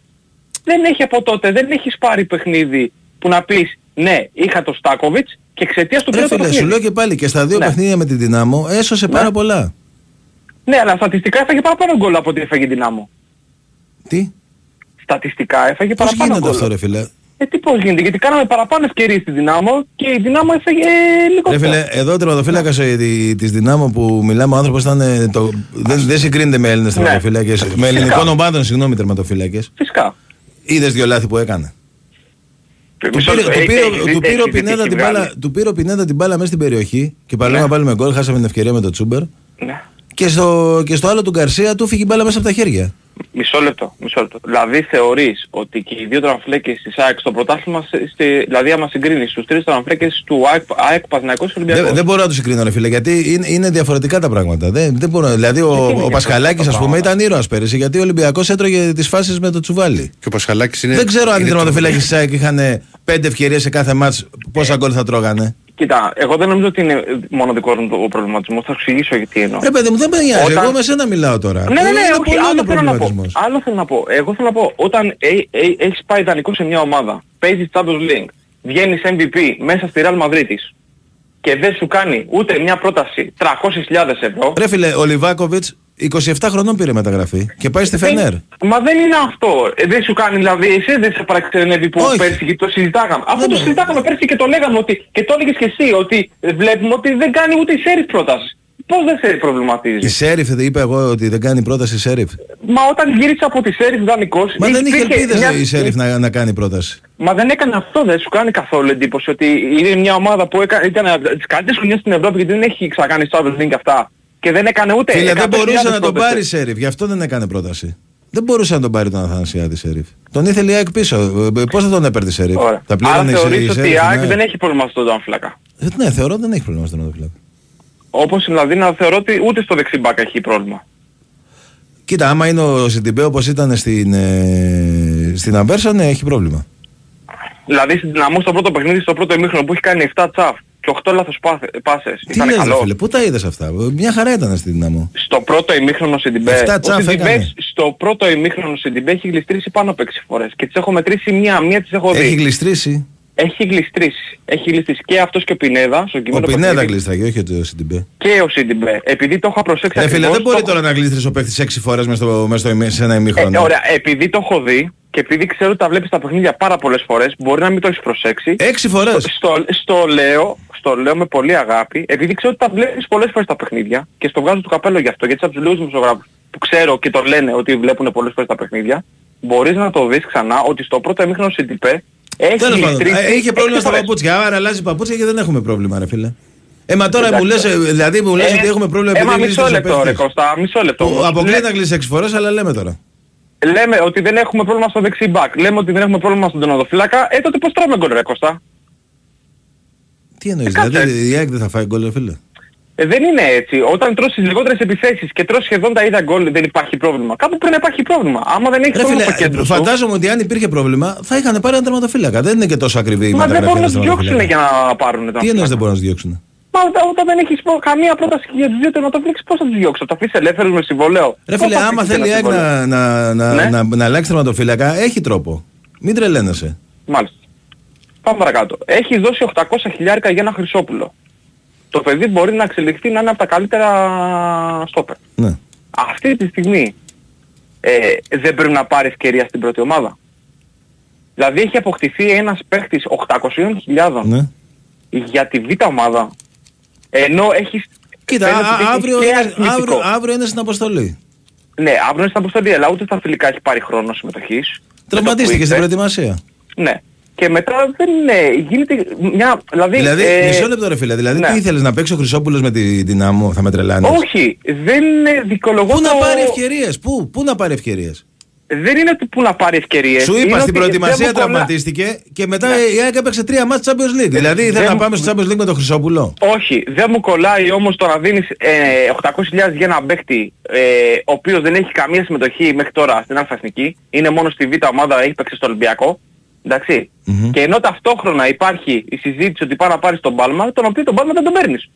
Δεν έχει από τότε, δεν έχεις πάρει παιχνίδι που να πεις ναι, είχα το Στάνκοβιτς και εξαιτίας του Ρε πήρε το φίλε, σου παιχνίδι. λέω και πάλι και στα δύο Ναι. παιχνίδια με την Δυνάμο έσωσε πάρα πολλά. Ναι, αλλά στατιστικά έφαγε παραπάνω γκολ από ό,τι έφαγε η Δυνάμο. Τι, Στατιστικά έφαγε πώς παραπάνω γίνεται γκολ. αυτό ρε φίλε; Ε, τι πώς γίνεται, γιατί κάναμε παραπάνω ευκαιρίες στη Δυνάμο και η Δυνάμο έφαγε ε, λίγο Ρε φίλε, εδώ ο τερματοφύλακας ε, τη- της Δυνάμω που μιλάμε ο άνθρωπος ήταν, ε, το, δεν, δεν συγκρίνεται με Έλληνες Ναι. τερματοφύλακες, με Φυσικά. ελληνικών ομάδων συγγνώμη τερματοφύλακες. Φυσικά. Είδες δυο λάθη που έκανε. Του Μισό πήρε, λεπτό, του έχει- πήρε, έχει- του πήρε ο έχει Πινέδα ζητήσει την βγάλει. μπάλα, του πήρε ο Πινέδα την μπάλα μέσα στην περιοχή και παραλίγο να βάλουμε γκολ, χάσαμε την ευκαιρία με το Τσούμπερ. Ναι. Και στο, και στο άλλο του Γκαρσία του φύγει η μπάλα μέσα από τα χέρια. Μισό λεπτό, μισό λεπτό. Δηλαδή θεωρείς ότι και οι δύο τραμφλέκες της ΑΕΚ στο πρωτάθλημα, σε- στη, δηλαδή άμα συγκρίνεις τους τρεις τραμφλέκες του ΑΕΚ, ΑΕΚ Παθηναϊκός και Ολυμπιακός; Δεν, δεν μπορώ να του συγκρίνω, ρε φίλε, γιατί είναι, είναι διαφορετικά τα πράγματα. Δεν, δεν μπορώ, δηλαδή, ο, είναι ο διαφορετικά Πασχαλάκης, τα ας πούμε, πράγματα; ήταν ήρωας πέρυσι, γιατί ο Ολυμπιακός έτρωγε τις φάσεις με το τσουβάλι. Και ο Πασχαλάκης είναι. δεν ξέρω αν οι είναι τερματοφύλακε της ΑΕΚ είχαν πέντε ευκαιρίες σε κάθε μάτς πόσα γκολ θα τρώγανε. Κοίτα, εγώ δεν νομίζω ότι είναι μόνο δικό μου το προβληματισμό, θα σου εξηγήσω γιατί εννοώ. Ρε παιδί μου, δεν με νοιάζει. Όταν- Εγώ με σένα μιλάω τώρα. Ναι, ναι, ναι, είναι όχι, πολύ άλλο άλλο θέλω να πω. προβληματισμός. Άλλο θέλω να πω. Εγώ θέλω να πω, όταν ε, ε, έχεις πάει ιδανικό σε μια ομάδα, παίζεις Champions League, βγαίνεις MVP μέσα στη Real Madrid και δεν σου κάνει ούτε μια πρόταση 300.000 ευρώ, Ρε φίλε, ο Λιβάκοβιτς 27 χρονών πήρε μεταγραφή και πάει στη Φενέρ. Δεν- Μα δεν είναι αυτό. Ε, δεν σου κάνει δηλαδή, εσύ δεν σε παραξενεύει που Όχι. πέρσι και το συζητάγαμε. Αυτό Δεν το με- συζητάγαμε πέρσι και το λέγαμε ότι, και το έλεγες και εσύ, ότι ε, βλέπουμε ότι δεν κάνει ούτε η Σέριφ πρόταση. Πώς δεν σε Η προβληματίζει. Σέριφ, δεν είπα εγώ ότι δεν κάνει πρόταση η Σέριφ; Μα όταν γύρισε από τη Σέριφ δανεικός... Μα δεν είχε υπήρχε ελπίδες μια- η Σέριφ να, να κάνει πρόταση. Μα δεν έκανε αυτό, δεν σου κάνει καθόλου εντύπωση ότι είναι μια ομάδα που έκανε, ήταν από τις καλύτερες χρονιές στην Ευρώπη γιατί δεν έχει ξανακάνει Champions League και αυτά. Και δεν έκανε ούτε Φίλε, δεν 100.000 μπορούσε να τον πρόταση. πάρει η Σέριφ, γι' αυτό δεν έκανε πρόταση. Δεν μπορούσε να τον πάρει τον Αθανασιάδη η Σέριφ. Τον ήθελε η ΑΕΚ πίσω. Πώς θα τον έπαιρνε η Σέριφ; Ωραία. Τα Άρα πλήρωνε η Σέριφ. θεωρείς ότι η ΑΕΚ δεν έχει πρόβλημα στον τερματοφύλακα. Ε, Ναι, θεωρώ δεν έχει πρόβλημα στον τερματοφύλακα. Όπως δηλαδή να θεωρώ ότι ούτε στο δεξί μπακ έχει πρόβλημα. Κοίτα, άμα είναι ο Σιντιμπέ όπως ήταν στην, ε, στην Αμβέρσα, ναι, έχει πρόβλημα. Δηλαδή στην Ντιναμό στο πρώτο παιχνίδι, στο πρώτο ημίχρονο που έχει κάνει 7 τσαφ και 8 λάθος πάθε- πάσες. Τι Ήταν λες, ρε καλό. φίλε, πού τα είδες αυτά; Μια χαρά ήταν στην Ντιναμό. Στο πρώτο ημίχρονο ο Σιντιμπέ, Εφτά ο τσαφ Σιντιμπέ έκανε. στο πρώτο ημίχρονο ο Σιντιμπέ έχει γλιστρήσει πάνω από 6 φορές και τις έχω μετρήσει μία, μία τις έχω δει. Έχει γλιστρήσει. Έχει γλιστρήσει. Έχει γλιστρήσει και αυτός και ο Πινέδα στο Ο κειμένο Πινέδα παιχνίδι. γλίστραγε, όχι ο Σιντιμπέ. Και ο Σιντιμπέ. Επειδή το είχα προσέξει Ρε φίλε, ακριβώς, δεν μπορεί το- τώρα να γλίστρεις ο παίχτη 6 φορές μέσα στο, μες στο, ημί- σε ένα Ε, ημίχρονο. ωραία, επειδή το έχω δει και επειδή ξέρω ότι τα βλέπεις τα παιχνίδια πάρα πολλές φορές, μπορεί να μην το έχεις προσέξει. 6 φορές. Στο, στο, λέω, στο λέω με πολύ αγάπη, επειδή ξέρω ότι τα βλέπεις πολλές φορές τα παιχνίδια και στο βγάζω το καπέλο γι' αυτό, γιατί από τους λίγους δημοσιογράφους που ξέρω και το λένε ότι βλέπουν πολλές φορές τα παιχνίδια, μπορείς να το δεις ξανά ότι στο πρώτο εμίχρονο Σιντιπέ έχει Τέλος πάντων, γλιστρήσει ε, είχε πρόβλημα έξι στα φορές. παπούτσια. Άρα αλλάζει παπούτσια και δεν έχουμε πρόβλημα, ρε φίλε. Ε, μα τώρα Εντάξει. μου λες, ε, δηλαδή μου λες Ε, ότι έχουμε πρόβλημα ε, μα επειδή μισό γλίστρησε ο λεπτό ρε παίχτης. Κώστα, μισό λεπτό. Που όμως. Αποκλείεται Λέ- να γλύσει 6 φορές, αλλά λέμε τώρα. Λέμε ότι δεν έχουμε πρόβλημα στο δεξί μπακ. Λέμε ότι δεν έχουμε πρόβλημα στον τερματοφύλακα. Ε, τότε πώς τρώμε γκολ ρε Κώστα; Τι εννοείς, Ε, κάτσε. δηλαδή η ΑΕΚ δεν θα φάει γκολ, ρε φίλε; Ε, δεν είναι έτσι. Όταν τρως τις λιγότερες επιθέσεις και τρως σχεδόν τα ίδια γκολ δεν υπάρχει πρόβλημα. Κάπου πρέπει να υπάρχει πρόβλημα. Άμα δεν έχεις Ρε πρόβλημα στο φίλε, κέντρο σου, φαντάζομαι ότι αν υπήρχε πρόβλημα θα είχαν πάρει ένα τερματοφύλακα. Δεν είναι και τόσο ακριβή η μα δεν μεταγραφή μπορούν να ενός τους διώξουν τερματοφύλακα. για να πάρουν τα Τι εννοείς δεν μπορούν να τους διώξουν. Μα όταν- όταν δεν έχεις προ- καμία πρόταση για τους δύο τερματοφύλακες πώς θα τους διώξεις. Θα τα αφήσεις ελεύθερους με συμβολέο. Ρε Πώς φίλε, θα άμα αφήσεις θέλει η ένα ΑΕΚ συμβόλαιο; να, να, να, Ναι. να, να αλλάξει τερματοφύλακα, έχει τρόπο. Μην τρελαίνεσαι. Μάλιστα. Πάμε παρακάτω. Έχει δώσει 800 χιλιάρικα για ένα Χρυσόπουλο. Το παιδί μπορεί να εξελιχθεί να είναι από τα καλύτερα στόπερ. Ναι. Αυτή τη στιγμή ε, δεν πρέπει να πάρεις ευκαιρία στην πρώτη ομάδα. Δηλαδή έχει αποκτηθεί ένας παίχτης 800.000 ναι. για τη β' ομάδα ενώ έχεις Κοίτα, φαίνεται α- ότι έχει αύριο, και είναι, αριθμητικό. αύριο, αύριο είναι στην αποστολή. Ναι, αύριο είναι στην αποστολή, αλλά ούτε στα φιλικά έχει πάρει χρόνο συμμετοχής. Τραυματίστηκε Με το στην που ήρθε. προετοιμασία. Ναι. Και μετά δεν είναι, γίνεται μια, δηλαδή... Δηλαδή, ε, μισό λεπτό ρε φίλε, δηλαδή ναι. τι ήθελες να παίξει ο Χρυσόπουλος με τη δυνάμω, θα με τρελάνεις; όχι, δεν είναι δικαιολογώ Πού να το- πάρει ευκαιρίες, πού, πού να πάρει ευκαιρίες; Δεν είναι ότι που να πάρει ευκαιρίες. Σου είναι είπα στην ότι προετοιμασία δεν μου κολλά- τραυματίστηκε και μετά η ΑΕΚ έπαιξε τρία μάτς Champions League. Δηλαδή ήθελε δεν να μου- πάμε στο Champions League με τον Χρυσόπουλο; Όχι, δεν μου κολλάει όμως το να δίνεις ε, 800.000 για ένα παίχτη ε, ο οποίος δεν έχει καμία συμμετοχή μέχρι τώρα στην Αλφα Εθνική, είναι μόνος στη Β' ομάδα, έχει παίξει στο Ολυμπιακό, εντάξει. Μμμ. Και ενώ ταυτόχρονα υπάρχει η συζήτηση ότι πάει να πάρεις τον Πάλμα, τον οποίο τον Πάλμα δεν τον παίρνεις.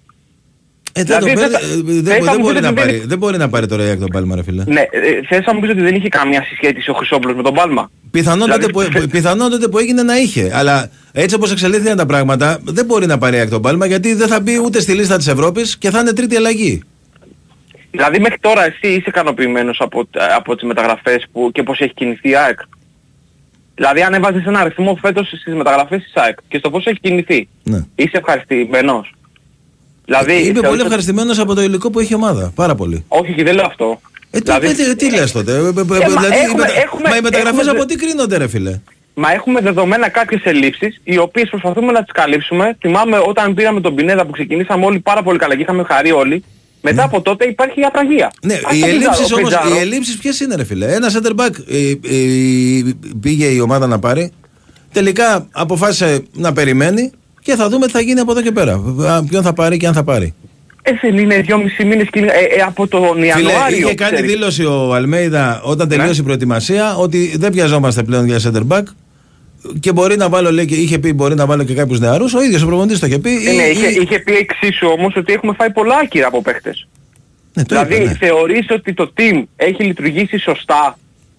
Ε, δεν, Δηλαδή, το παίρνει- θα- ε, θα δεν, είχα δεν μου μπορεί πεις να ότι πάρει, δεν- δεν μπορεί να πάρει τώρα η ΑΕΚ τον Πάλμα ρε φίλε. Ναι, ε, θες να μου πεις ότι δεν είχε καμία συσχέτιση ο Χρυσόπουλος με τον Πάλμα; Πιθανόν, Δηλαδή, τότε που, (laughs) πιθανόν τότε που έγινε να είχε. Αλλά έτσι όπως εξελίχθηκαν τα πράγματα δεν μπορεί να πάρει η ΑΕΚ τον Πάλμα γιατί δεν θα μπει ούτε στη λίστα της Ευρώπης και θα είναι τρίτη αλλαγή. Δηλαδή μέχρι τώρα εσύ είσαι ικανοποιημένος από, από τις μεταγραφές που, και πώς έχει κινηθεί η ΑΕΚ; Δηλαδή αν έβαζες ένα αριθμό φέτος στις μεταγραφές της ΑΕΚ και στο πώς έχει κινηθεί, Ναι. είσαι ευχαριστημένος. Δηλαδή, Είμαι θεωρείς πολύ ότι- ευχαριστημένος από το υλικό που έχει η ομάδα. Πάρα πολύ. Όχι, και δεν λέω αυτό. Ε, τι, Δηλαδή- τι, τι λες τότε; Ε, ε, ε, μα δηλαδή, οι έχουμε- μετα- έχουμε- μα οι μεταγραφές έχουμε- από τι κρίνονται ρε φίλε; Μα έχουμε δεδομένα κάποιες ελλείψεις, οι οποίες προσπαθούμε να τις καλύψουμε. Θυμάμαι όταν πήραμε τον Πινέδα που ξεκινήσαμε όλοι πάρα πολύ καλά και είχαμε χαρεί όλοι. Μετά από τότε υπάρχει η απραγία. Ναι, Ας οι το ελλείψεις Πιζάρο, όμως, Πιζάρο. οι ελλείψεις ποιες είναι ρε φίλε; Ένα center back ε, ε, πήγε η ομάδα να πάρει. Τελικά αποφάσισε να περιμένει και θα δούμε τι θα γίνει από εδώ και πέρα. Α, Ποιον θα πάρει και αν θα πάρει. Ε, δεν είναι δυόμιση μήνες και είναι- ε, ε, από τον Φίλε, Ιανουάριο. είχε κάνει ξέρεις. δήλωση ο Αλμέιδα όταν τελείωσε η προετοιμασία ότι δεν πιαζόμαστε πλέον για center back και μπορεί να βάλω, λέει, και είχε πει μπορεί να βάλω και κάποιους νεαρούς. Ο ίδιος ο προπονητής το είχε πει. Ε, ναι, ή- είχε, ή- είχε πει εξίσου όμως ότι έχουμε φάει πολλά άκυρα από παίχτες. Ναι, το δηλαδή είπε, ναι. θεωρείς ότι το team έχει λειτουργήσει σωστά;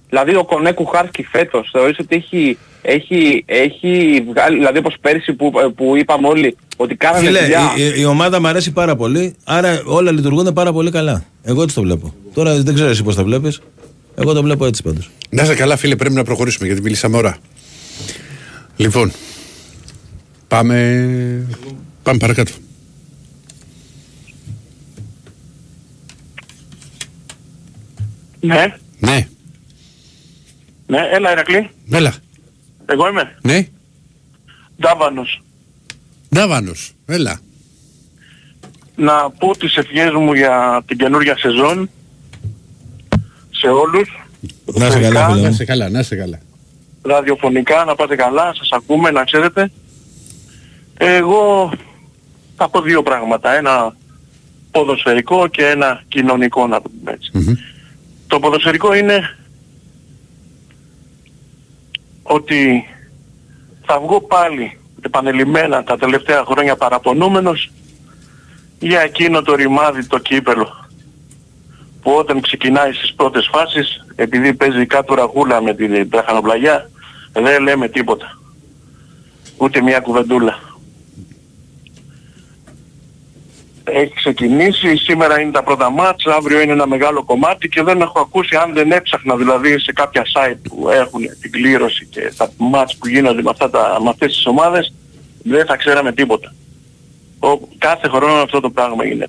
Δηλαδή ο Κονέκου Χάρσκι φέτος θεωρείς ότι έχει, έχει, έχει βγάλει, δηλαδή όπως πέρσι που, που είπαμε όλοι ότι κάνανε Φίλε, δουλειά. η, η- η ομάδα μου αρέσει πάρα πολύ, άρα όλα λειτουργούν πάρα πολύ καλά. Εγώ έτσι το βλέπω. Τώρα δεν ξέρω εσύ πώς το βλέπεις. Εγώ το βλέπω έτσι πάντως. Να είσαι καλά, φίλε, πρέπει να προχωρήσουμε γιατί μιλήσαμε ώρα. Λοιπόν, πάμε, πάμε παρακάτω. Ναι, Ναι, ναι, έλα Ηρακλή. έλα. Εγώ είμαι. Ναι, Ντάβανος. Ντάβανος, έλα. Να πω τις ευχές μου για την καινούργια σεζόν σε όλους. Να είσαι καλά, φίλε Να μου. είσαι καλά, να είσαι καλά. Ραδιοφωνικά να πάτε καλά, σας ακούμε, να ξέρετε. Εγώ θα πω δύο πράγματα. Ένα ποδοσφαιρικό και ένα κοινωνικό να το πούμε έτσι. Μμμ. Το ποδοσφαιρικό είναι ότι θα βγω πάλι επανελειμμένα τα τελευταία χρόνια παραπονούμενος για εκείνο το ρημάδι το κύπελο που όταν ξεκινάει στις πρώτες φάσεις επειδή παίζει κάτω ραγούλα με την τραχανοπλαγιά δεν λέμε τίποτα ούτε μια κουβεντούλα έχει ξεκινήσει, σήμερα είναι τα πρώτα μάτς, αύριο είναι ένα μεγάλο κομμάτι και δεν έχω ακούσει αν δεν έψαχνα δηλαδή σε κάποια site που έχουν την κλήρωση και τα μάτς που γίνονται με, αυτά τα, με αυτές τις ομάδες δεν θα ξέραμε τίποτα. Ο, κάθε χρόνο αυτό το πράγμα είναι.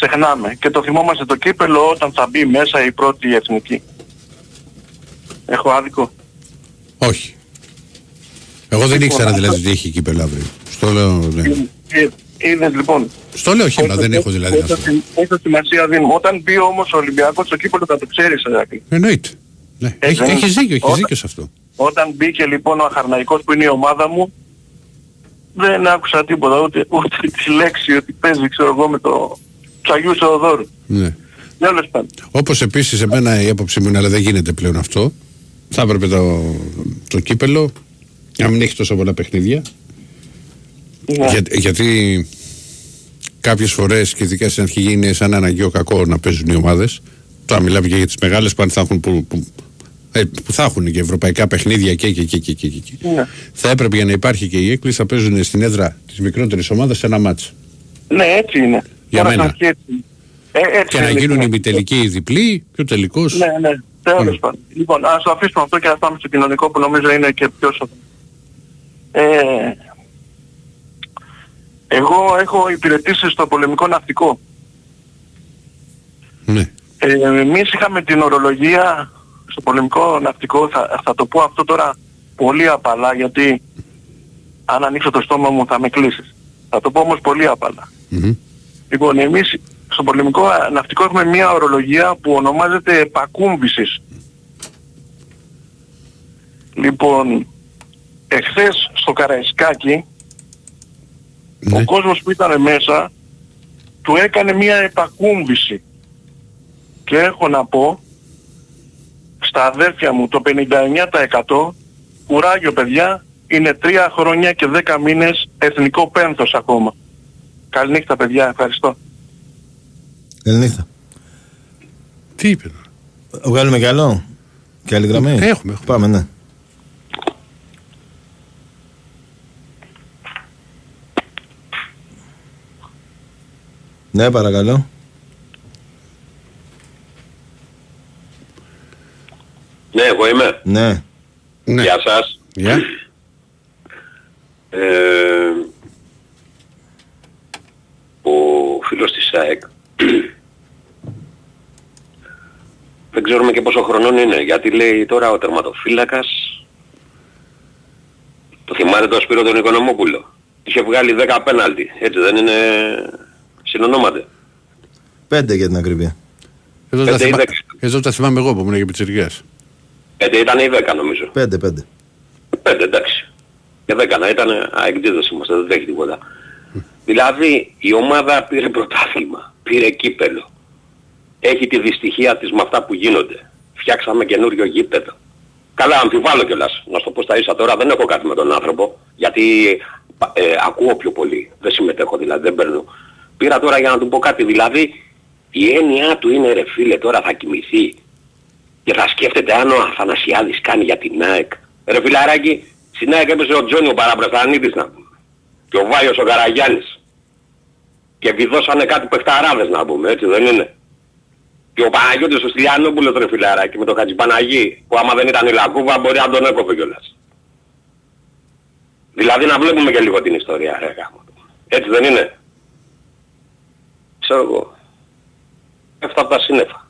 Ξεχνάμε και το θυμόμαστε το κύπελο όταν θα μπει μέσα η πρώτη εθνική. Έχω άδικο; Όχι. Εγώ δεν ήξερα δηλαδή ότι έχει κύπελο αύριο. Στο λέω, ναι. Ε, Είδες λοιπόν. Στο λέω χήμα, δεν έχω δηλαδή να Πόσο σου συ- Πόσο σημασία δίνουμε. Όταν μπει όμως ο Ολυμπιακός στο κύπελο θα το ξέρεις Ερακλή. Εννοείται. Ναι. Ε, Έχει, δεν- έχεις δίκιο, έχεις όταν- δίκιο σε αυτό. Όταν μπήκε λοιπόν ο Αχαρναϊκός που είναι η ομάδα μου δεν άκουσα τίποτα ούτε, ούτε τη λέξη ότι παίζει ξέρω εγώ με το Τσαγιού Σεοδόρου. Ναι. Τέλος πάντων. Όπως επίσης εμένα η άποψή μου είναι, αλλά δεν γίνεται πλέον αυτό. Θα έπρεπε το, το κύπελο να μην έχει τόσο πολλά παιχνίδια. Ναι. Για, γιατί κάποιες φορές και ειδικά στην αρχή είναι σαν αναγκαίο κακό να παίζουν οι ομάδες. Τώρα μιλάμε και για τις μεγάλες που αν θα έχουν, που, που, ε, που θα έχουν και ευρωπαϊκά παιχνίδια και και και και, και, και. Ναι. Θα έπρεπε για να υπάρχει και η έκκληση θα παίζουν στην έδρα της μικρότερης ομάδας σε ένα μάτς. Ναι, έτσι είναι. Για Τώρα μένα. σαν και έτσι. Ε, έτσι Και να είναι, γίνουν οι λοιπόν. μητελικοί οι διπλοί και ο τελικός. Ναι, ναι. Τέλος Mm. πάντων. Λοιπόν, ας το αφήσουμε αυτό και να πάμε στο κοινωνικό που νομίζω είναι και πιο σωστό. Ε, εγώ έχω υπηρετήσει στο πολεμικό ναυτικό. Ναι. Ε, εμείς είχαμε την ορολογία στο πολεμικό ναυτικό, θα, θα το πω αυτό τώρα πολύ απαλά γιατί αν ανοίξω το στόμα μου θα με κλείσεις. Θα το πω όμως πολύ απαλά. Μμμ. Λοιπόν, εμείς στο πολεμικό ναυτικό έχουμε μια ορολογία που ονομάζεται επακούμβησης. Λοιπόν, εχθές στο Καραϊσκάκι, ο κόσμος που ήταν μέσα του έκανε μια επακούμβηση. Και έχω να πω, στα αδέρφια μου το 59% κουράγιο παιδιά είναι τρία χρόνια και δέκα μήνες εθνικό πένθος ακόμα. Καληνύχτα παιδιά, ευχαριστώ. Καληνύχτα. Τι είπε. Βγάλουμε κι άλλο; Και άλλη γραμμή; Έχουμε, έχουμε. Πάμε, ναι. Ναι, παρακαλώ. Ναι, εγώ είμαι. Ναι. Ναι. Γεια σας. Γεια. Ε, ο φίλος της ΑΕΚ (clears throat) δεν ξέρουμε και πόσο χρονών είναι γιατί λέει τώρα ο τερματοφύλακας το θυμάται το Σπύρο τον Οικονομόπουλο είχε βγάλει 10 πέναλτι έτσι δεν είναι συνονόμαται Πέντε για την ακρίβεια. Εδώ τα, Πέντε ή θυμά... δέκα. Εδώ τα θυμάμαι εγώ που ήμουν και πιτσιρικάς. γιατί ήταν οι 10 νομίζω Πέντε, πέντε. 5 εντάξει και 10 να ήταν αεκτήδες είμαστε δεν έχει τίποτα δηλαδή η ομάδα πήρε πρωτάθλημα πήρε κύπελο. Έχει τη δυστυχία της με αυτά που γίνονται. Φτιάξαμε καινούριο γήπεδο. Καλά αμφιβάλλω κιόλας να σου το πω στα ίσα τώρα δεν έχω κάτι με τον άνθρωπο γιατί ε, ακούω πιο πολύ. Δεν συμμετέχω δηλαδή δεν παίρνω. Πήρα τώρα για να του πω κάτι δηλαδή η έννοια του είναι ρε φίλε τώρα θα κοιμηθεί και θα σκέφτεται αν ο Αθανασιάδης κάνει για την ΑΕΚ. Ρε φιλαράκι, στην ΑΕΚ έπαιζε ο Τζόνι ο Παραπραστανίτης να πούμε. Και ο Βάιος ο Καραγιάννης. Και βιδώσανε κάτι παιχταράδες να πούμε, έτσι δεν είναι. Και ο Παναγιώτης ο Στυλιανόπουλος ρε φιλαράκι με τον Χατζηπαναγί που άμα δεν ήταν η Λακούβα μπορεί να τον έκοβε κιόλας. Δηλαδή να βλέπουμε και λίγο την ιστορία ρε γάμο. Έτσι δεν είναι. Ξέρω εγώ. Αυτά από τα σύννεφα.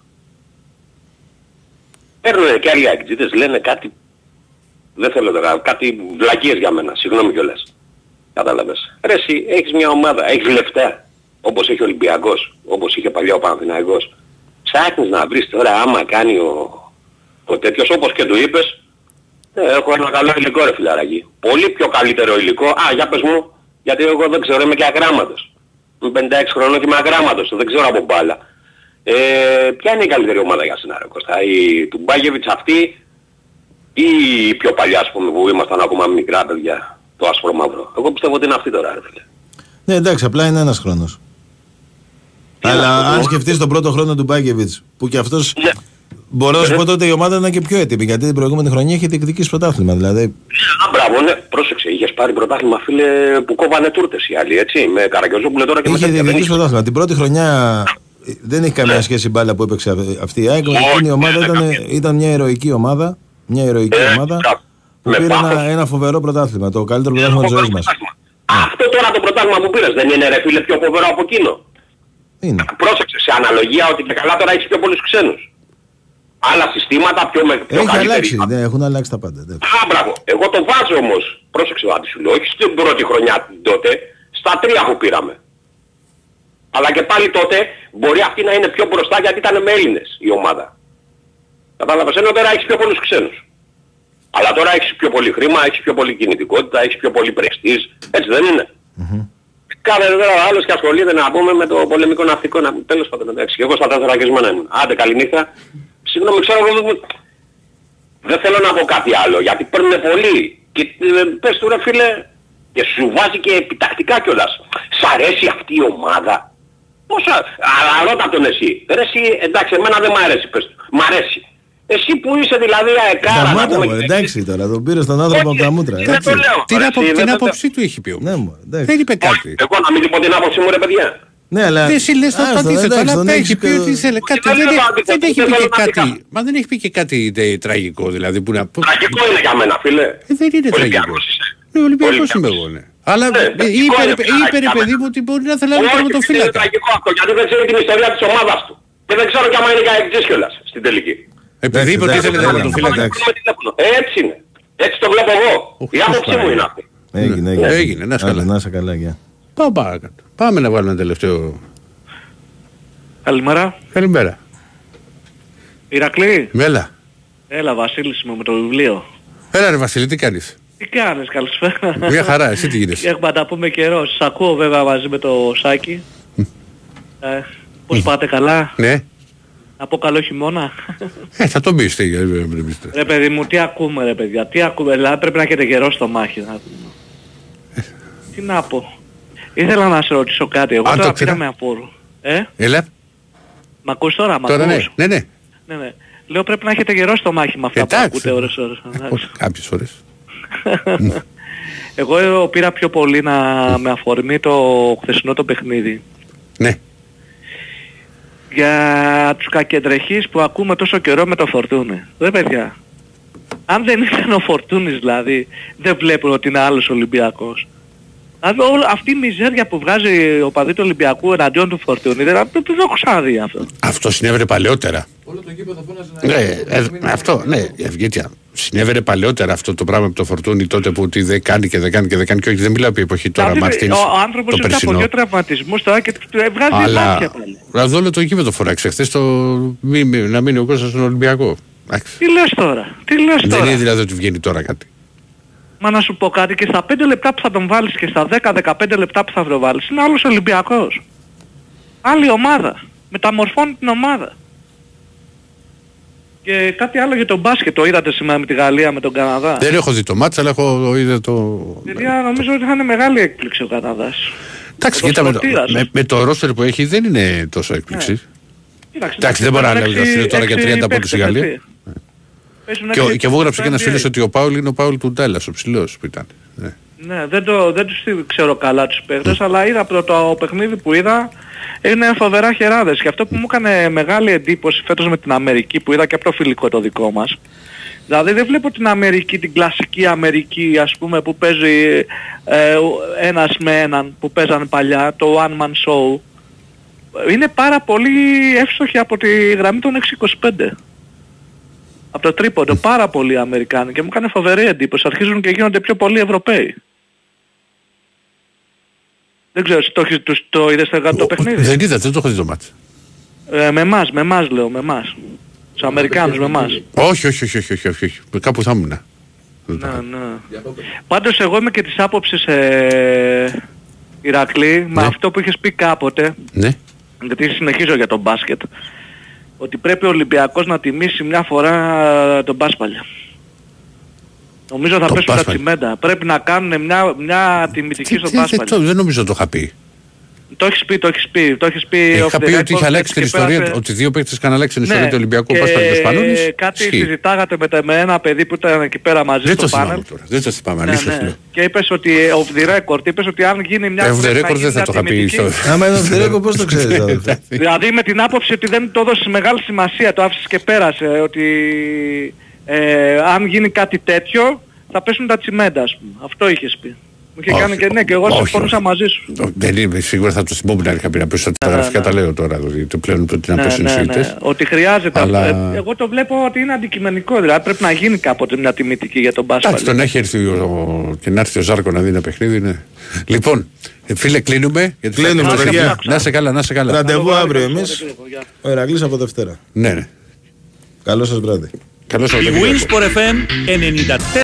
Παίρνουν και άλλοι αγκτζίτες, λένε κάτι, δεν θέλω τώρα, κάτι βλακίες για μένα, συγγνώμη κιόλας. Κατάλαβες. Ρε εσύ έχεις μια ομάδα, έχεις λεφτά, όπως έχει ο Ολυμπιακός, όπως είχε παλιά ο Παναθηναϊκός. Ψάχνεις να βρεις τώρα άμα κάνει ο, ο τέτοιος όπως και του είπες, ε, έχω ένα καλό υλικό ρε φιλαράκι. Πολύ πιο καλύτερο υλικό. Α, για πες μου, γιατί εγώ δεν ξέρω, είμαι και αγράμματος. Είμαι 56 χρονών και είμαι αγράμματος, δεν ξέρω από μπάλα. Ε, ποια είναι η καλύτερη ομάδα για σένα ρε Κώστα, η του Μπάγεβιτς αυτή ή η πιο παλιά ας πούμε που ήμασταν ακόμα μικρά παιδιά, το άσπρο μαύρο. Εγώ πιστεύω ότι είναι αυτή τώρα ρε φίλε. Ναι, εντάξει, απλά είναι ένας χρόνος. Αλλά αυτό, αν το- σκεφτείς τον πρώτο χρόνο του Μπάκεβιτς, που κι αυτός. Ναι. Μπορώ να σου πω τότε η ομάδα ήταν και πιο έτοιμη, γιατί την προηγούμενη χρονιά είχε διεκδικήσει πρωτάθλημα. Δηλαδή, Α, μπράβο, ναι, πρόσεξε, είχες πάρει πρωτάθλημα φίλε που κόβανε τούρτες οι άλλοι, έτσι, με Καραγκιόζοπουλο τώρα και με είχε τέτοια. Δεν διεκδικήσει είχε. πρωτάθλημα. Την πρώτη χρονιά ε, δεν έχει καμία σχέση η μπάλα που έπαιξε αυτή η ΑΕΚ. Εκείνη η ομάδα ναι, ήταν, καμία. ήταν μια ηρωική ομάδα. Μια ηρωική Ε, ομάδα κα- που με πήρε πάθος. ένα, ένα φοβερό πρωτάθλημα. Το καλύτερο πρωτάθλημα της Φοβερό ζωής μας. πρωτάθλημα. Αυτό τώρα το πρωτάθλημα που πήρες δεν είναι ρε φίλε πιο φοβερό από εκείνο; Είναι. Πρόσεξε, σε αναλογία ότι και καλά τώρα έχεις πιο πολλούς ξένους. Άλλα συστήματα, πιο, με, πιο Έχει καλύτερη. αλλάξει. Ναι, έχουν αλλάξει τα πάντα. εντάξει. Α, μπράβο. Εγώ το βάζω όμως. Πρόσεξε ο σου λέω. Όχι στην πρώτη χρονιά τότε, στα τρία που πήραμε. Αλλά και πάλι τότε μπορεί αυτή να είναι πιο μπροστά γιατί ήταν με Έλληνες η ομάδα. Κατάλαβες, ενώ τώρα έχεις πιο πολλούς ξένους. Αλλά τώρα έχεις πιο πολύ χρήμα, έχεις πιο πολύ κινητικότητα, έχεις πιο πολύ πρεστής. Έτσι δεν είναι. Κάθε τώρα ο άλλος και ασχολείται να πούμε με το πολεμικό ναυτικό. Να... Τέλος πάντων, εντάξει. Και εγώ στα τέσσερα και ήμουν. Άντε καληνύχτα. Συγγνώμη, ξέρω εγώ δεν- δεν θέλω να πω κάτι άλλο, γιατί παίρνουν πολύ. Και ε, πες του ρε φίλε, και σου βάζει και επιτακτικά κιόλας. Σ' αρέσει αυτή η ομάδα. Πόσα, αλλά ρώτα τον εσύ. Ρε εσύ, εντάξει, εμένα δεν μ' αρέσει, πες του. Μ' αρέσει. Εσύ που είσαι δηλαδή αεκάρα, να Σταμάτα πούμε, μου, και- εντάξει τώρα, τον πήρες τον άνθρωπο από τα μούτρα. δεν εντάξει. το λέω. Την, Ρε, απο... εσύ, την δεν- άποψή του έχει πει όμως. Ναι, μου, εντάξει. Δεν είπε κάτι. Εγώ να μην του πω την άποψή μου ρε παιδιά. Ναι, αλλά. Δεν εσύ λες το Άστο, αντίθετο, εντάξει, αλλά τον έχεις έχεις πει και- ότι θέλει κάτι. Δεν Δεν θέλω έχει- αντίθετο, δεν έχει δεν πει θέλω και να κάτι. αντίθετο. Μα δεν έχει πει και κάτι τε- τραγικό δηλαδή που να πω. Τραγικό είναι για μένα φίλε. Ε, Δεν είναι τραγικό. Ολυμπιακός είσαι. Ναι, Ολυμπιακός Ολυμπιακός. είμαι εγώ, ναι. Αλλά Ναι, ε, τραγικό είπε, είναι, ρε- φιλαράκι, είπε ρε για παιδί μένα. μου ότι μπορεί να θέλει να Όχι, το είναι φύλακα. τραγικό αυτό, γιατί δεν ξέρει την ιστορία της ομάδας του. Και δεν ξέρω κι άμα είναι καεκτζής κιόλας στην τελική. Επειδή είπε ότι Εντάξει, ήθελε εντάξει, να το φύλακα. εντάξει. Με τηλέφωνο. Έτσι είναι. Έτσι το βλέπω εγώ. Η άποψή μου είναι αυτή. Έγινε, Ναι. Έγινε, να είσαι Άντε, καλά. Να είσαι καλά, γεια. Πάμε παρακάτω. Πάμε να βάλουμε ένα τελευταίο. Καλημέρα. Καλημέρα. Ηρακλή. Μέλα. Έλα Βασίλης μου με το βιβλίο. Έλα ρε Βασίλη, τι κάνεις; Τι κάνεις, καλησπέρα. Μια χαρά, εσύ τι γίνεσαι; Έχουμε να τα πούμε καιρό. Σας ακούω βέβαια μαζί με το Σάκη. ε, πώς πάτε καλά; Ναι. Να πω καλό χειμώνα. Ε, θα τον πεις. τι, ε, ε, μην πεις. ρε παιδί μου, τι ακούμε ρε παιδιά. Τι ακούμε. Δηλαδή πρέπει να έχετε καιρό στο μάχη. Να... τι να πω. Ήθελα να σε ρωτήσω κάτι. Εγώ Αν το τώρα ξέρα- πήρα με απόρρο. Ε, Έλα. μ' ακούς τώρα, μ' Τώρα ναι. ακούς. Ναι, ναι. ναι, ναι. Λέω πρέπει να έχετε καιρό στο μάχη με αυτά που Εντάξει. ακούτε ώρες ώρες. Εντάξει. Όχι, κάποιες φορές. Εγώ πήρα πιο πολύ να με αφορμή το χθεσινό το παιχνίδι. Ναι. Για τους κακεντρεχείς που ακούμε τόσο καιρό με το Φορτούνι. Ρε παιδιά, αν δεν ήταν ο Φορτούνης δηλαδή, δεν βλέπουν ότι είναι άλλος Ολυμπιακός. Δηλαδή όλη αυτή η μιζέρια που βγάζει ο παδί του Ολυμπιακού εναντίον του Φορτούνη, δεν, δεν το έχω ξαναδεί αυτό. Αυτό συνέβαινε παλαιότερα. Όλο το γήπεδο φώναζε να Ναι, ε, αυτό, ναι, Ευγήτια. Συνέβαινε παλαιότερα αυτό το πράγμα με το φορτούνι τότε που ότι δεν κάνει και δεν κάνει και δεν κάνει και όχι δεν μιλάω για εποχή τώρα Δηλαδή, Μαρτίνς ο άνθρωπος το είναι από περσινό. δύο τραυματισμούς τώρα και του- του βγάζει Αλλά μάτια πάλι. δηλαδή όλο το γήπεδο φοράξε χθες το μη, μη- να μείνει ο Κώστας στον Ολυμπιακό. Εντάξει. Τι λες τώρα, τι λες Δεν τώρα. είναι δηλαδή ότι βγαίνει τώρα κάτι. Μα να σου πω κάτι και στα 5 λεπτά που θα τον βάλεις και στα 10-15 λεπτά που θα τον βάλεις είναι άλλος Ολυμπιακός. Άλλη ομάδα. Μεταμορφώνει την ομάδα. Και κάτι άλλο για τον μπάσκετ το είδατε σήμερα με τη Γαλλία με τον Καναδά; Δεν έχω δει το μάτς αλλά έχω είδε το... Παιδιά νομίζω ότι θα είναι μεγάλη έκπληξη ο Καναδάς. Εντάξει, το κοίτα με το, σωτήρας. με, με το ρόστερ που έχει δεν είναι τόσο έκπληξη. Κοίταξε, Εντάξει, δεν μπορεί να παίζουν λέει ότι έξι- τώρα για 30 έξι πόντους η παίκτες, Γαλλία. έτσι. Παίζουν Και, ο- έξι και εγώ έγραψε στο και ένας NBA. φίλος ότι ο Πάουλ είναι ο Πάουλ του Ντάλλας, ο ψηλός που ήταν. Ναι. Ναι, δεν, το, δεν τους τι- ξέρω καλά τους παίχτες, αλλά είδα από το παιχνίδι που είδα είναι φοβερά χεράδες. Και αυτό που μου έκανε μεγάλη εντύπωση φέτος με την Αμερική που είδα και από το φιλικό το δικό μας. Δηλαδή δεν βλέπω την Αμερική, την κλασική Αμερική ας πούμε που παίζει ε, ο- ένας με έναν που παίζανε παλιά, το one man show. Είναι πάρα πολύ εύστοχοι από τη γραμμή των 625. Από το τρίποντο, πάρα πολλοί Αμερικάνοι και μου έκανε φοβερή εντύπωση. Αρχίζουν και γίνονται πιο πολλοί Ευρωπαίοι. Δεν ξέρω, εσύ το, έχεις- τους- το είδες το, το παιχνίδι; Δεν είδα, δεν το έχω δει το μάτς. Ε, με εμάς, με εμάς λέω, με εμάς. Τους Αμερικάνους, με εμάς. Όχι, όχι, όχι, όχι, όχι, όχι, όχι. Κάπου θα ήμουν. Ναι, ναι. Πάντως εγώ είμαι και της άποψης, ε, Ηρακλή, με αυτό που είχες πει κάποτε, Ναι. γιατί συνεχίζω για τον μπάσκετ, ότι πρέπει ο Ολυμπιακός να τιμήσει μια φορά ε, τον μπάσπαλια. Νομίζω θα Τον πέσουν τα μπάσπαλια. τσιμέντα. Πρέπει να κάνουν μια, μια τιμητική στον Δεν, δεν, μπάσπαλια. το- δεν νομίζω το είχα πει. Το έχεις πει, το έχεις πει, το έχεις πει. Είχα off the πει ότι record, είχε αλλάξει την και ιστορία, πέρασε- ότι δύο παίκτες είχαν αλλάξει την ιστορία Ναι, του Ολυμπιακού και Πάσπαλ και Σπανούλης. Κάτι Ισχύει. συζητάγατε με, τα- με ένα παιδί που ήταν εκεί πέρα μαζί Δεν στο το πάνελ. θυμάμαι τώρα. Δεν το θυμάμαι. Ναι, αλήθεια ναι. σου λέω. Και είπες ότι off the record, είπες ότι αν γίνει μια Ε, off the φορά record γίνει δεν θα μια το είχα πει τιμητική- στο- Άμα είναι ο Φτερέκο, πώς το ξέρεις, (laughs) αδελφέ. Δηλαδή με την άποψη ότι δεν το έδωσες μεγάλη σημασία, το άφησες και πέρασε, ότι ε, αν γίνει κάτι τέτοιο θα πέσουν τα τσιμέντα ας πούμε. Αυτό είχες πει. Μου είχε Όχι, κάνει και ναι και εγώ όχι, συμφωνούσα μαζί σου. Το- Δεν είναι, σίγουρα θα το θυμόμουν αν είχα πει να πει στα τα γραφικά τα λέω τώρα. Δηλαδή, το πλέον το την Ναι, απέσουν ναι, ναι. Ότι χρειάζεται. Αλλά- Ε, Εγώ το βλέπω ότι είναι αντικειμενικό. Δηλαδή πρέπει να γίνει κάποτε μια τιμητική για τον μπάσκετ. Εντάξει, το να έχει έρθει ο, ο- και να έρθει ο Ζάρκο να δει ένα παιχνίδι, ναι. Λοιπόν, ε, φίλε, κλείνουμε. Γιατί θα- Κλείνουμε, θα- παιδιά. Να σε καλά, να σε καλά. Ραντεβού αύριο εμείς. Ο Ηρακλής από Δευτέρα. Ναι, ναι. Καλό σας βράδυ. Καλό Η Winsport FM 94